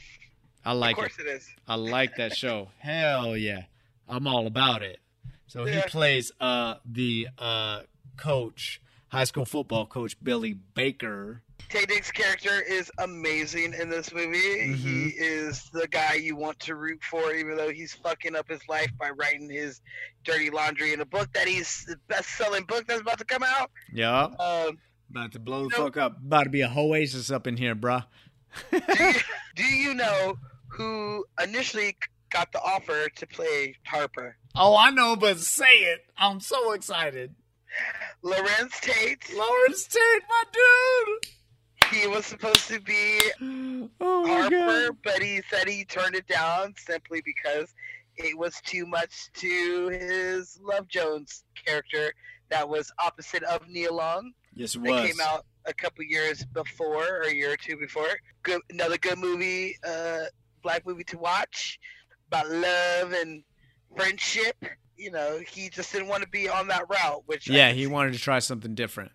I like it.
of course
it.
it is.
I like that show. <laughs> Hell yeah. I'm all about it. So he plays uh the uh coach, high school football coach Billy Baker.
Taye Diggs' character is amazing in this movie.
Mm-hmm.
He is the guy you want to root for, even though he's fucking up his life by writing his dirty laundry in a book that he's the best-selling book that's about to come out.
Yeah.
Um,
About to blow the fuck up. About to be a oasis up in here, bruh. <laughs>
do you know who initially got the offer to play Harper?
Oh, I know, but say it. I'm so excited.
Larenz Tate.
Larenz Tate, my dude.
He was supposed to be
Oh
Harper,
God.
but he said he turned it down simply because it was too much to his Love Jones character that was opposite of Nia Long.
Yes, it
That
was.
came out a couple years before, or a year or two before. Good, another good movie, uh, black movie to watch about love and friendship. You know, he just didn't want to be on that route, which
Yeah, he wanted to try something different.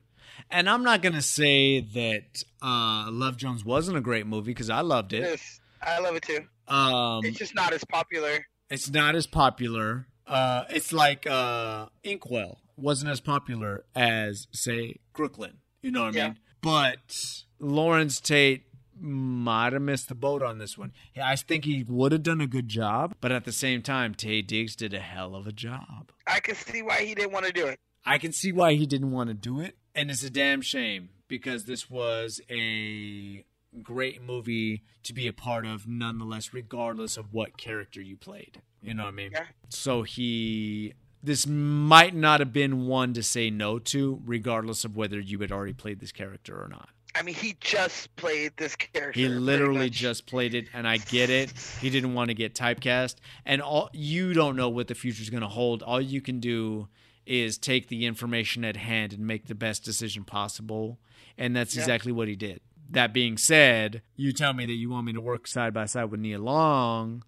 And I'm not gonna say that uh, Love Jones wasn't a great movie because I loved it.
Yes, I love it too.
Um,
it's just not as popular.
it's not as popular. Uh, it's like uh, Inkwell wasn't as popular as say Crooklyn. You know what I
Yeah.
mean? But Larenz Tate might have missed the boat on this one. I think he would have done a good job, but at the same time, Taye Diggs did a hell of a job.
I can see why he didn't want to do it.
I can see why he didn't want to do it, and it's a damn shame because this was a great movie to be a part of, nonetheless, regardless of what character you played. You know what I mean?
Yeah.
So he, this might not have been one to say no to, regardless of whether you had already played this character or not.
I mean, he just played this character.
He literally just played it, and I get it. He didn't want to get typecast, and all you don't know what the future is going to hold. All you can do is take the information at hand and make the best decision possible, and that's
Yeah.
exactly what he did. That being said, you tell me that you want me to work side by side with Nia Long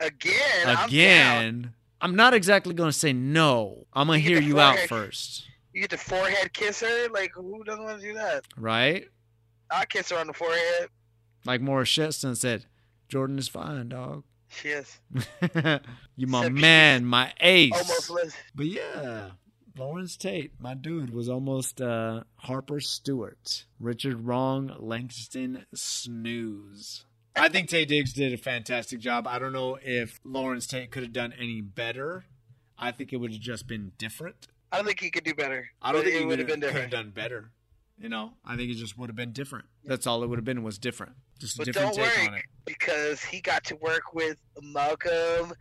again. I'm
again. I'm not exactly going to say no. I'm going to hear you out first,
You get the forehead kisser. Like, who doesn't want to do that?
right?
I kiss her on the forehead.
Like Morris Chestnut said, Jordan is fine, dog.
She is. <laughs>
you my
Except
man, my ace.
Almost Liz.
But yeah, Larenz Tate, my dude, was almost uh, Harper Stewart. Richard Wrong, Langston Snooze. I think Tate Diggs did a fantastic job. I don't know if Larenz Tate could have done any better. I think it would have just been different.
I don't think he could do better.
I don't think
it
he
would have been
could have
different.
done better. You know, I think it just would have been different. That's all it would have been was different. Just a
But
different
don't
take
worry,
on it.
because he got to work with Malcolm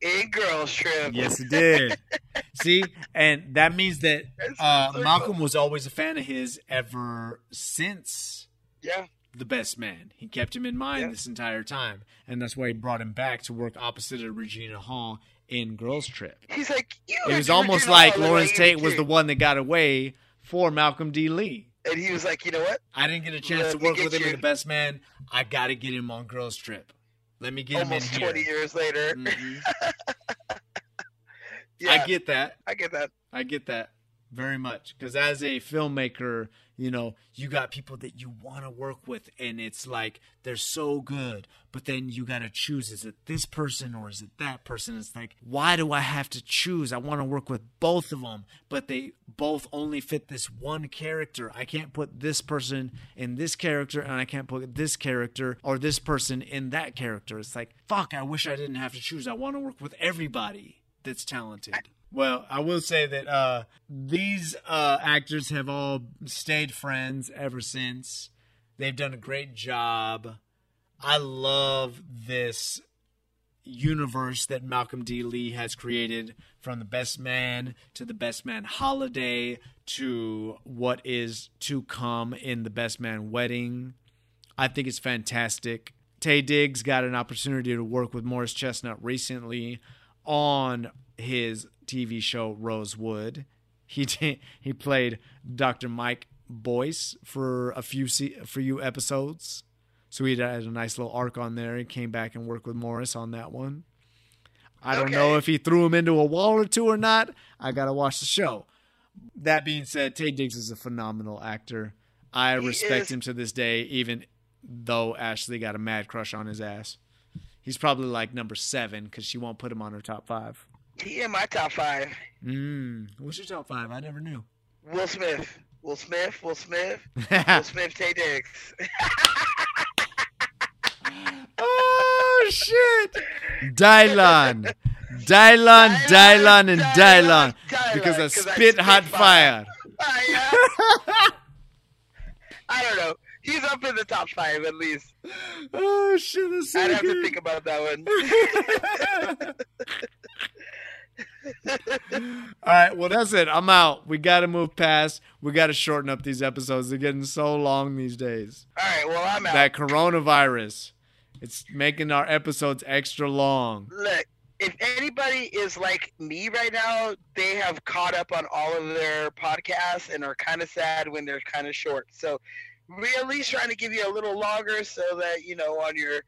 in Girls Trip.
Yes, he did. <laughs> See, and that means that uh, Malcolm was always a fan of his ever since
Yeah.
the best man. He kept him in mind this entire time, and that's why he brought him back to work opposite of Regina Hall in Girls Trip.
He's like, you.
It was almost
Hall
like
look Larenz
Tate was the one that got away for Malcolm D. Lee.
And he was like, you know what?
I didn't get a chance
Let
to work with him in the best man. I got to get him on Girls Trip. Let me get
Almost
him in here.
20 years later. Mm-hmm. <laughs>
I get that.
I get that.
I get that very much because as a filmmaker, you know, you got people that you want to work with, and it's like they're so good, but then you got to choose: is it this person or is it that person? It's like, why do I have to choose? I want to work with both of them, but they both only fit this one character. I can't put this person in this character, and I can't put this character or this person in that character. It's like, fuck! I wish I didn't have to choose. I want to work with everybody that's talented. Well, I will say that uh, these uh, actors have all stayed friends ever since. They've done a great job. I love this universe that Malcolm D. Lee has created from the best man to the best man holiday to what is to come in the best man wedding. I think it's fantastic. Taye Diggs got an opportunity to work with Morris Chestnut recently on his TV show Rosewood. He <laughs> did, he played Dr. Mike Boyce for a few se- for few episodes. So he had a nice little arc on there. He came back and worked with Morris on that one. I don't know if he threw him into a wall or two or not. I gotta watch the show. That being said, Taye Diggs is a phenomenal actor. I
He
respect
is-
him to this day, even though Ashley got a mad crush on his ass. He's probably like number seven because she won't put him on her top five.
He in my top five.
Mm. What's your top five? I never knew.
Will Smith. Will Smith. Will Smith. <laughs> Will Smith. Taye Diggs. <laughs>
oh shit! Dylon, Dylon, Dylon, and Dylon, because I spit hot fire. <laughs>
I don't know. He's up in the top five at least.
Oh shit!
I'd have to think about that one. <laughs>
All right, well that's it. I'm out. We got to move past. We got to shorten up these episodes. They're getting so long these days.
All right, well I'm out.
That coronavirus, it's making our episodes extra long.
Look, if anybody is like me right now, they have caught up on all of their podcasts and are kind of sad when they're kind of short. So we're at least trying to give you a little longer so that, you know, on your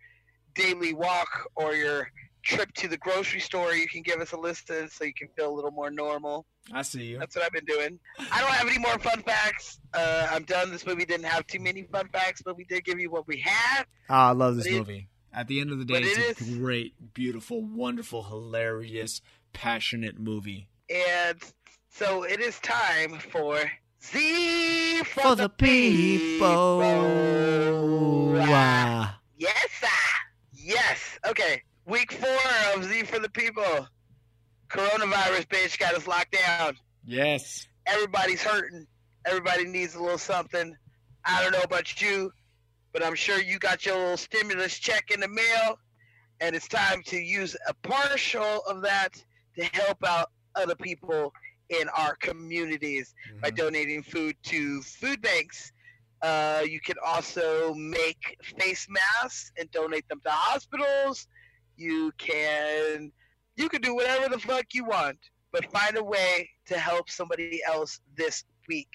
daily walk or your trip to the grocery store, you can give us a listen so you can feel a little more normal.
I see you.
That's what I've been doing. I don't have any more fun facts. Uh, I'm done. This movie didn't have too many fun facts, but we did give you what we had.
Ah, I love this
But it-
movie. At the end of the day, it's
it
a great, beautiful, wonderful, hilarious, passionate movie.
And so it is time for Z for,
For
the,
the people. Wow.
Yes, sir. Yes. Okay. Week four of Z for the people. Coronavirus bitch got us locked down.
Yes.
Everybody's hurting. Everybody needs a little something. I don't know about you, but I'm sure you got your little stimulus check in the mail, and it's time to use a partial of that to help out other people in our communities by donating food to food banks. Uh, you can also make face masks and donate them to hospitals. You can you can do whatever the fuck you want, but find a way to help somebody else this week.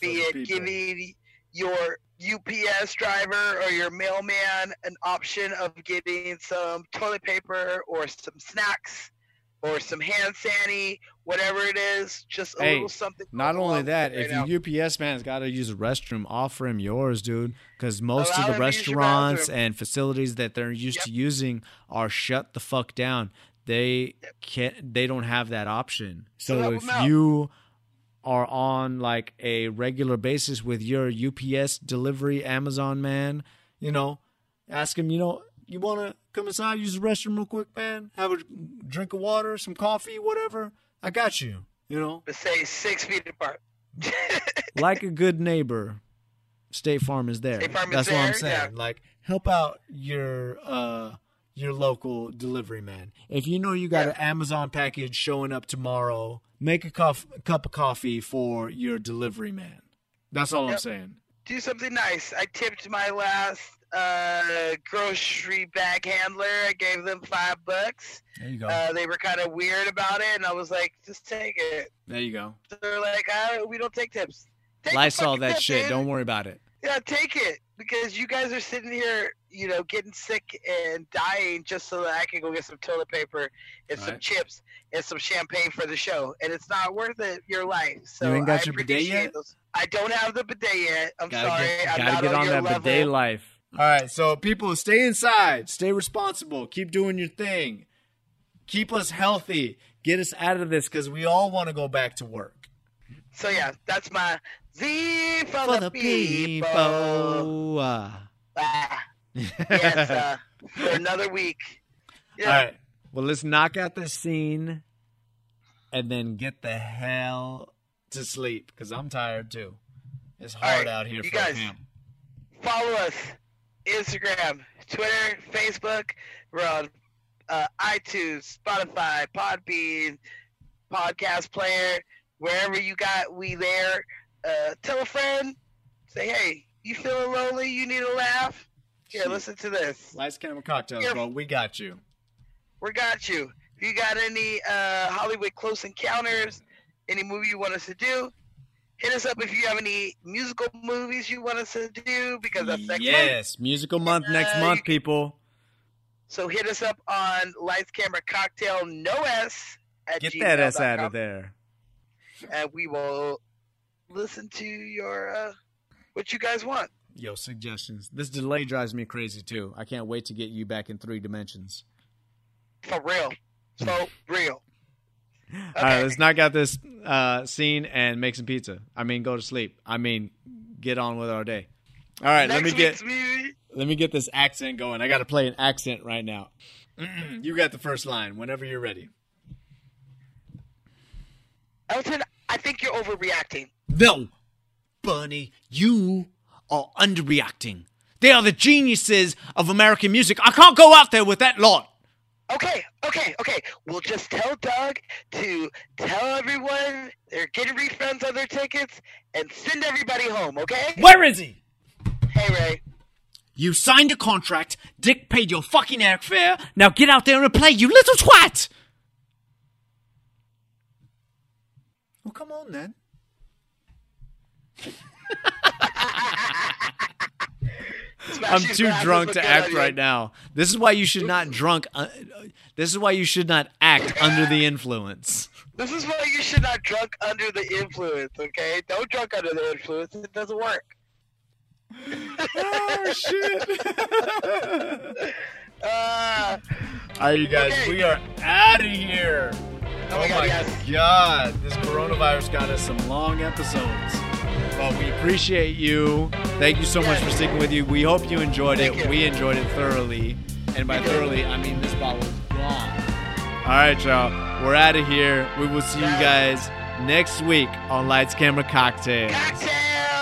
Be it giving your UPS driver or your mailman an option of getting some toilet paper or some snacks or some hand sanitizer, whatever it is, just a
Hey,
little something.
not only that,
with it
if
now.
your UPS man's got to use a restroom, offer him yours, dude. Because most
Allow
of the
him to use your
restaurants and facilities that they're used to using are shut the fuck down. They can't. They don't have that option.
So
So if you are on like a regular basis with your UPS delivery Amazon man, you know, ask him. You know, you want to come inside, use the restroom real quick, man. Have a drink of water, some coffee, whatever. I got you. You know.
But say six feet apart. <laughs>
like a good neighbor, State Farm is there.
State Farm is
That's what I'm saying.
yeah.
Like help out your uh your local delivery man. If you know you got an Amazon package showing up tomorrow, make a cup cup of coffee for your delivery man. That's all I'm saying.
do something nice. I tipped my last uh, grocery bag handler. I gave them five bucks.
There you go.
Uh, they were kind of weird about it, and I was like, "Just take it."
there you go.
They're like, "Ah, "We don't take tips." Take the
Lysol that
tip,
shit.
dude.
Don't worry about it.
Yeah, take it because you guys are sitting here, you know, getting sick and dying just so that I can go get some toilet paper and some
Right.
chips and some champagne for the show, and it's not worth it. Your life. So
You ain't got
I
your bidet yet?
Those. I don't have the bidet yet. I'm
Gotta
sorry.
get,
I'm
gotta
not
get
on,
on that
level.
bidet life. All right, so people, stay inside, stay responsible, keep doing your thing, keep us healthy, get us out of this because we all want to go back to work.
So yeah, that's my Z for,
For
the,
the
people.
people.
Ah, yes, <laughs> uh, for another week. Yeah.
All right. Well, let's knock out this scene and then get the hell to sleep because I'm tired too. It's hard
right,
out here
you
for
guys.
a camp.
Follow us Instagram, Twitter, Facebook. We're on uh, iTunes, Spotify, Podbean, Podcast Player, wherever you got, we there. Uh, tell a friend. Say, hey, you feeling lonely? You need a laugh? Here, listen to this.
Lights, camera, cocktails, bro. We got you.
We got you. If you got any uh, Hollywood Close Encounters, any movie you want us to do, hit us up if you have any musical movies you want us to do because that's next month.
Yes, musical month next
Uh,
month,
you-
people.
So hit us up on Lights Camera Cocktail No S at
Get that S out of there.
and we will listen to your uh, what you guys want.
Yo, suggestions. This delay drives me crazy too. I can't wait to get you back in three dimensions.
For real. So real. <laughs>
All right, let's knock out this uh, scene and make some pizza. I mean, go to sleep. I mean, get on with our day. All right, let me get
movie-
let me get this accent going. I got to play an accent right now. you got the first line whenever you're ready.
Elton, I think you're overreacting.
No, Bunny, you are underreacting. They are the geniuses of American music. I can't go out there with that lot.
Okay, okay, okay. We'll just tell Doug to tell everyone they're getting refunds on their tickets and send everybody home, okay?
Where is he?
Hey, Ray.
You signed a contract. Dick paid your fucking airfare. Now get out there and play, you little twat! Well, come on then. <laughs> I'm too
glasses
drunk to act
on
right now. This is why you should not drunk. Uh, this is why you should not act under the influence.
This is why you should not drunk under the influence, okay? Don't drunk under the influence. It doesn't work.
oh shit!
uh, <laughs>
All right, you guys, we are out of here.
Oh my God, yes.
God, this coronavirus got us some long episodes. But we appreciate you. Thank you so much for sticking with you. We hope you enjoyed it.
You.
We enjoyed it thoroughly. And by thoroughly, I mean this bottle is gone. All right, y'all. We're out of here. We will see you guys next week on Lights, Camera, Cocktails.
Cocktail!